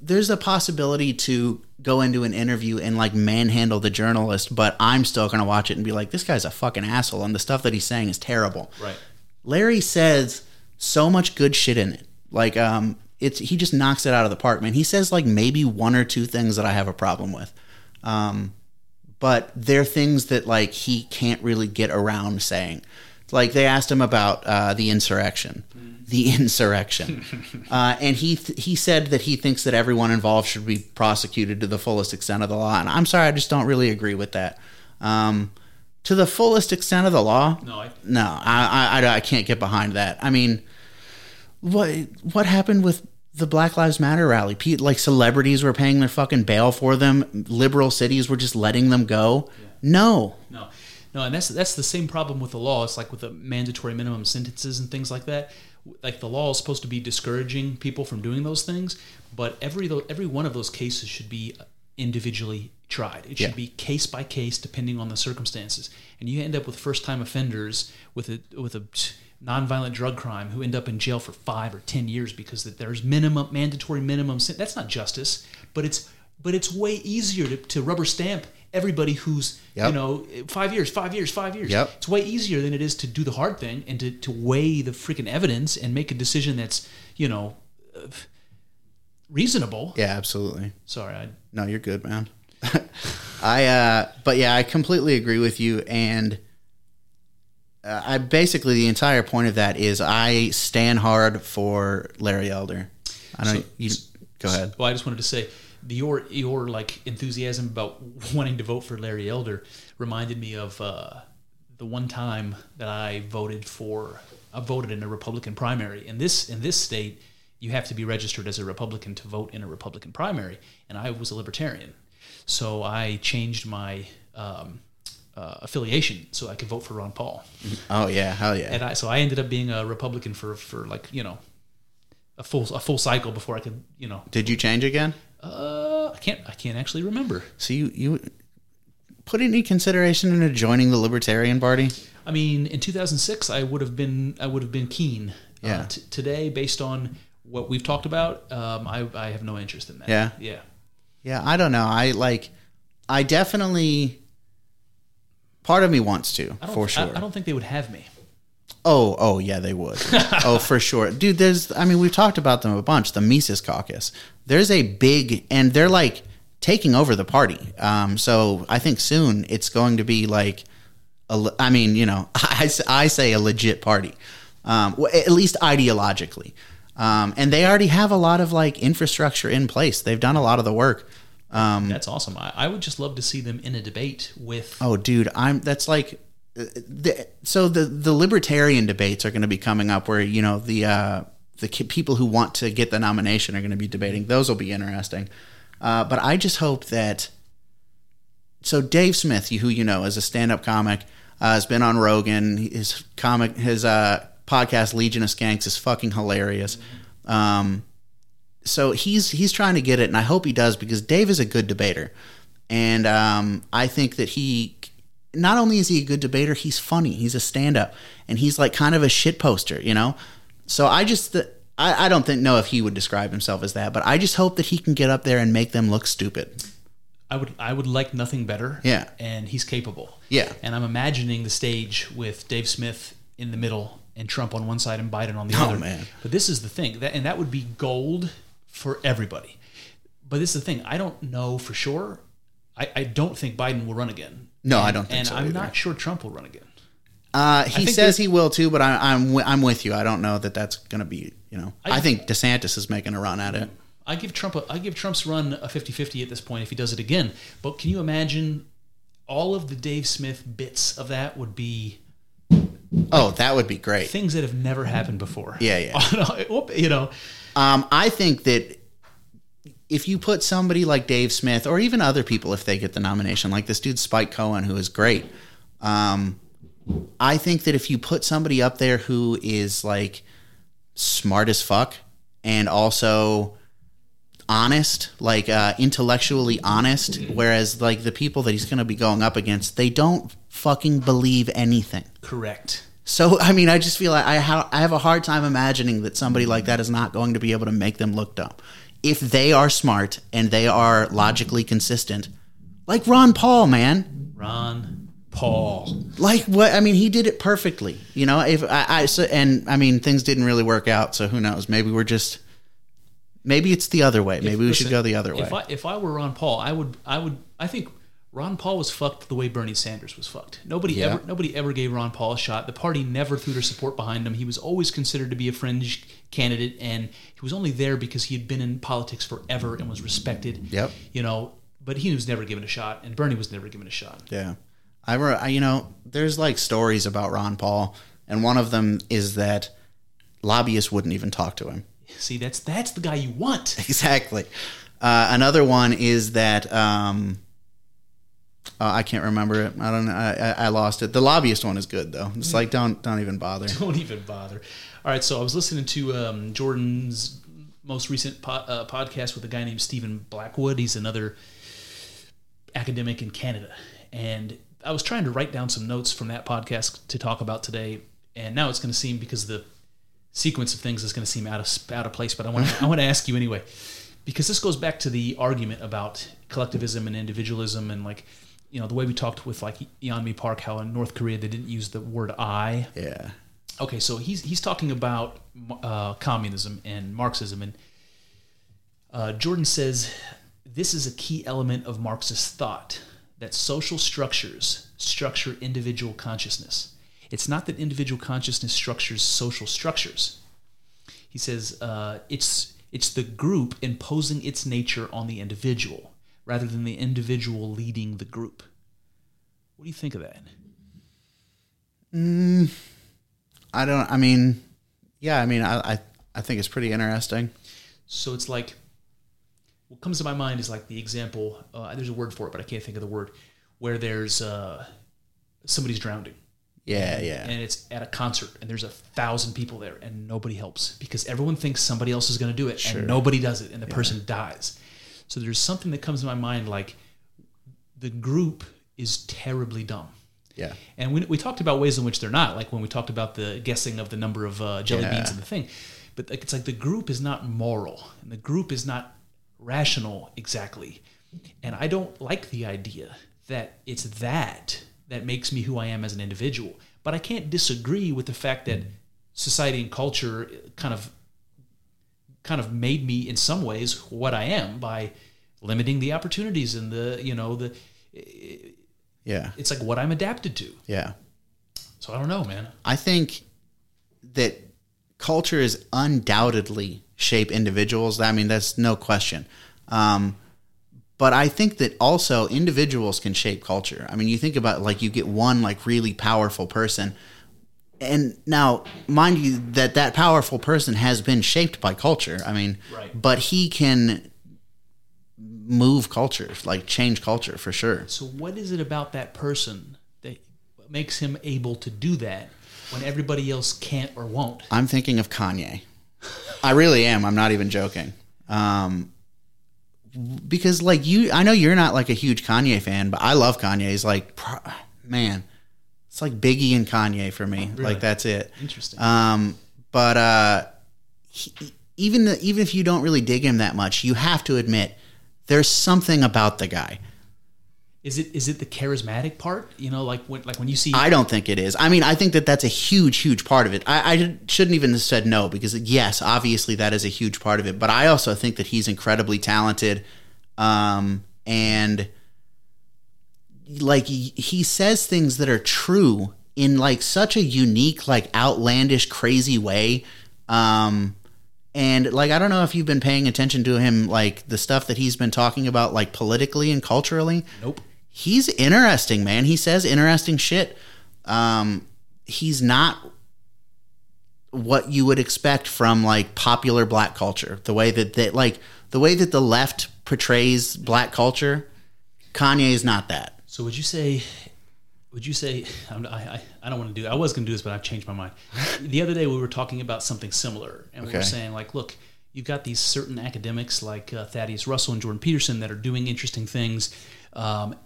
there's a possibility to go into an interview and like manhandle the journalist, but I'm still gonna watch it and be like, this guy's a fucking asshole, and the stuff that he's saying is terrible. right. Larry says so much good shit in it. Like, um, it's he just knocks it out of the park, man. He says like maybe one or two things that I have a problem with. Um, but they're things that like he can't really get around saying. Like they asked him about uh, the insurrection, the insurrection, uh, and he th- he said that he thinks that everyone involved should be prosecuted to the fullest extent of the law. And I'm sorry, I just don't really agree with that. Um, to the fullest extent of the law, No, I, no, I, I, I, I can't get behind that. I mean, what what happened with the Black Lives Matter rally? Pe- Like celebrities were paying their fucking bail for them. Liberal cities were just letting them go. No, no, no, and that's that's the same problem with the law. It's like with the mandatory minimum sentences and things like that. Like the law is supposed to be discouraging people from doing those things, but every every one of those cases should be individually tried. It should Yeah. be case by case, depending on the circumstances. And you end up with first time offenders with a with a nonviolent drug crime who end up in jail for five or ten years because that there's minimum mandatory minimum. That's not justice, but it's but it's way easier to, to rubber stamp everybody who's you know five years, five years, five years. Yep. It's way easier than it is to do the hard thing and to, to weigh the freaking evidence and make a decision that's you know uh, reasonable. yeah, absolutely. Sorry, I No, you're good, man. I uh but yeah, I completely agree with you and uh, I basically the entire point of that is I stand hard for Larry Elder. I don't So- you go ahead. Well, I just wanted to say your your like enthusiasm about wanting to vote for Larry Elder reminded me of uh, the one time that I voted for I voted in a Republican primary. In this in this state, you have to be registered as a Republican to vote in a Republican primary, and I was a Libertarian, so I changed my um, uh, affiliation so I could vote for Ron Paul, Oh yeah, hell yeah. and I so I ended up being a Republican for for like you know. A full a full cycle before I could you know Did you change again? uh, I can't. I can't actually remember. So you you put any consideration into joining the Libertarian Party? I mean, in 2006, I would have been I would have been keen. Yeah. Uh, t- today, based on what we've talked about, um, I, I have no interest in that. Yeah? Yeah. Yeah, I don't know. I like. I definitely. Part of me wants to, I don't, for sure. I, I don't think they would have me. Oh, oh yeah, they would. oh, for sure, dude. There's, I mean, we've talked about them a bunch. The Mises Caucus. There's a big, and they're like taking over the party. Um, so I think soon it's going to be like, a, I mean, you know, I, I say a legit party, um, at least ideologically. Um, and they already have a lot of like infrastructure in place. They've done a lot of the work. Um, That's awesome. I, I would just love to see them in a debate with. Oh, dude, I'm. That's like. uh, The, so the the libertarian debates are going to be coming up, where you know the uh, the ki- people who want to get the nomination are going to be debating. Those will be interesting. Uh, but I just hope that. So Dave Smith, you who you know as a stand up comic, uh, has been on Rogan. His comic, his uh, podcast Legion of Skanks is fucking hilarious. Um, so he's he's trying to get it, and I hope he does because Dave is a good debater, and um, I think that he not only is he a good debater, he's funny. He's a stand up, and he's like kind of a shit poster, you know. So I just I, I don't think know if he would describe himself as that, but I just hope that he can get up there and make them look stupid. I would I would like nothing better. Yeah. And he's capable. Yeah. And I'm imagining the stage with Dave Smith in the middle and Trump on one side and Biden on the Oh, other. man. But this is the thing that and that would be gold for everybody. But this is the thing. I don't know for sure. I, I don't think Biden will run again. No, And- I don't think and so I'm not sure Trump will run again. Uh, he says he will too, but I, I'm I'm with you. I don't know that that's going to be. You know, I, I- think DeSantis is making a run at it. I give Trump a, I give Trump's run a 50-50 at this point if he does it again. But can you imagine all of the Dave Smith bits of that would be Oh, that would be great. things that have never happened before. Yeah, yeah. you know, Um, I think that if you put somebody like Dave Smith or even other people, if they get the nomination, like this dude Spike Cohen, who is great, um, I think that if you put somebody up there who is like smart as fuck and also honest, like uh, intellectually honest, whereas like the people that he's going to be going up against, they don't fucking believe anything. correct. So I mean, I just feel like I ha- I have a hard time imagining that somebody like that is not going to be able to make them look dumb. If they are smart and they are logically consistent, like Ron Paul, man, Ron Paul. like what I mean, he did it perfectly. You know, if I, I so, and I mean things didn't really work out, so who knows? Maybe we're just maybe it's the other way. Maybe we should go the other way. If I if I were Ron Paul, I would I would I think Ron Paul was fucked the way Bernie Sanders was fucked. Nobody Yeah. ever nobody ever gave Ron Paul a shot. The party never threw their support behind him. He was always considered to be a fringe candidate, and he was only there because he had been in politics forever and was respected. Yep. You know, but he was never given a shot, and Bernie was never given a shot. Yeah. I, re- I you know, there's like stories about Ron Paul, and one of them is that lobbyists wouldn't even talk to him. See, that's that's the guy you want. Exactly. Uh, another one is that um, uh, I can't remember it. I don't know. I, I, I lost it. The lobbyist one is good though. It's like don't don't even bother. Don't even bother. All right, so I was listening to um, Jordan's most recent po- uh, podcast with a guy named Stephen Blackwood. He's another academic in Canada, and I was trying to write down some notes from that podcast to talk about today. And now it's going to seem because the sequence of things is going to seem out of out of place. But I want to I want to ask you anyway, because this goes back to the argument about collectivism and individualism and like. You know the way we talked with like Yeonmi Park, how in North Korea they didn't use the word "I" Yeah. Okay, so he's he's talking about uh, communism and Marxism, and uh, Jordan says this is a key element of Marxist thought that social structures structure individual consciousness. It's not that individual consciousness structures social structures. He says uh, it's it's the group imposing its nature on the individual rather than the individual leading the group. What do you think of that? I don't. I mean, yeah. I mean, I I, I think it's pretty interesting. So it's like what comes to my mind is like the example. Uh, there's a word for it, but I can't think of the word. Where there's uh, somebody's drowning, Yeah. Yeah. and it's at a concert, and there's a thousand people there, and nobody helps because everyone thinks somebody else is going to do it, and nobody does it, and the person dies. So there's something that comes to my mind like the group is terribly dumb. Yeah. And we, we talked about ways in which they're not, like when we talked about the guessing of the number of uh, jelly Yeah. beans in the thing. But like, it's like the group is not moral, and the group is not rational exactly. And I don't like the idea that it's that that makes me who I am as an individual. But I can't disagree with the fact that society and culture kind of kind of made me in some ways what I am by limiting the opportunities and the you know the Yeah. it's like what I'm adapted to. Yeah. So I don't know, man. I think that culture is undoubtedly shape individuals. I mean, that's no question. Um, but I think that also individuals can shape culture. I mean, you think about like you get one like really powerful person, and now mind you that that powerful person has been shaped by culture. I mean, Right. but he can move culture, like change culture for sure. So what is it about that person that makes him able to do that when everybody else can't or won't? I'm thinking of Kanye. I really am. I'm not even joking. Um, because like you, I know you're not like a huge Kanye fan, but I love Kanye. He's like, man, it's like Biggie and Kanye for me. Really? Like that's it. Interesting. Um, but uh, he, even the, even if you don't really dig him that much, you have to admit there's something about the guy. Is it is it the charismatic part? You know, like when like when you see I don't think it is. I mean, I think that that's a huge, huge part of it. I, I shouldn't even have said no because yes, obviously that is a huge part of it. But I also think that he's incredibly talented, um, and like he, he says things that are true in like such a unique, like outlandish, crazy way. Um, and like I don't know if you've been paying attention to him, like the stuff that he's been talking about, like politically and culturally nope. He's interesting, man. He says interesting shit. Um, he's not what you would expect from like popular black culture. The way that that like the way that the left portrays black culture, Kanye is not that. So would you say? Would you say? I'm, I I I don't want to do. I was going to do this, but I've changed my mind. the other day we were talking about something similar, and we were saying like, look, you've got these certain academics like uh, Thaddeus Russell and Jordan Peterson that are doing interesting things, um,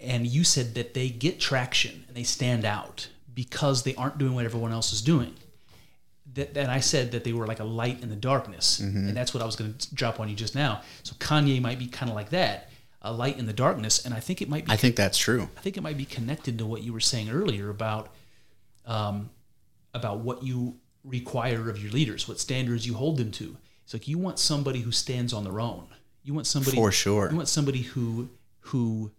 and you said that they get traction and they stand out because they aren't doing what everyone else is doing. That, and I said that they were like a light in the darkness, and that's what I was going to drop on you just now. So Kanye might be kind of like that, a light in the darkness, and I think it might be I think that's true. I think it might be connected to what you were saying earlier about um, about what you require of your leaders, what standards you hold them to. It's like you want somebody who stands on their own. You want somebody For sure. You want somebody who who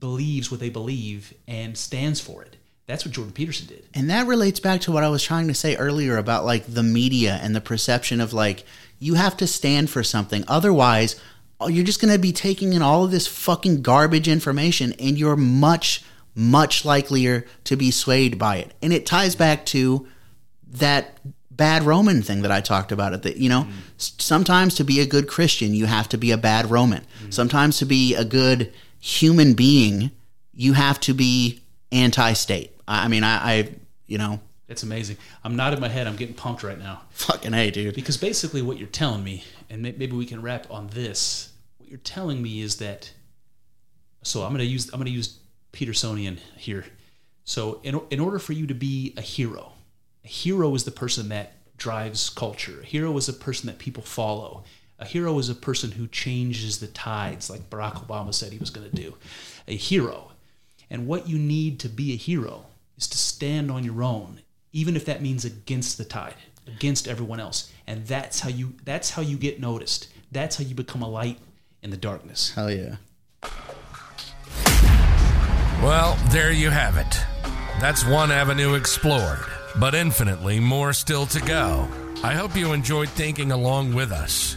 believes what they believe and stands for it. That's what Jordan Peterson did. And that relates back to what I was trying to say earlier about like the media and the perception of like you have to stand for something. Otherwise, oh, you're just going to be taking in all of this fucking garbage information and you're much, much likelier to be swayed by it. And it ties back to that bad Roman thing that I talked about it that you know mm. s- sometimes to be a good Christian you have to be a bad Roman mm. sometimes to be a good human being you have to be anti-state I I mean I, I you know it's amazing. I'm nodding my head. I'm getting pumped right now. fucking hey dude Because basically, what you're telling me, and maybe we can wrap on this. What you're telling me is that. So I'm gonna use I'm gonna use Petersonian here. So in in order for you to be a hero, a hero is the person that drives culture. A hero is a person that people follow. A hero is a person who changes the tides, like Barack Obama said he was going to do. A hero. And what you need to be a hero is to stand on your own, even if that means against the tide, against everyone else. And that's how you that's how you get noticed. That's how you become a light in the darkness. hell yeah Well, there you have it. That's one avenue explored, but infinitely more still to go. I hope you enjoyed thinking along with us.